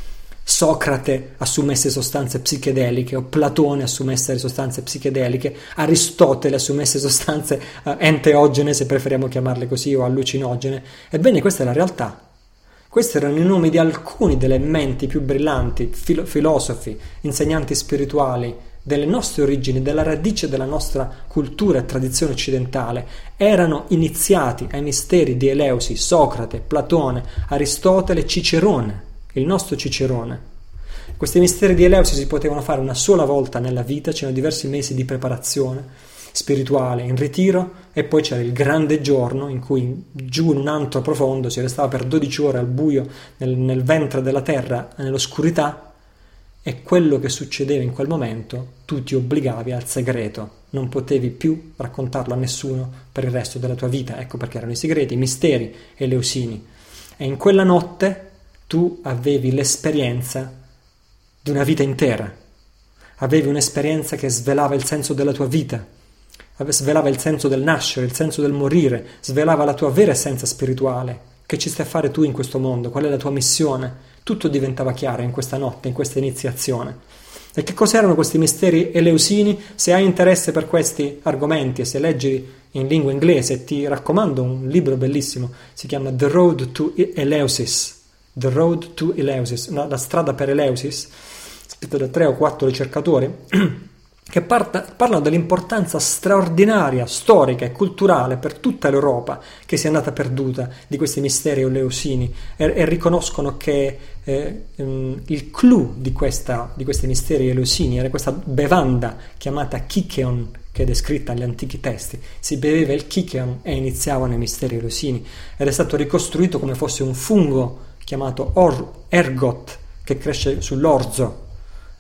Socrate assumesse sostanze psichedeliche o Platone assumesse sostanze psichedeliche, Aristotele assumesse sostanze uh, enteogene, se preferiamo chiamarle così, o allucinogene. Ebbene, questa è la realtà. Questi erano i nomi di alcuni delle menti più brillanti, filo- filosofi, insegnanti spirituali delle nostre origini, della radice della nostra cultura e tradizione occidentale. Erano iniziati ai misteri di Eleusi, Socrate, Platone, Aristotele, Cicerone il nostro Cicerone. Questi misteri di Eleusi si potevano fare una sola volta nella vita, c'erano diversi mesi di preparazione spirituale in ritiro e poi c'era il grande giorno in cui giù in un antro profondo si restava per 12 ore al buio nel, nel ventre della terra, nell'oscurità e quello che succedeva in quel momento tu ti obbligavi al segreto, non potevi più raccontarlo a nessuno per il resto della tua vita, ecco perché erano i segreti, i misteri eleusini. E in quella notte tu avevi l'esperienza di una vita intera, avevi un'esperienza che svelava il senso della tua vita, svelava il senso del nascere, il senso del morire, svelava la tua vera essenza spirituale. Che ci stai a fare tu in questo mondo? Qual è la tua missione? Tutto diventava chiaro in questa notte, in questa iniziazione. E che cos'erano questi misteri eleusini? Se hai interesse per questi argomenti e se leggi in lingua inglese, ti raccomando un libro bellissimo, si chiama The Road to Eleusis The Road to Eleusis, la strada per Eleusis, scritto da tre o quattro ricercatori, che parta, parlano dell'importanza straordinaria, storica e culturale per tutta l'Europa che si è andata perduta di questi misteri oleusini e, e riconoscono che eh, um, il clou di, questa, di, questi misteri eleusini era questa bevanda chiamata Kikeon che è descritta negli antichi testi. Si beveva il Kikeon e iniziavano i misteri eleusini ed è stato ricostruito come fosse un fungo chiamato Or- Ergot che cresce sull'orzo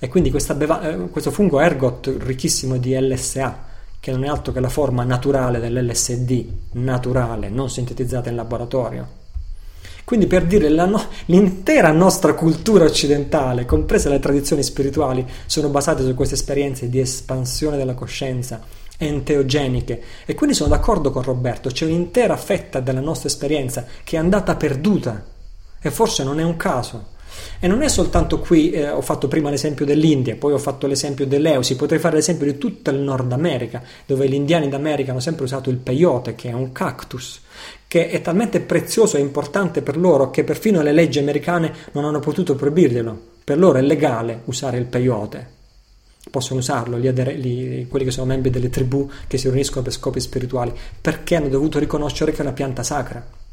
e quindi beva- eh, questo fungo ergot ricchissimo di LSA, che non è altro che la forma naturale dell'LSD, naturale, non sintetizzata in laboratorio. Quindi per dire no- l'intera nostra cultura occidentale, comprese le tradizioni spirituali, sono basate su queste esperienze di espansione della coscienza, enteogeniche. E quindi sono d'accordo con Roberto, c'è un'intera fetta della nostra esperienza che è andata perduta. E forse non è un caso. E non è soltanto qui, eh, ho fatto prima l'esempio dell'India, poi ho fatto l'esempio dell'Eusi, potrei fare l'esempio di tutto il Nord America, dove gli indiani d'America hanno sempre usato il peyote, che è un cactus, che è talmente prezioso e importante per loro che perfino le leggi americane non hanno potuto proibirglielo. Per loro è legale usare il peyote. Possono usarlo gli adere- gli, quelli che sono membri delle tribù che si riuniscono per scopi spirituali, perché hanno dovuto riconoscere che è una pianta sacra.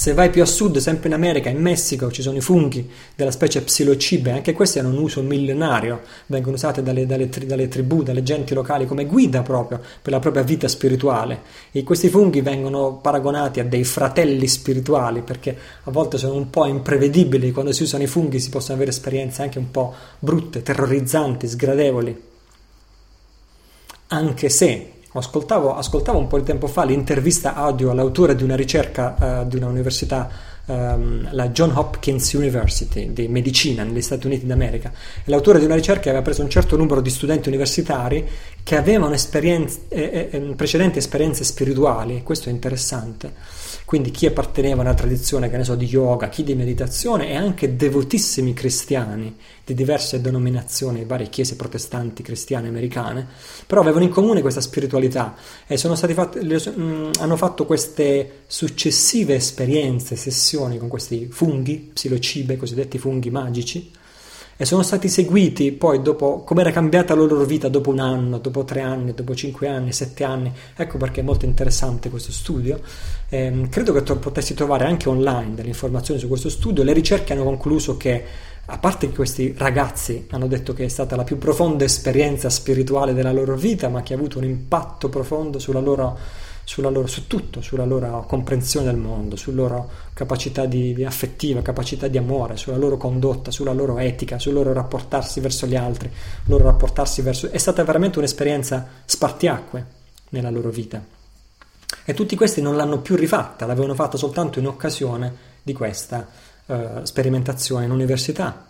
Se vai più a sud, sempre in America, in Messico, ci sono i funghi della specie psilocibe, anche questi hanno un uso millenario, vengono usati dalle, dalle, dalle, tribù, dalle genti locali come guida proprio per la propria vita spirituale. E questi funghi vengono paragonati a dei fratelli spirituali perché a volte sono un po' imprevedibili, quando si usano i funghi si possono avere esperienze anche un po' brutte, terrorizzanti, sgradevoli. Anche se Ascoltavo, ascoltavo, un po' di tempo fa l'intervista audio all'autore di una ricerca uh, di una università, um, la John Hopkins University di medicina negli Stati Uniti d'America. L'autore di una ricerca aveva preso un certo numero di studenti universitari che avevano esperienze, eh, eh, precedenti esperienze spirituali, questo è interessante quindi chi apparteneva a una tradizione, che ne so, di yoga, chi di meditazione e anche devotissimi cristiani di diverse denominazioni, varie chiese protestanti cristiane americane, però avevano in comune questa spiritualità e fatte, mm, hanno fatto queste successive esperienze, sessioni con questi funghi, psilocibe, cosiddetti funghi magici, e sono stati seguiti poi dopo come era cambiata la loro vita dopo un anno, dopo tre anni, dopo cinque anni, sette anni. Ecco perché è molto interessante questo studio. Eh, credo che tu potessi trovare anche online delle informazioni su questo studio. Le ricerche hanno concluso che, a parte che questi ragazzi hanno detto che è stata la più profonda esperienza spirituale della loro vita, ma che ha avuto un impatto profondo sulla loro loro, su tutto, sulla loro comprensione del mondo, sulla loro capacità di, di affettiva, capacità di amore, sulla loro condotta, sulla loro etica, sul loro rapportarsi verso gli altri, loro rapportarsi verso... È stata veramente un'esperienza spartiacque nella loro vita. E tutti questi non l'hanno più rifatta, l'avevano fatta soltanto in occasione di questa uh, sperimentazione in università.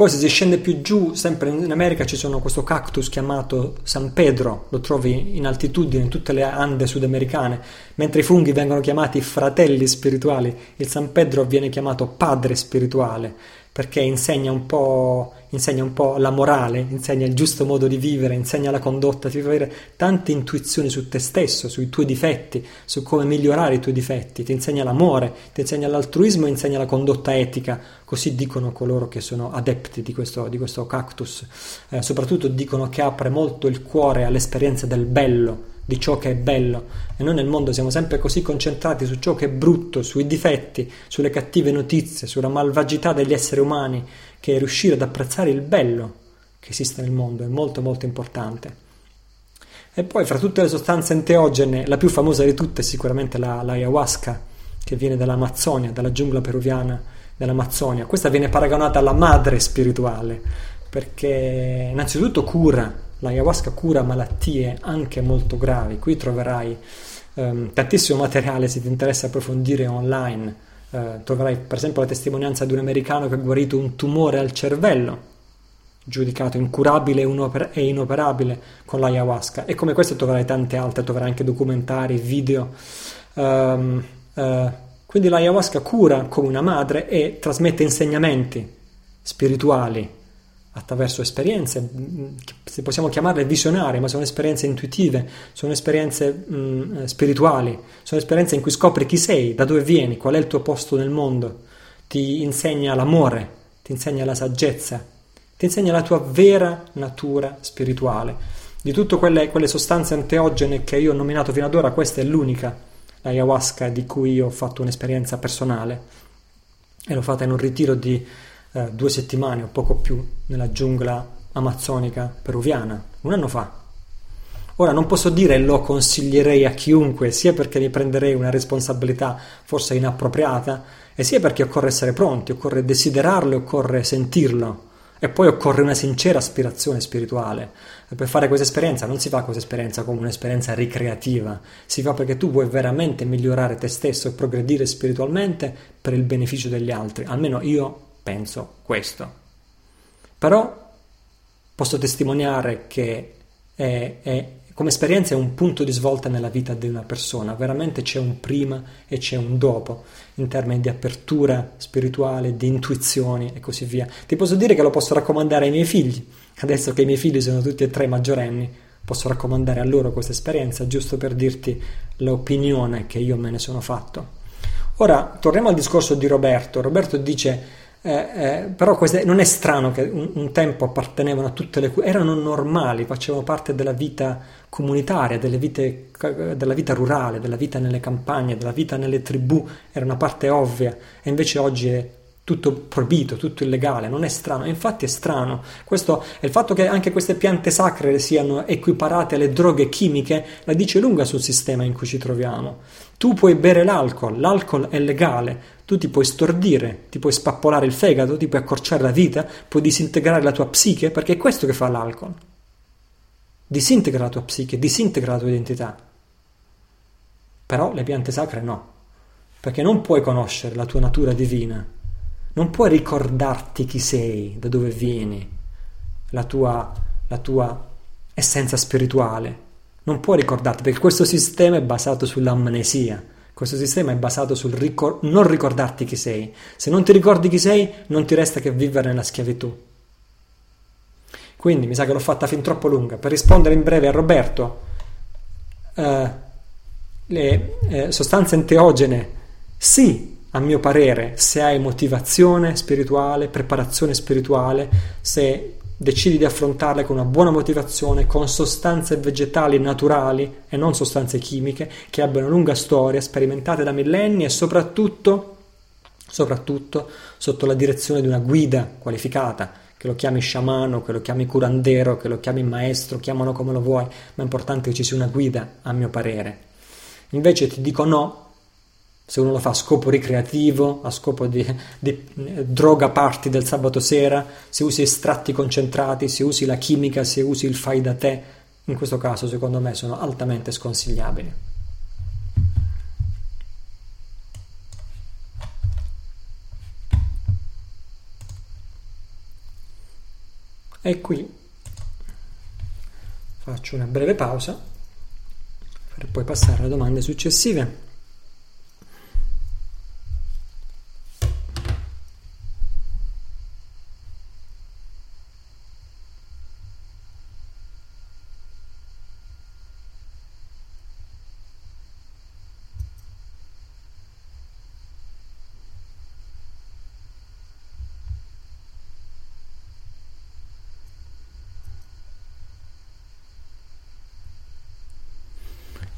Poi se si scende più giù, sempre in America ci sono questo cactus chiamato San Pedro, lo trovi in altitudine in tutte le Ande sudamericane, mentre i funghi vengono chiamati fratelli spirituali, il San Pedro viene chiamato padre spirituale perché insegna un, insegna un, po', la morale, insegna il giusto modo di vivere, insegna la condotta, ti fa avere tante intuizioni su te stesso, sui tuoi difetti, su come migliorare i tuoi difetti, ti insegna l'amore, ti insegna l'altruismo insegna la condotta etica, così dicono coloro che sono adepti di questo, di questo cactus, eh, soprattutto dicono che apre molto il cuore all'esperienza del bello, di ciò che è bello. E noi nel mondo siamo sempre così concentrati su ciò che è brutto, sui difetti, sulle cattive notizie, sulla malvagità degli esseri umani che riuscire ad apprezzare il bello che esiste nel mondo è molto molto importante. E poi fra tutte le sostanze enteogene la più famosa di tutte è sicuramente la, l'ayahuasca che viene dall'Amazzonia, dalla giungla peruviana dell'Amazzonia. Questa viene paragonata alla madre spirituale perché innanzitutto cura L'ayahuasca cura malattie anche molto gravi. Qui troverai um, tantissimo materiale se ti interessa approfondire online. Uh, troverai per esempio la testimonianza di un americano che ha guarito un tumore al cervello, giudicato incurabile e inoperabile con l'ayahuasca. E come questo troverai tante altre, troverai anche documentari, video. Um, uh, quindi l'ayahuasca cura come una madre e trasmette insegnamenti spirituali attraverso esperienze, se possiamo chiamarle visionarie, ma sono esperienze intuitive, sono esperienze mh, spirituali, sono esperienze in cui scopri chi sei, da dove vieni, qual è il tuo posto nel mondo, ti insegna l'amore, ti insegna la saggezza, ti insegna la tua vera natura spirituale. Di tutte quelle, quelle sostanze anteogene che io ho nominato fino ad ora, questa è l'unica, l'ayahuasca, di cui ho fatto un'esperienza personale e l'ho fatta in un ritiro di eh, due settimane o poco più nella giungla amazzonica peruviana, un anno fa. Ora non posso dire lo consiglierei a chiunque, sia perché mi prenderei una responsabilità forse inappropriata, e sia perché occorre essere pronti, occorre desiderarlo, occorre sentirlo. E poi occorre una sincera aspirazione spirituale. E per fare questa esperienza non si fa questa esperienza come un'esperienza ricreativa, si fa perché tu vuoi veramente migliorare te stesso e progredire spiritualmente per il beneficio degli altri. Almeno io penso questo. Però posso testimoniare che è, è, come esperienza è un punto di svolta nella vita di una persona, veramente c'è un prima e c'è un dopo in termini di apertura spirituale, di intuizioni e così via. Ti posso dire che lo posso raccomandare ai miei figli, adesso che i miei figli sono tutti e tre maggiorenni, posso raccomandare a loro questa esperienza giusto per dirti l'opinione che io me ne sono fatto. Ora torniamo al discorso di Roberto. Roberto dice eh, eh, però queste, non è strano che un, un, tempo appartenevano a tutte le erano normali, facevano parte della vita comunitaria, vite, della vita rurale, della vita nelle campagne, della vita nelle tribù, era una parte ovvia e invece oggi è tutto proibito, tutto illegale, non è strano, infatti è strano. Questo, il fatto che anche queste piante sacre siano equiparate alle droghe chimiche la dice lunga sul sistema in cui ci troviamo. Tu puoi bere l'alcol, l'alcol è legale, tu ti puoi stordire, ti puoi spappolare il fegato, ti puoi accorciare la vita, puoi disintegrare la tua psiche, perché è questo che fa l'alcol. Disintegra la tua psiche, disintegra la tua identità. Però le piante sacre no, perché non puoi conoscere la tua natura divina non puoi ricordarti chi sei, da dove vieni, la tua, la tua essenza spirituale. Non puoi ricordarti perché questo sistema è basato sull'amnesia. Questo sistema è basato sul ricor- non ricordarti chi sei. Se non ti ricordi chi sei, non ti resta che vivere nella schiavitù. Quindi mi sa che l'ho fatta fin troppo lunga. Per rispondere in breve a Roberto, eh, le eh, sostanze enteogene sì, a mio parere, se hai motivazione spirituale, preparazione spirituale, se decidi di affrontarle con una buona motivazione, con sostanze vegetali naturali e non sostanze chimiche, che abbiano lunga storia, sperimentate da millenni e soprattutto, soprattutto sotto la direzione di una guida qualificata, che lo chiami sciamano, che lo chiami curandero, che lo chiami maestro, chiamalo come lo vuoi, ma è importante che ci sia una guida, a mio parere. Invece ti dico no, se uno lo fa a scopo ricreativo, a scopo di, di droga party del sabato sera, se usi estratti concentrati, se usi la chimica, se usi il fai da te, in questo caso secondo me sono altamente sconsigliabili. E qui faccio una breve pausa per poi passare alle domande successive.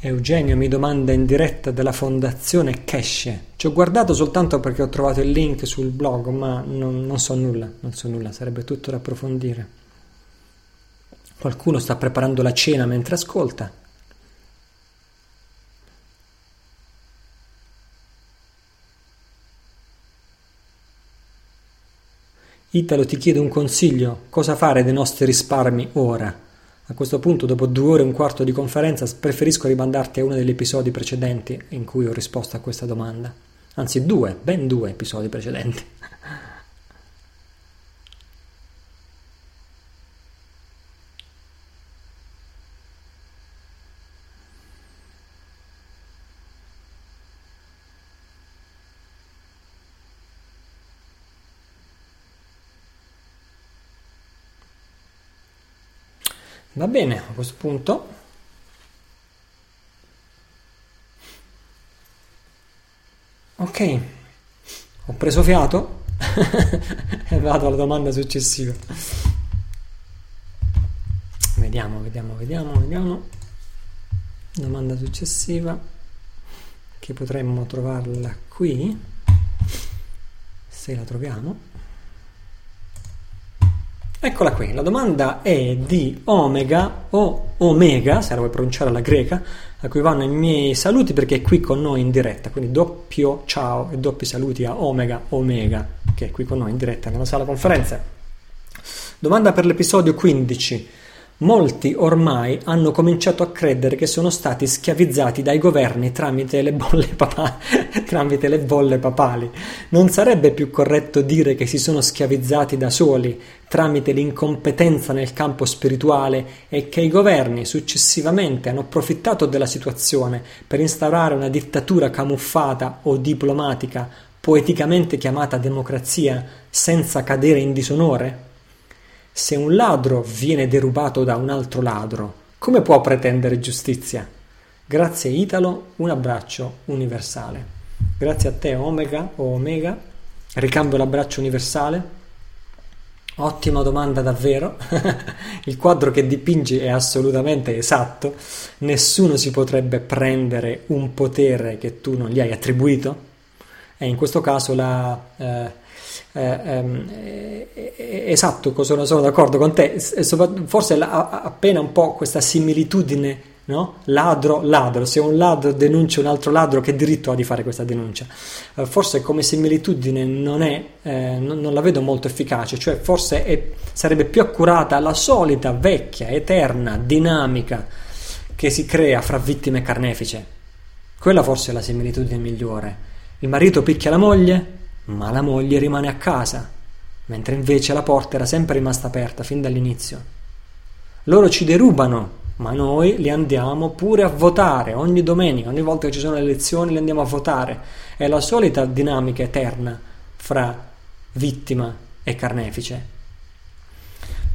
Eugenio mi domanda in diretta della fondazione Keshe. Ci ho guardato soltanto perché ho trovato il link sul blog, ma non, non so nulla, non so nulla, sarebbe tutto da approfondire. Qualcuno sta preparando la cena mentre ascolta. Italo ti chiede un consiglio, cosa fare dei nostri risparmi ora? A questo punto, dopo due ore e un quarto di conferenza, preferisco rimandarti a uno degli episodi precedenti in cui ho risposto a questa domanda. Anzi, due, ben due episodi precedenti. Va bene, a questo punto ok, ho preso fiato e vado alla domanda successiva. Vediamo, vediamo, vediamo, vediamo. Domanda successiva che potremmo trovarla qui, se la troviamo. Eccola qui, la domanda è di Omega o Omega, se la vuoi pronunciare alla greca, a cui vanno i miei saluti perché è qui con noi in diretta, quindi doppio ciao e doppi saluti a Omega Omega, che è qui con noi in diretta nella sala conferenze. Domanda per l'episodio 15. Molti ormai hanno cominciato a credere che sono stati schiavizzati dai governi tramite le bolle, papa- tramite le bolle papali. Non sarebbe più corretto dire che si sono schiavizzati da soli tramite l'incompetenza nel campo spirituale e che i governi successivamente hanno approfittato della situazione per instaurare una dittatura camuffata o diplomatica, poeticamente chiamata democrazia, senza cadere in disonore? Se un ladro viene derubato da un altro ladro, come può pretendere giustizia? Grazie Italo, un abbraccio universale. Grazie a te Omega o Omega, ricambio l'abbraccio universale. Ottima domanda davvero. Il quadro che dipingi è assolutamente esatto. Nessuno si potrebbe prendere un potere che tu non gli hai attribuito. E in questo caso la, eh, eh, ehm, eh, esatto, sono, sono, d'accordo con te, forse la, appena un po' questa similitudine, no? ladro, ladro, se un ladro denuncia un altro ladro, che diritto ha di fare questa denuncia? Eh, forse come similitudine non, è, eh, non, non, la vedo molto efficace, cioè forse è, sarebbe più accurata la solita, vecchia, eterna dinamica che si crea fra vittime e carnefice. Quella forse è la similitudine migliore. Il marito picchia la moglie, ma la moglie rimane a casa, mentre invece la porta era sempre rimasta aperta fin dall'inizio. Loro ci derubano, ma noi li andiamo pure a votare ogni domenica, ogni volta che ci sono le elezioni li andiamo a votare. È la solita dinamica eterna fra vittima e carnefice.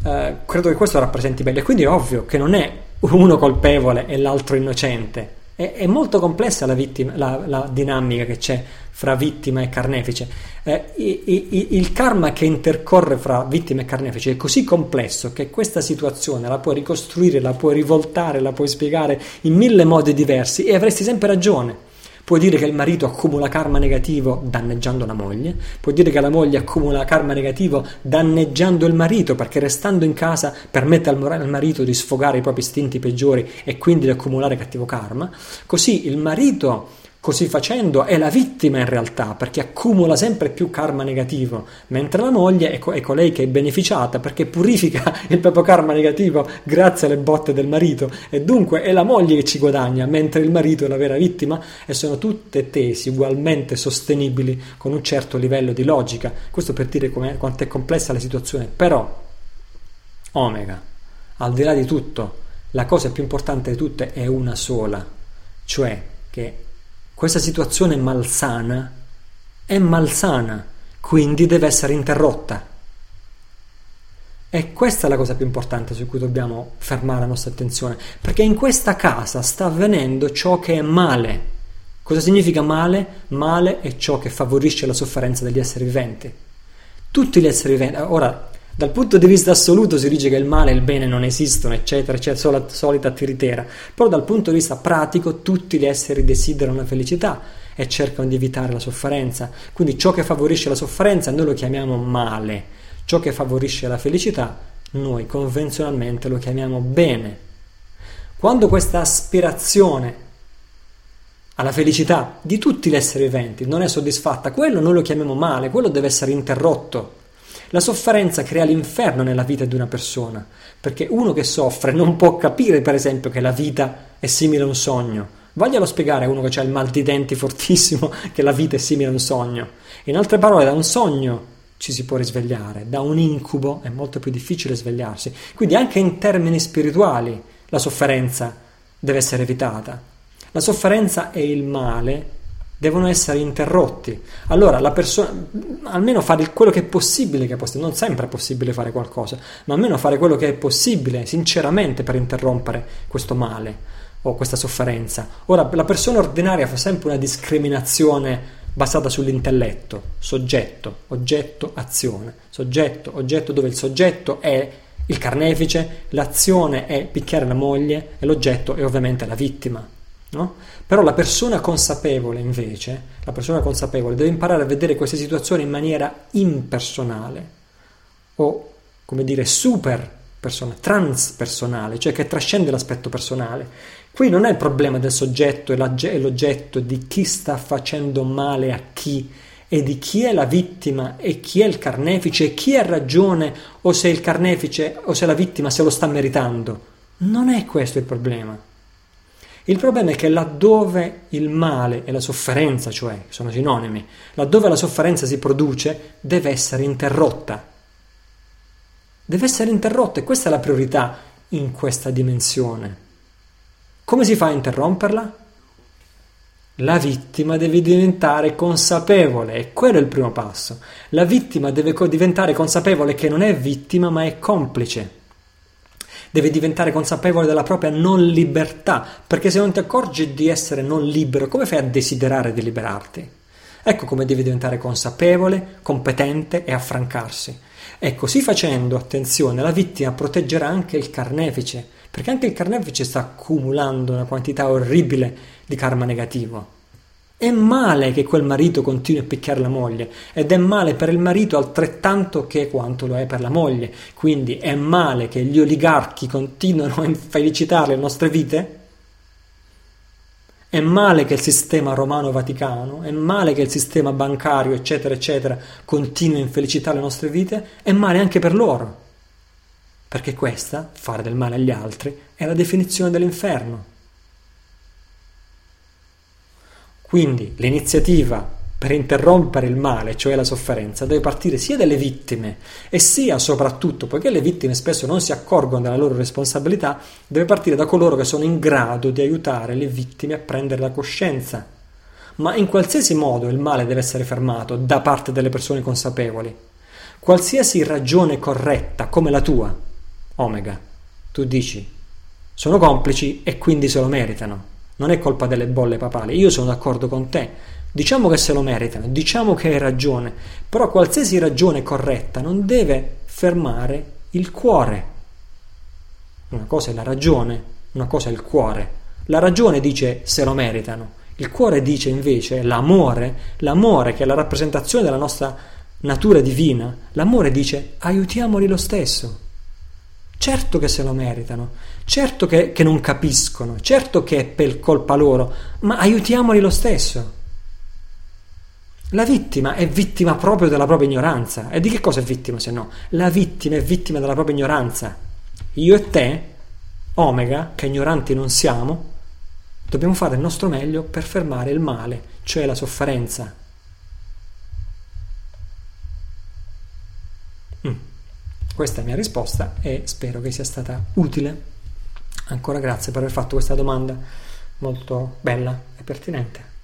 Eh, credo che questo rappresenti bene, quindi è ovvio che non è uno colpevole e l'altro innocente. È, è molto complessa la, vittima, la, la dinamica che c'è fra vittima e carnefice. Eh, il karma che intercorre fra vittima e carnefice è così complesso che questa situazione la puoi ricostruire, la puoi rivoltare, la puoi spiegare in mille modi diversi e avresti sempre ragione. Puoi dire che il marito accumula karma negativo danneggiando la moglie, puoi dire che la moglie accumula karma negativo danneggiando il marito perché restando in casa permette al marito di sfogare i propri istinti peggiori e quindi di accumulare cattivo karma. Così il marito Così facendo è la vittima in realtà perché accumula sempre più karma negativo, mentre la moglie è, co- è colei che è beneficiata perché purifica il proprio karma negativo grazie alle botte del marito e dunque è la moglie che ci guadagna, mentre il marito è la vera vittima e sono tutte tesi ugualmente sostenibili con un certo livello di logica. Questo per dire quanto è complessa la situazione, però Omega, al di là di tutto, la cosa più importante di tutte è una sola, cioè che questa situazione malsana è malsana, quindi deve essere interrotta. E questa è la cosa più importante su cui dobbiamo fermare la nostra attenzione, perché in questa casa sta avvenendo ciò che è male. Cosa significa male? Male è ciò che favorisce la sofferenza degli esseri viventi. Tutti gli esseri viventi, ora dal punto di vista assoluto si dice che il male e il bene non esistono, eccetera, eccetera, la solita tiritera. Però dal punto di vista pratico tutti gli esseri desiderano la felicità e cercano di evitare la sofferenza. Quindi ciò che favorisce la sofferenza noi lo chiamiamo male, ciò che favorisce la felicità noi convenzionalmente lo chiamiamo bene. Quando questa aspirazione alla felicità di tutti gli esseri viventi non è soddisfatta, quello noi lo chiamiamo male, quello deve essere interrotto. La sofferenza crea l'inferno nella vita di una persona, perché uno che soffre non può capire, per esempio, che la vita è simile a un sogno. Voglielo spiegare a uno che ha il mal di denti fortissimo che la vita è simile a un sogno. In altre parole, da un sogno ci si può risvegliare, da un incubo è molto più difficile svegliarsi. Quindi anche in termini spirituali la sofferenza deve essere evitata. La sofferenza è il male devono essere interrotti. Allora la persona, almeno fare quello che è possibile, che è non sempre è possibile fare qualcosa, ma almeno fare quello che è possibile sinceramente per interrompere questo male o questa sofferenza. Ora la persona ordinaria fa sempre una discriminazione basata sull'intelletto, soggetto, oggetto, azione, soggetto, oggetto dove il soggetto è il carnefice, l'azione è picchiare la moglie e l'oggetto è ovviamente la vittima. No? Però la persona consapevole invece, la persona consapevole deve imparare a vedere queste situazioni in maniera impersonale o come dire super personale, transpersonale, cioè che trascende l'aspetto personale. Qui non è il problema del soggetto e l'oggetto, di chi sta facendo male a chi e di chi è la vittima e chi è il carnefice e chi ha ragione o se il carnefice o se la vittima se lo sta meritando. Non è questo il problema. Il problema è che laddove il male e la sofferenza, cioè sono sinonimi, laddove la sofferenza si produce, deve essere interrotta. Deve essere interrotta e questa è la priorità in questa dimensione. Come si fa a interromperla? La vittima deve diventare consapevole e quello è il primo passo. La vittima deve diventare consapevole che non è vittima ma è complice deve diventare consapevole della propria non libertà, perché se non ti accorgi di essere non libero, come fai a desiderare di liberarti? Ecco come devi diventare consapevole, competente e affrancarsi. E così facendo, attenzione, la vittima proteggerà anche il carnefice, perché anche il carnefice sta accumulando una quantità orribile di karma negativo. È male che quel marito continui a picchiare la moglie ed è male per il marito altrettanto che quanto lo è per la moglie. Quindi è male che gli oligarchi continuino a infelicitare le nostre vite? È male che il sistema romano-vaticano, è male che il sistema bancario, eccetera, eccetera, continui a infelicitare le nostre vite? È male anche per loro. Perché questa, fare del male agli altri, è la definizione dell'inferno. Quindi l'iniziativa per interrompere il male, cioè la sofferenza, deve partire sia dalle vittime e sia soprattutto, poiché le vittime spesso non si accorgono della loro responsabilità, deve partire da coloro che sono in grado di aiutare le vittime a prendere la coscienza. Ma in qualsiasi modo il male deve essere fermato da parte delle persone consapevoli. Qualsiasi ragione corretta, come la tua, Omega, tu dici, sono complici e quindi se lo meritano non è colpa delle bolle papali, io sono d'accordo con te. Diciamo che se lo meritano, diciamo che hai ragione, però qualsiasi ragione corretta non deve fermare il cuore. Una cosa è la ragione, una cosa è il cuore. La ragione dice se lo meritano, il cuore dice invece l'amore, l'amore che è la rappresentazione della nostra natura divina, l'amore dice aiutiamoli lo stesso. Certo che se lo meritano, certo che, che non capiscono, certo che è per colpa loro, ma aiutiamoli lo stesso. La vittima è vittima proprio della propria ignoranza. E di che cosa è vittima se no? La vittima è vittima della propria ignoranza. Io e te, Omega, che ignoranti non siamo, dobbiamo fare il nostro meglio per fermare il male, cioè la sofferenza. Mm. Questa è la mia risposta e spero che sia stata utile. Ancora grazie per aver fatto questa domanda molto bella e pertinente.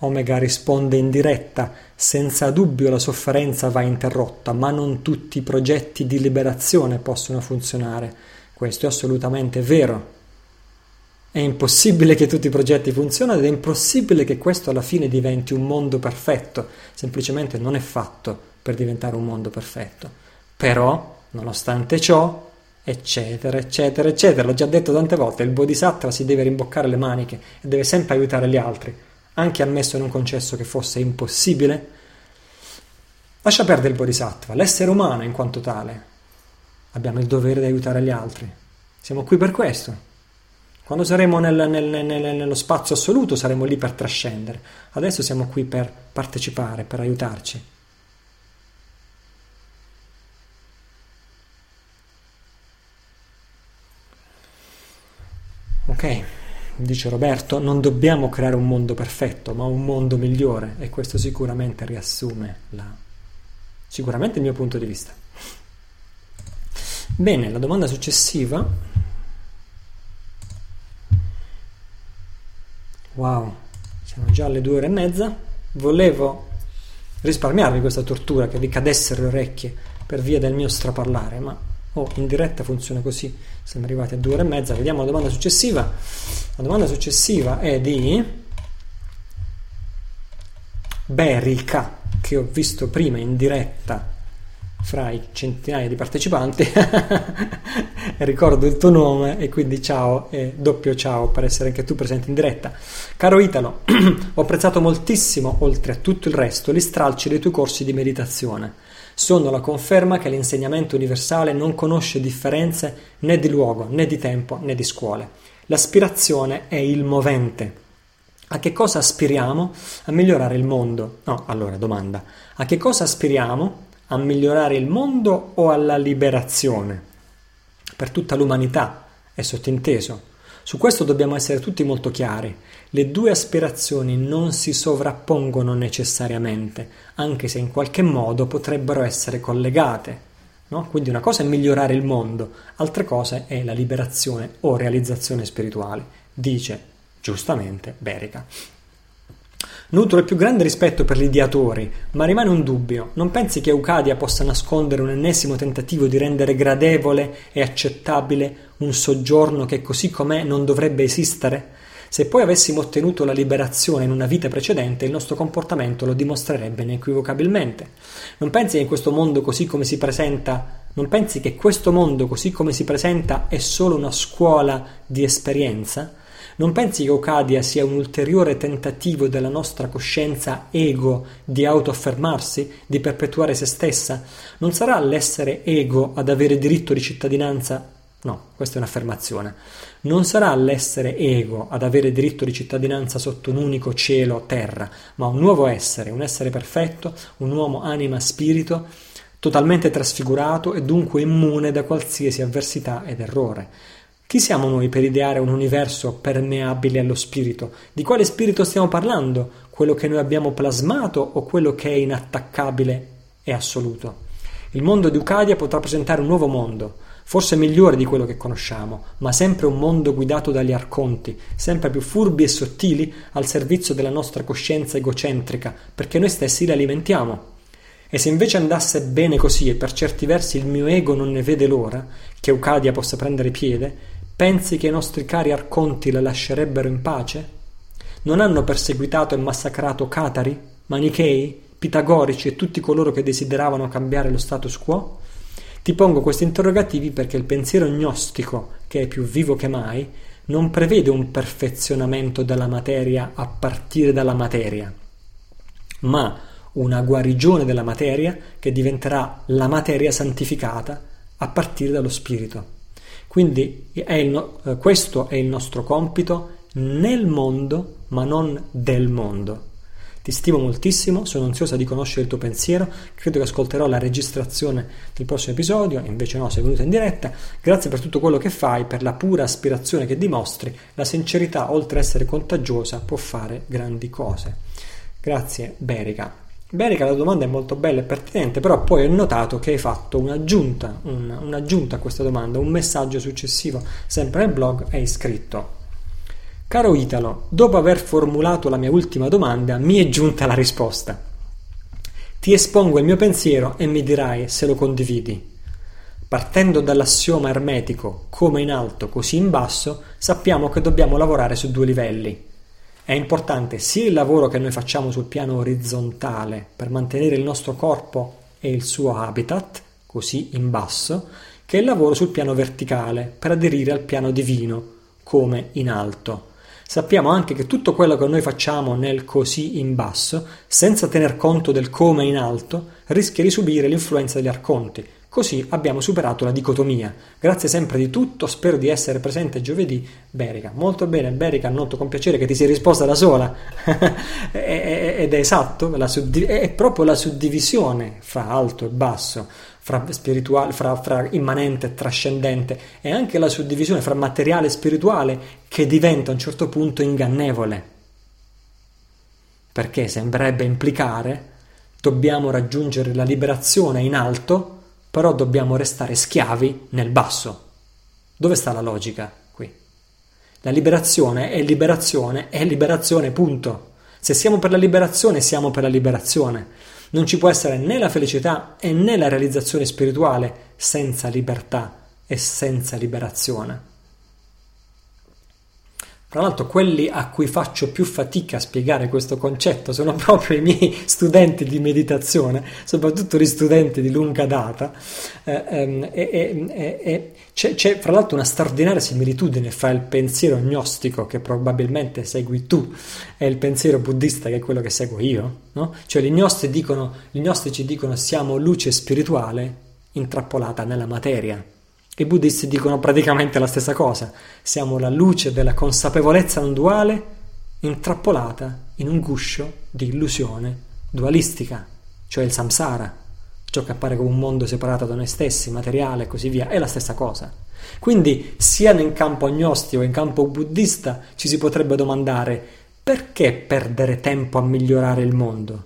Omega risponde in diretta, senza dubbio la sofferenza va interrotta, ma non tutti i progetti di liberazione possono funzionare. Questo è assolutamente vero. È impossibile che tutti i progetti funzionino ed è impossibile che questo alla fine diventi un mondo perfetto, semplicemente non è fatto per diventare un mondo perfetto. Però, nonostante ciò, eccetera, eccetera, eccetera, l'ho già detto tante volte, il bodhisattva si deve rimboccare le maniche e deve sempre aiutare gli altri, anche ammesso in un concesso che fosse impossibile. Lascia perdere il bodhisattva, l'essere umano in quanto tale, abbiamo il dovere di aiutare gli altri. Siamo qui per questo. Quando saremo nel, nel, nel, nello spazio assoluto saremo lì per trascendere. Adesso siamo qui per partecipare, per aiutarci. Ok, dice Roberto, non dobbiamo creare un mondo perfetto, ma un mondo migliore e questo sicuramente riassume la, sicuramente il mio punto di vista. Bene, la domanda successiva. Wow, siamo già alle due ore e mezza. Volevo risparmiarvi questa tortura che vi cadessero le orecchie per via del mio straparlare, ma oh, in diretta funziona così. Siamo arrivati a due ore e mezza, vediamo la domanda successiva. La domanda successiva è di Berica, che ho visto prima in diretta fra i centinaia di partecipanti ricordo il tuo nome e quindi ciao e doppio ciao per essere anche tu presente in diretta caro Italo ho apprezzato moltissimo oltre a tutto il resto gli stralci dei tuoi corsi di meditazione sono la conferma che l'insegnamento universale non conosce differenze né di luogo né di tempo né di scuole l'aspirazione è il movente a che cosa aspiriamo? A migliorare il mondo. No, allora domanda. A che cosa aspiriamo? A migliorare il mondo o alla liberazione? Per tutta l'umanità è sottinteso. Su questo dobbiamo essere tutti molto chiari. Le due aspirazioni non si sovrappongono necessariamente, anche se in qualche modo potrebbero essere collegate. No? Quindi una cosa è migliorare il mondo, altra cosa è la liberazione o realizzazione spirituale, dice giustamente Berica. Nutro il più grande rispetto per gli ideatori, ma rimane un dubbio. Non pensi che Eucadia possa nascondere un ennesimo tentativo di rendere gradevole e accettabile un soggiorno che così com'è non dovrebbe esistere? Se poi avessimo ottenuto la liberazione in una vita precedente, il nostro comportamento lo dimostrerebbe inequivocabilmente. Non pensi che in questo mondo così come si presenta, non pensi che questo mondo così come si presenta è solo una scuola di esperienza? Non pensi che Ocadia sia un ulteriore tentativo della nostra coscienza ego di autoaffermarsi, di perpetuare se stessa? Non sarà l'essere ego ad avere diritto di cittadinanza? No, questa è un'affermazione. Non sarà l'essere ego ad avere diritto di cittadinanza sotto un unico cielo, terra, ma un nuovo essere, un essere perfetto, un uomo anima spirito, totalmente trasfigurato e dunque immune da qualsiasi avversità ed errore. Chi siamo noi per ideare un universo permeabile allo spirito? Di quale spirito stiamo parlando? Quello che noi abbiamo plasmato o quello che è inattaccabile e assoluto? Il mondo di Ucadia potrà presentare un nuovo mondo, forse migliore di quello che conosciamo, ma sempre un mondo guidato dagli arconti, sempre più furbi e sottili al servizio della nostra coscienza egocentrica, perché noi stessi li alimentiamo. E se invece andasse bene così e per certi versi il mio ego non ne vede l'ora, che Eucadia possa prendere piede, Pensi che i nostri cari arconti la lascerebbero in pace? Non hanno perseguitato e massacrato catari, manichei, pitagorici e tutti coloro che desideravano cambiare lo status quo? Ti pongo questi interrogativi perché il pensiero gnostico, che è più vivo che mai, non prevede un perfezionamento della materia a partire dalla materia, ma una guarigione della materia che diventerà la materia santificata a partire dallo spirito. Quindi è il, eh, questo è il nostro compito nel mondo, ma non del mondo. Ti stimo moltissimo, sono ansiosa di conoscere il tuo pensiero, credo che ascolterò la registrazione del prossimo episodio, invece no, sei venuta in diretta. Grazie per tutto quello che fai, per la pura aspirazione che dimostri. La sincerità, oltre ad essere contagiosa, può fare grandi cose. Grazie, Berica. Berica la domanda è molto bella e pertinente, però poi ho notato che hai fatto un'aggiunta, un, un'aggiunta a questa domanda, un messaggio successivo, sempre nel blog, hai scritto Caro Italo, dopo aver formulato la mia ultima domanda, mi è giunta la risposta. Ti espongo il mio pensiero e mi dirai se lo condividi. Partendo dall'assioma ermetico come in alto così in basso, sappiamo che dobbiamo lavorare su due livelli. È importante sia il lavoro che noi facciamo sul piano orizzontale per mantenere il nostro corpo e il suo habitat, così in basso, che il lavoro sul piano verticale per aderire al piano divino, come in alto. Sappiamo anche che tutto quello che noi facciamo nel così in basso, senza tener conto del come in alto, rischia di subire l'influenza degli arconti, Così abbiamo superato la dicotomia. Grazie sempre di tutto, spero di essere presente giovedì. Berica, molto bene, Berica, noto con piacere che ti sia risposta da sola. Ed è esatto, è proprio la suddivisione fra alto e basso, fra, fra, fra immanente e trascendente, e anche la suddivisione fra materiale e spirituale che diventa a un certo punto ingannevole. Perché sembrerebbe implicare dobbiamo raggiungere la liberazione in alto però dobbiamo restare schiavi nel basso. Dove sta la logica qui? La liberazione è liberazione, è liberazione, punto. Se siamo per la liberazione, siamo per la liberazione. Non ci può essere né la felicità né la realizzazione spirituale senza libertà e senza liberazione. Tra l'altro quelli a cui faccio più fatica a spiegare questo concetto sono proprio i miei studenti di meditazione, soprattutto gli studenti di lunga data. Eh, ehm, e, e, e, c'è, c'è, fra l'altro una straordinaria similitudine fra il pensiero gnostico che probabilmente segui tu e il pensiero buddista che è quello che seguo io. No? Cioè gli, gnostici dicono, gli gnostici dicono siamo luce spirituale intrappolata nella materia. I buddisti dicono praticamente la stessa cosa. Siamo la luce della consapevolezza non duale intrappolata in un guscio di illusione dualistica, cioè il samsara, ciò che appare come un mondo separato da noi stessi, materiale e così via, è la stessa cosa. Quindi, sia in campo agnostico che in campo buddista, ci si potrebbe domandare perché perdere tempo a migliorare il mondo?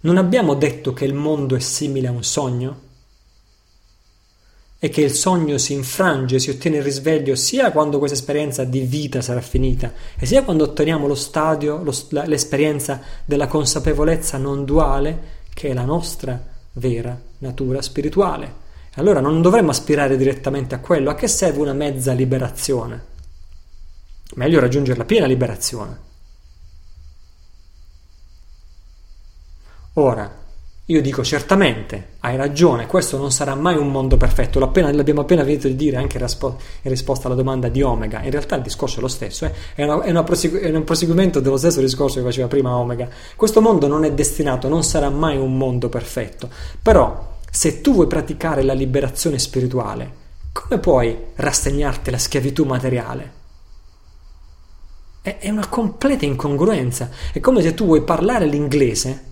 Non abbiamo detto che il mondo è simile a un sogno? E che il sogno si infrange, si ottiene il risveglio sia quando questa esperienza di vita sarà finita e sia quando otteniamo lo stadio, lo, l'esperienza della consapevolezza non duale che è la nostra vera natura spirituale. Allora non dovremmo aspirare direttamente a quello, a che serve una mezza liberazione? Meglio raggiungere la piena liberazione. Ora, io dico certamente, hai ragione, questo non sarà mai un mondo perfetto, l'abbiamo appena finito di dire anche in, risposta alla domanda di Omega, in realtà il discorso è lo stesso, eh? è, una, è, una prosegu- è, un proseguimento dello stesso discorso che faceva prima Omega. Questo mondo non è destinato, non sarà mai un mondo perfetto, però se tu vuoi praticare la liberazione spirituale, come puoi rassegnarti alla schiavitù materiale? È una completa incongruenza, è come se tu vuoi parlare l'inglese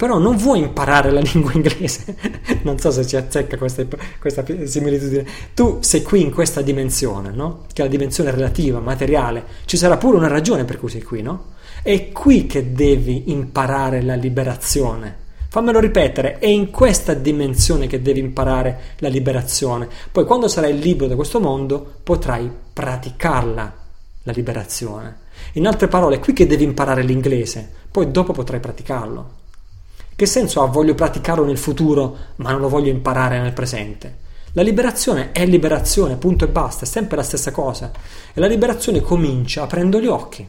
però non vuoi imparare la lingua inglese. non so se ci azzecca questa, questa, similitudine. Tu sei qui in questa dimensione, no? Che è la dimensione relativa, materiale. Ci sarà pure una ragione per cui sei qui, no? È qui che devi imparare la liberazione. Fammelo ripetere, è in questa dimensione che devi imparare la liberazione. Poi quando sarai libero da questo mondo potrai praticarla, la liberazione. In altre parole, è qui che devi imparare l'inglese, poi dopo potrai praticarlo. Che senso ha voglio praticarlo nel futuro, ma non lo voglio imparare nel presente? La liberazione è liberazione, punto e basta, è sempre la stessa cosa. E la liberazione comincia aprendo gli occhi,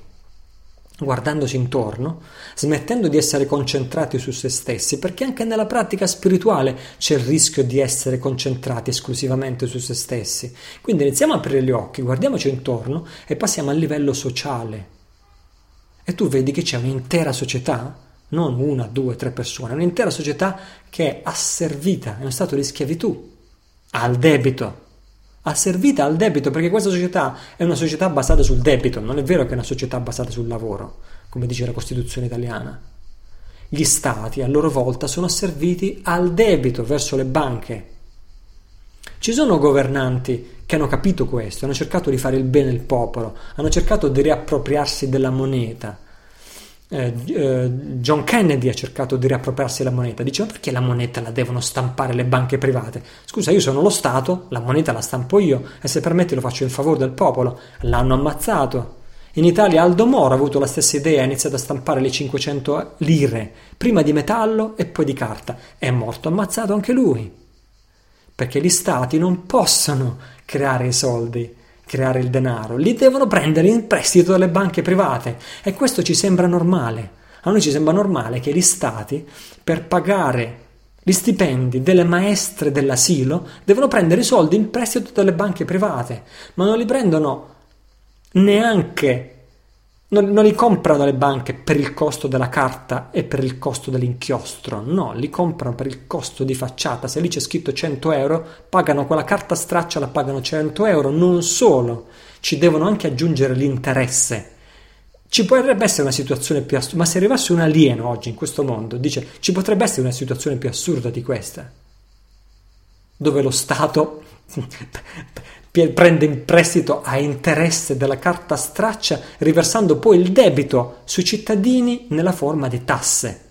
guardandosi intorno, smettendo di essere concentrati su se stessi, perché anche nella pratica spirituale c'è il rischio di essere concentrati esclusivamente su se stessi. Quindi iniziamo a aprire gli occhi, guardiamoci intorno e passiamo al livello sociale. E tu vedi che c'è un'intera società non una, due, tre persone, un'intera società che è asservita, è uno stato di schiavitù, al debito, asservita al debito, perché questa società è una società basata sul debito, non è vero che è una società basata sul lavoro, come dice la Costituzione italiana. Gli stati a loro volta sono asserviti al debito verso le banche. Ci sono governanti che hanno capito questo, hanno cercato di fare il bene al popolo, hanno cercato di riappropriarsi della moneta, eh, eh, John Kennedy ha cercato di riappropriarsi la moneta. Diceva perché la moneta la devono stampare le banche private? Scusa, io sono lo Stato, la moneta la stampo io e se permetti lo faccio in favore del popolo. L'hanno ammazzato. In Italia Aldo Moro ha avuto la stessa idea, ha iniziato a stampare le 500 lire, prima di metallo e poi di carta. È morto ammazzato anche lui. Perché gli stati non possono creare i soldi, creare il denaro, li devono prendere in prestito dalle banche private e questo ci sembra normale. A noi ci sembra normale che gli stati, per pagare gli stipendi delle maestre dell'asilo, devono prendere i soldi in prestito dalle banche private, ma non li prendono neanche non, non, li comprano le banche per il costo della carta e per il costo dell'inchiostro, no, li comprano per il costo di facciata. Se lì c'è scritto 100 euro, pagano quella carta straccia, la pagano 100 euro. Non solo, ci devono anche aggiungere l'interesse. Ci potrebbe essere una situazione più assurda, ma se arrivasse un alieno oggi in questo mondo, dice, ci potrebbe essere una situazione più assurda di questa, dove lo Stato prende in prestito a interesse della carta straccia, riversando poi il debito sui cittadini nella forma di tasse.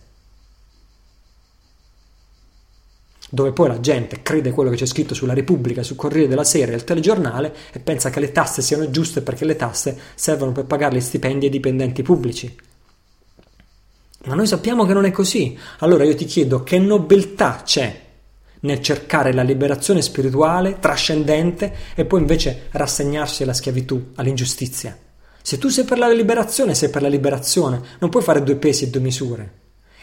Dove poi la gente crede quello che c'è scritto sulla Repubblica, sul Corriere della Sera e il telegiornale e pensa che le tasse siano giuste perché le tasse servono per pagare gli stipendi ai dipendenti pubblici. Ma noi sappiamo che non è così. Allora io ti chiedo che nobiltà c'è nel cercare la liberazione spirituale, trascendente, e poi invece rassegnarsi alla schiavitù, all'ingiustizia. Se tu sei per la liberazione, sei per la liberazione, non puoi fare due pesi e due misure.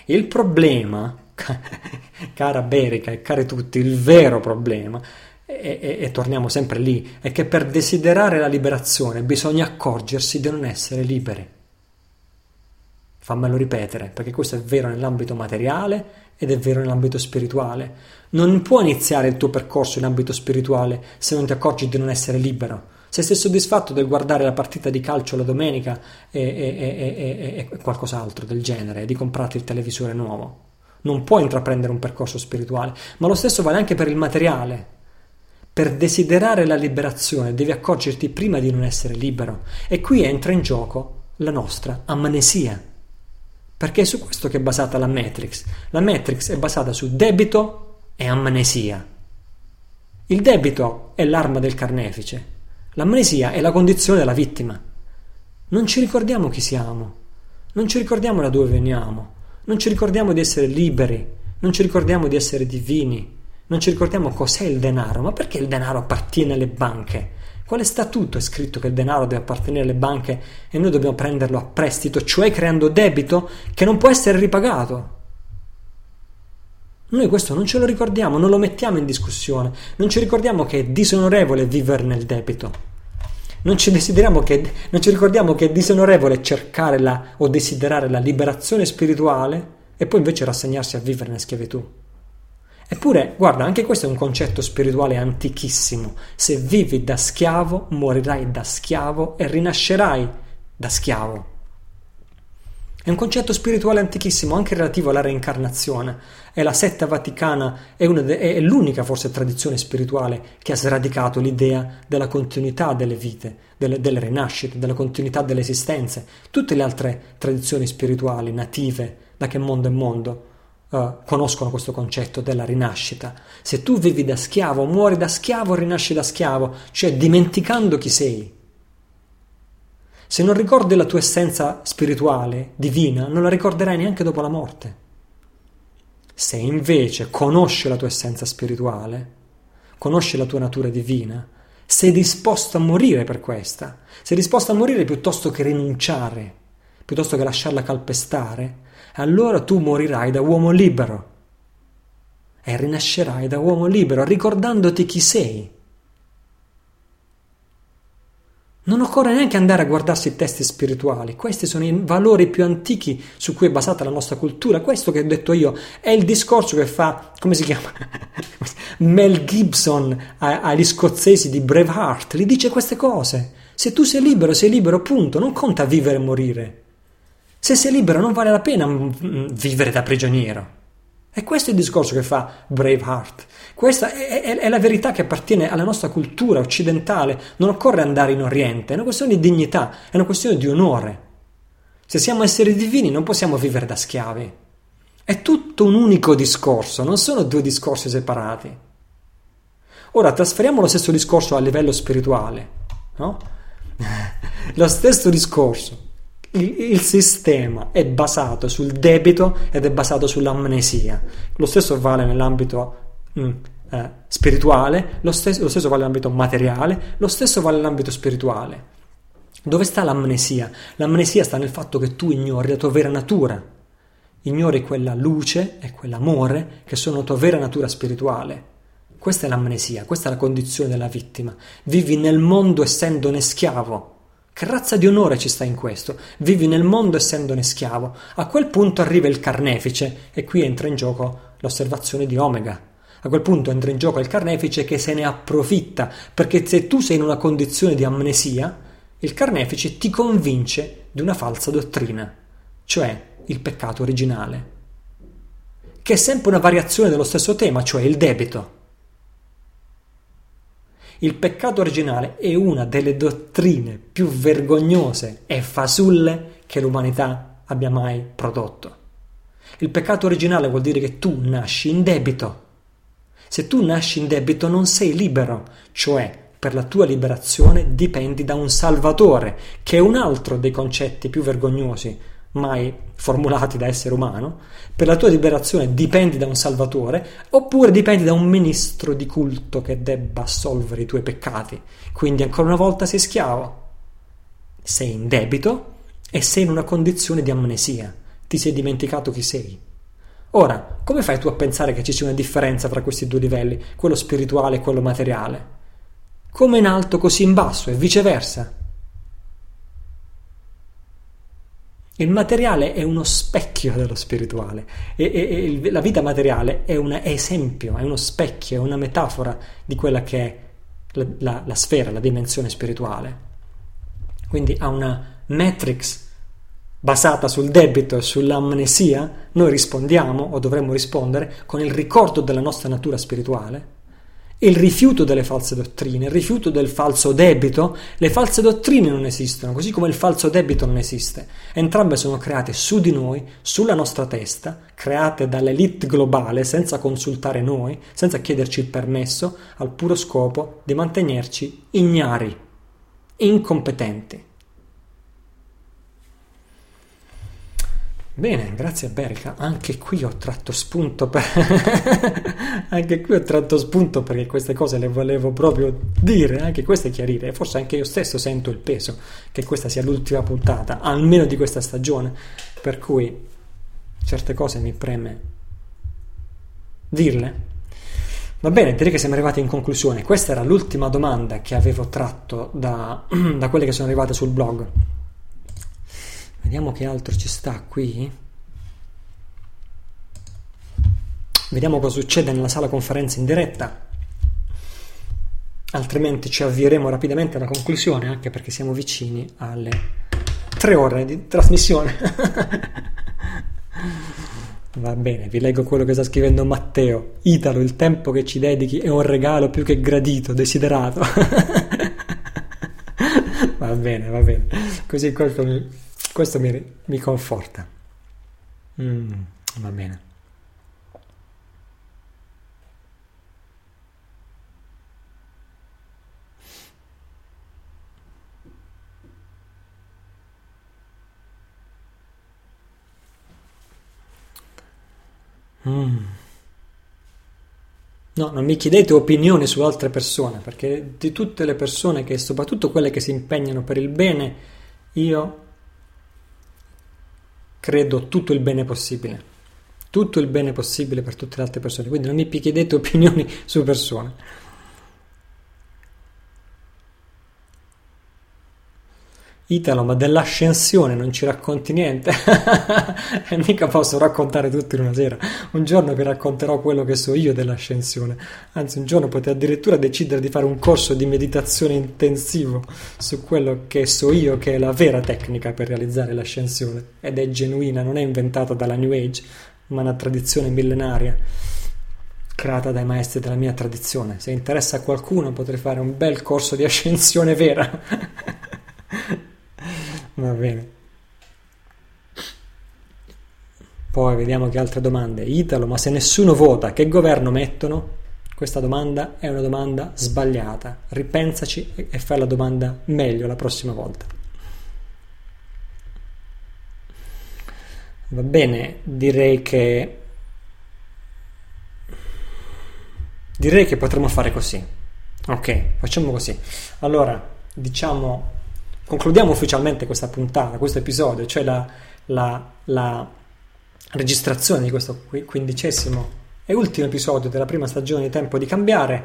Il problema, cara Berica e cari tutti, il vero problema, e, e, e torniamo sempre lì, è che per desiderare la liberazione bisogna accorgersi di non essere liberi. Fammelo ripetere, perché questo è vero nell'ambito materiale ed è vero nell'ambito spirituale. Non puoi iniziare il tuo percorso in ambito spirituale se non ti accorgi di non essere libero. Se sei soddisfatto del guardare la partita di calcio la domenica e, e, e qualcos'altro del genere, di comprarti il televisore nuovo. Non puoi intraprendere un percorso spirituale, ma lo stesso vale anche per il materiale. Per desiderare la liberazione devi accorgerti prima di non essere libero e qui entra in gioco la nostra amnesia. Perché è su questo che è basata la Matrix. La Matrix è basata su debito e amnesia. Il debito è l'arma del carnefice, l'amnesia è la condizione della vittima. Non ci ricordiamo chi siamo, non ci ricordiamo da dove veniamo, non ci ricordiamo di essere liberi, non ci ricordiamo di essere divini, non ci ricordiamo cos'è il denaro, ma perché il denaro appartiene alle banche? Quale statuto è scritto che il denaro deve appartenere alle banche e noi dobbiamo prenderlo a prestito, cioè creando debito che non può essere ripagato? Noi questo non ce lo ricordiamo, non lo mettiamo in discussione, non ci ricordiamo che è disonorevole vivere nel debito. Non ci, che, non ci ricordiamo che è disonorevole cercare la, o desiderare la liberazione spirituale e poi invece rassegnarsi a vivere in schiavitù. Eppure, guarda, anche questo è un concetto spirituale antichissimo. Se vivi da schiavo, morirai da schiavo e rinascerai da schiavo. È un concetto spirituale antichissimo, anche relativo alla reincarnazione. E la setta vaticana è, de- è, l'unica forse tradizione spirituale che ha sradicato l'idea della continuità delle vite, delle, delle rinascite, della continuità delle esistenze. Tutte le altre tradizioni spirituali native, da che mondo è mondo, Uh, conoscono questo concetto della rinascita. Se tu vivi da schiavo, muori da schiavo, rinasci da schiavo, cioè dimenticando chi sei. Se non ricordi la tua essenza spirituale, divina, non la ricorderai neanche dopo la morte. Se invece conosci la tua essenza spirituale, conosci la tua natura divina, sei disposto a morire per questa, sei disposto a morire piuttosto che rinunciare, piuttosto che lasciarla calpestare, allora tu morirai da uomo libero e rinascerai da uomo libero ricordandoti chi sei. Non occorre neanche andare a guardarsi i testi spirituali, questi sono i valori più antichi su cui è basata la nostra cultura. Questo che ho detto io è il discorso che fa, come si chiama? Mel Gibson agli scozzesi di Braveheart, gli dice queste cose. Se tu sei libero, sei libero, punto, non conta vivere e morire. Se sei libero non vale la pena mm, mm, vivere da prigioniero. E questo è il discorso che fa Braveheart. Questa è, è, è, la verità che appartiene alla nostra cultura occidentale. Non occorre andare in Oriente, è una questione di dignità, è una questione di onore. Se siamo esseri divini non possiamo vivere da schiavi. È tutto un unico discorso, non sono due discorsi separati. Ora trasferiamo lo stesso discorso a livello spirituale, no? lo stesso discorso il, il, sistema è basato sul debito ed è basato sull'amnesia. Lo stesso vale nell'ambito mm, eh, spirituale, lo stesso, lo stesso vale nell'ambito materiale, lo stesso vale nell'ambito spirituale. Dove sta l'amnesia? L'amnesia sta nel fatto che tu ignori la tua vera natura, ignori quella luce e quell'amore che sono la tua vera natura spirituale. Questa è l'amnesia, questa è la condizione della vittima. Vivi nel mondo essendone schiavo che razza di onore ci sta in questo? Vivi nel mondo essendone schiavo. A quel punto arriva il carnefice e qui entra in gioco l'osservazione di Omega. A quel punto entra in gioco il carnefice che se ne approfitta, perché se tu sei in una condizione di amnesia, il carnefice ti convince di una falsa dottrina, cioè il peccato originale, che è sempre una variazione dello stesso tema, cioè il debito. Il peccato originale è una delle dottrine più vergognose e fasulle che l'umanità abbia mai prodotto. Il peccato originale vuol dire che tu nasci in debito. Se tu nasci in debito non sei libero, cioè per la tua liberazione dipendi da un salvatore, che è un altro dei concetti più vergognosi mai formulati da essere umano, per la tua liberazione dipendi da un salvatore, oppure dipendi da un ministro di culto che debba assolvere i tuoi peccati. Quindi ancora una volta sei schiavo, sei in debito e sei in una condizione di amnesia, ti sei dimenticato chi sei. Ora, come fai tu a pensare che ci sia una differenza tra questi due livelli, quello spirituale e quello materiale? Come in alto così in basso e viceversa. Il materiale è uno specchio dello spirituale e, e, e la vita materiale è un esempio, è uno specchio, è una metafora di quella che è la, la, la sfera, la dimensione spirituale. Quindi ha una matrix basata sul debito e sull'amnesia, noi rispondiamo o dovremmo rispondere con il ricordo della nostra natura spirituale il rifiuto delle false dottrine, il rifiuto del falso debito. Le false dottrine non esistono, così come il falso debito non esiste. Entrambe sono create su di noi, sulla nostra testa, create dall'elite globale senza consultare noi, senza chiederci il permesso, al puro scopo di mantenerci ignari, incompetenti. Bene, grazie a Berica. Anche qui ho tratto spunto per... anche qui ho tratto spunto perché queste cose le volevo proprio dire, anche queste chiarire. Forse anche io stesso sento il peso che questa sia l'ultima puntata, almeno di questa stagione. Per cui certe cose mi preme dirle. Va bene, direi che siamo arrivati in conclusione. Questa era l'ultima domanda che avevo tratto da, da quelle che sono arrivate sul blog. Vediamo che altro ci sta qui. Vediamo cosa succede nella sala conferenze in diretta. Altrimenti ci avvieremo rapidamente alla conclusione, anche perché siamo vicini alle tre ore di trasmissione. Va bene, vi leggo quello che sta scrivendo Matteo. Italo, il tempo che ci dedichi è un regalo più che gradito, desiderato. va bene, va bene. Così mi, questo mi, mi conforta. Mm, va bene. Mm. No, non mi chiedete opinioni su altre persone, perché di tutte le persone che, soprattutto quelle che si impegnano per il bene, io credo tutto il bene possibile, tutto il bene possibile per tutte le altre persone, quindi non mi chiedete opinioni su persone. Italo, ma dell'ascensione non ci racconti niente? e mica posso raccontare tutto in una sera. Un giorno vi racconterò quello che so io dell'ascensione. Anzi, un giorno potete addirittura decidere di fare un corso di meditazione intensivo su quello che so io che è la vera tecnica per realizzare l'ascensione. Ed è genuina, non è inventata dalla New Age, ma una tradizione millenaria creata dai maestri della mia tradizione. Se interessa a qualcuno potrei fare un bel corso di ascensione vera. Va bene. Poi vediamo che altre domande. Italo, ma se nessuno vota, che governo mettono? Questa domanda è una domanda sbagliata. Ripensaci e fai la domanda meglio la prossima volta. Va bene, direi che direi che potremmo fare così. Ok, facciamo così. Allora, diciamo concludiamo ufficialmente questa puntata, questo episodio, cioè la, la, la registrazione di questo quindicesimo e ultimo episodio della prima stagione di Tempo di Cambiare,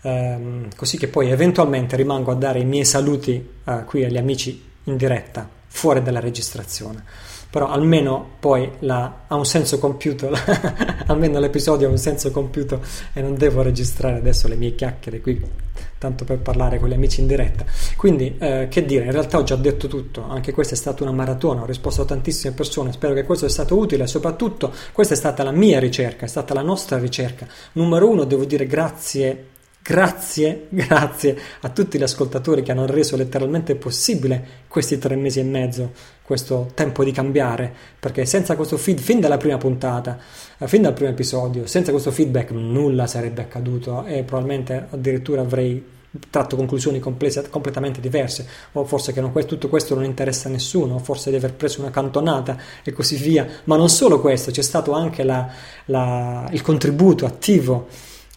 ehm, così che poi eventualmente rimango a dare i miei saluti eh, qui agli amici in diretta, fuori dalla registrazione. Però almeno poi la, ha un senso compiuto, almeno l'episodio ha un senso compiuto e non devo registrare adesso le mie chiacchiere qui tanto per parlare con gli amici in diretta. Quindi, eh, che dire, in realtà ho già detto tutto, anche questa è stata una maratona, ho risposto a tantissime persone, spero che questo sia stato utile, soprattutto questa è stata la mia ricerca, è stata la nostra ricerca. Numero uno, devo dire grazie Grazie, grazie a tutti gli ascoltatori che hanno reso letteralmente possibile questi tre mesi e mezzo, questo tempo di cambiare, perché senza questo feed, fin dalla prima puntata, eh, fin dal primo episodio, senza questo feedback nulla sarebbe accaduto e probabilmente addirittura avrei tratto conclusioni complesse, completamente diverse, o forse che non, tutto questo non interessa a nessuno, forse di aver preso una cantonata e così via. Ma non solo questo, c'è stato anche la, la, il contributo attivo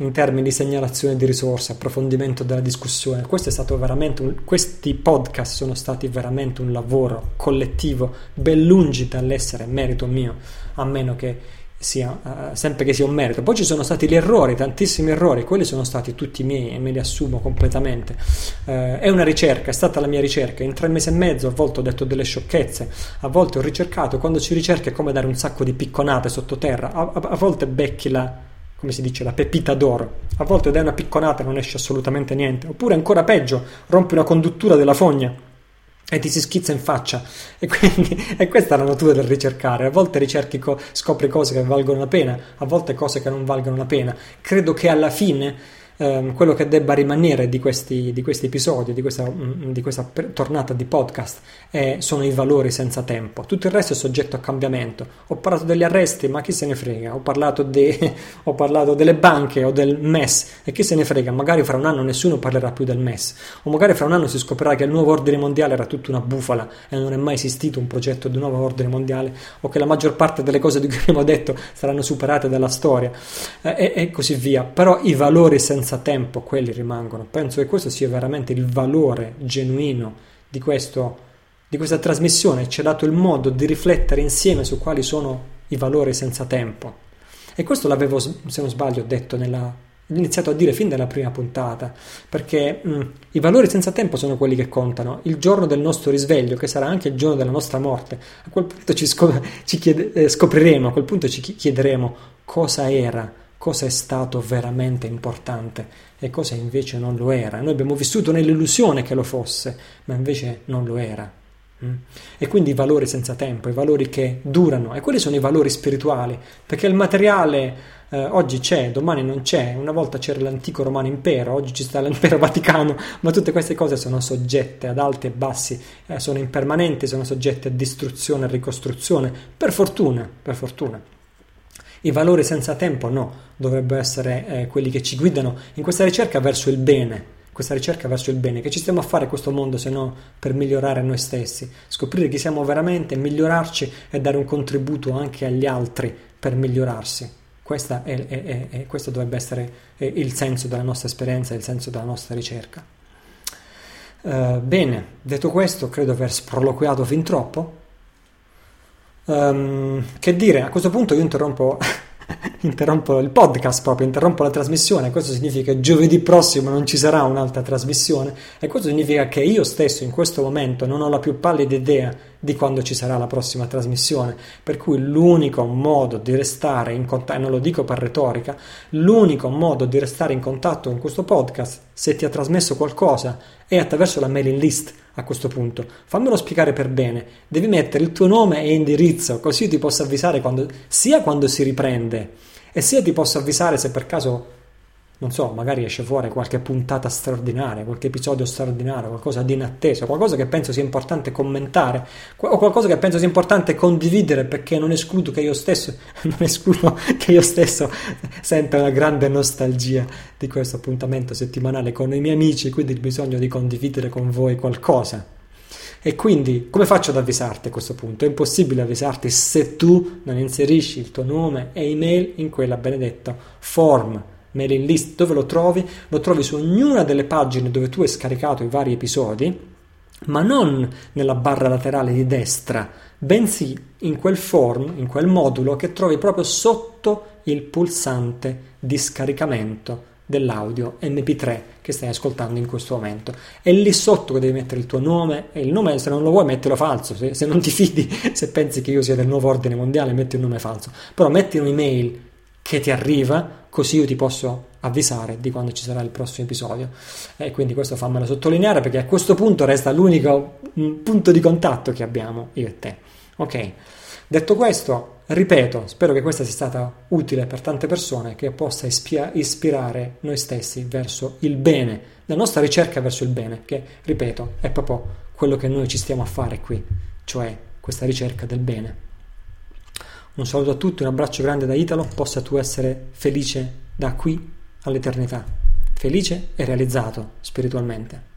in termini di segnalazione di risorse, approfondimento della discussione. Questo è stato veramente un, questi podcast sono stati veramente un lavoro collettivo ben lungi dall'essere merito mio, a meno che sia uh, sempre che sia un merito. Poi ci sono stati gli errori, tantissimi errori, quelli sono stati tutti miei e me li assumo completamente. Uh, è una ricerca, è stata la mia ricerca. In tre mesi e mezzo a volte ho detto delle sciocchezze, a volte ho ricercato. Quando ci ricerchi è come dare un sacco di picconate sottoterra, a, a, a volte becchi la come si dice, la pepita d'oro. A volte dai una picconata e non esce assolutamente niente. Oppure ancora peggio, rompi una conduttura della fogna e ti si schizza in faccia. E quindi e questa è la natura del ricercare. A volte ricerchi, co- scopri cose che valgono la pena, a volte cose che non valgono la pena. Credo che alla fine ehm, quello che debba rimanere di questi, di questi episodi, di questa, mm, di questa tornata di podcast, è, sono i valori senza tempo. Tutto il resto è soggetto a cambiamento. Ho parlato degli arresti, ma chi se ne frega? Ho parlato, de- ho parlato delle banche o del MES, e chi se ne frega? Magari fra un anno nessuno parlerà più del MES, o magari fra un anno si scoprirà che il nuovo ordine mondiale era tutta una bufala e non è mai esistito un progetto di nuovo ordine mondiale, o che la maggior parte delle cose di cui abbiamo detto saranno superate dalla storia, eh, e così via. Però i valori senza senza tempo quelli rimangono. Penso che questo sia veramente il valore genuino di, questo, di questa trasmissione, ci ha dato il modo di riflettere insieme su quali sono i valori senza tempo. E questo l'avevo, se non sbaglio, detto nella iniziato a dire fin dalla prima puntata, perché mh, mm, i valori senza tempo sono quelli che contano. Il giorno del nostro risveglio, che sarà anche il giorno della nostra morte, a quel punto ci, scop- ci chiede- eh, scopriremo, a quel punto ci chiederemo cosa era cosa è stato veramente importante e cosa invece non lo era. Noi abbiamo vissuto nell'illusione che lo fosse, ma invece non lo era. Mm? E quindi i valori senza tempo, i valori che durano, e quelli sono i valori spirituali, perché il materiale eh, oggi c'è, domani non c'è, una volta c'era l'antico romano impero, oggi ci sta l'impero vaticano, ma tutte queste cose sono soggette ad alti e bassi, eh, sono impermanenti, sono soggette a distruzione e ricostruzione, per fortuna, per fortuna. I valori senza tempo no, dovrebbero essere eh, quelli che ci guidano in questa ricerca verso il bene, questa ricerca verso il bene, che ci stiamo a fare questo mondo se no per migliorare noi stessi, scoprire chi siamo veramente, migliorarci e dare un contributo anche agli altri per migliorarsi. È, è, è, questo dovrebbe essere il senso della nostra esperienza, il senso della nostra ricerca. Uh, bene, detto questo, credo aver sproloquiato fin troppo. Um, che dire, a questo punto io interrompo, interrompo il podcast proprio, interrompo la trasmissione, questo significa che giovedì prossimo non ci sarà un'altra trasmissione e questo significa che io stesso in questo momento non ho la più pallida idea di quando ci sarà la prossima trasmissione, per cui l'unico modo di restare in contatto, e non lo dico per retorica, l'unico modo di restare in contatto con questo podcast, se ti ha trasmesso qualcosa, è attraverso la mailing list a questo punto. Fammelo spiegare per bene. Devi mettere il tuo nome e indirizzo, così ti posso avvisare quando, sia quando si riprende e sia ti posso avvisare se per caso non so, magari esce fuori qualche puntata straordinaria, qualche episodio straordinario, qualcosa di inatteso, qualcosa che penso sia importante commentare o qualcosa che penso sia importante condividere perché non escludo che io stesso, non escludo che io stesso senta una grande nostalgia di questo appuntamento settimanale con i miei amici, quindi il bisogno di condividere con voi qualcosa. E quindi come faccio ad avvisarti a questo punto? È impossibile avvisarti se tu non inserisci il tuo nome e email in quella benedetta form mailing list dove lo trovi? Lo trovi su ognuna delle pagine dove tu hai scaricato i vari episodi, ma non nella barra laterale di destra, bensì in quel form, in quel modulo che trovi proprio sotto il pulsante di scaricamento dell'audio MP3 che stai ascoltando in questo momento. È lì sotto che devi mettere il tuo nome e il nome se non lo vuoi mettilo falso, se, se non ti fidi, se pensi che io sia del nuovo ordine mondiale metti un nome falso, però metti un'email che ti arriva così io ti posso avvisare di quando ci sarà il prossimo episodio. E quindi questo fammelo sottolineare perché a questo punto resta l'unico mm, punto di contatto che abbiamo io e te. Ok, detto questo, ripeto, spero che questa sia stata utile per tante persone, che possa ispia- ispirare noi stessi verso il bene, la nostra ricerca verso il bene, che, ripeto, è proprio quello che noi ci stiamo a fare qui, cioè questa ricerca del bene. Un saluto a tutti, un abbraccio grande da Italo, possa tu essere felice da qui all'eternità. felice e realizzato spiritualmente.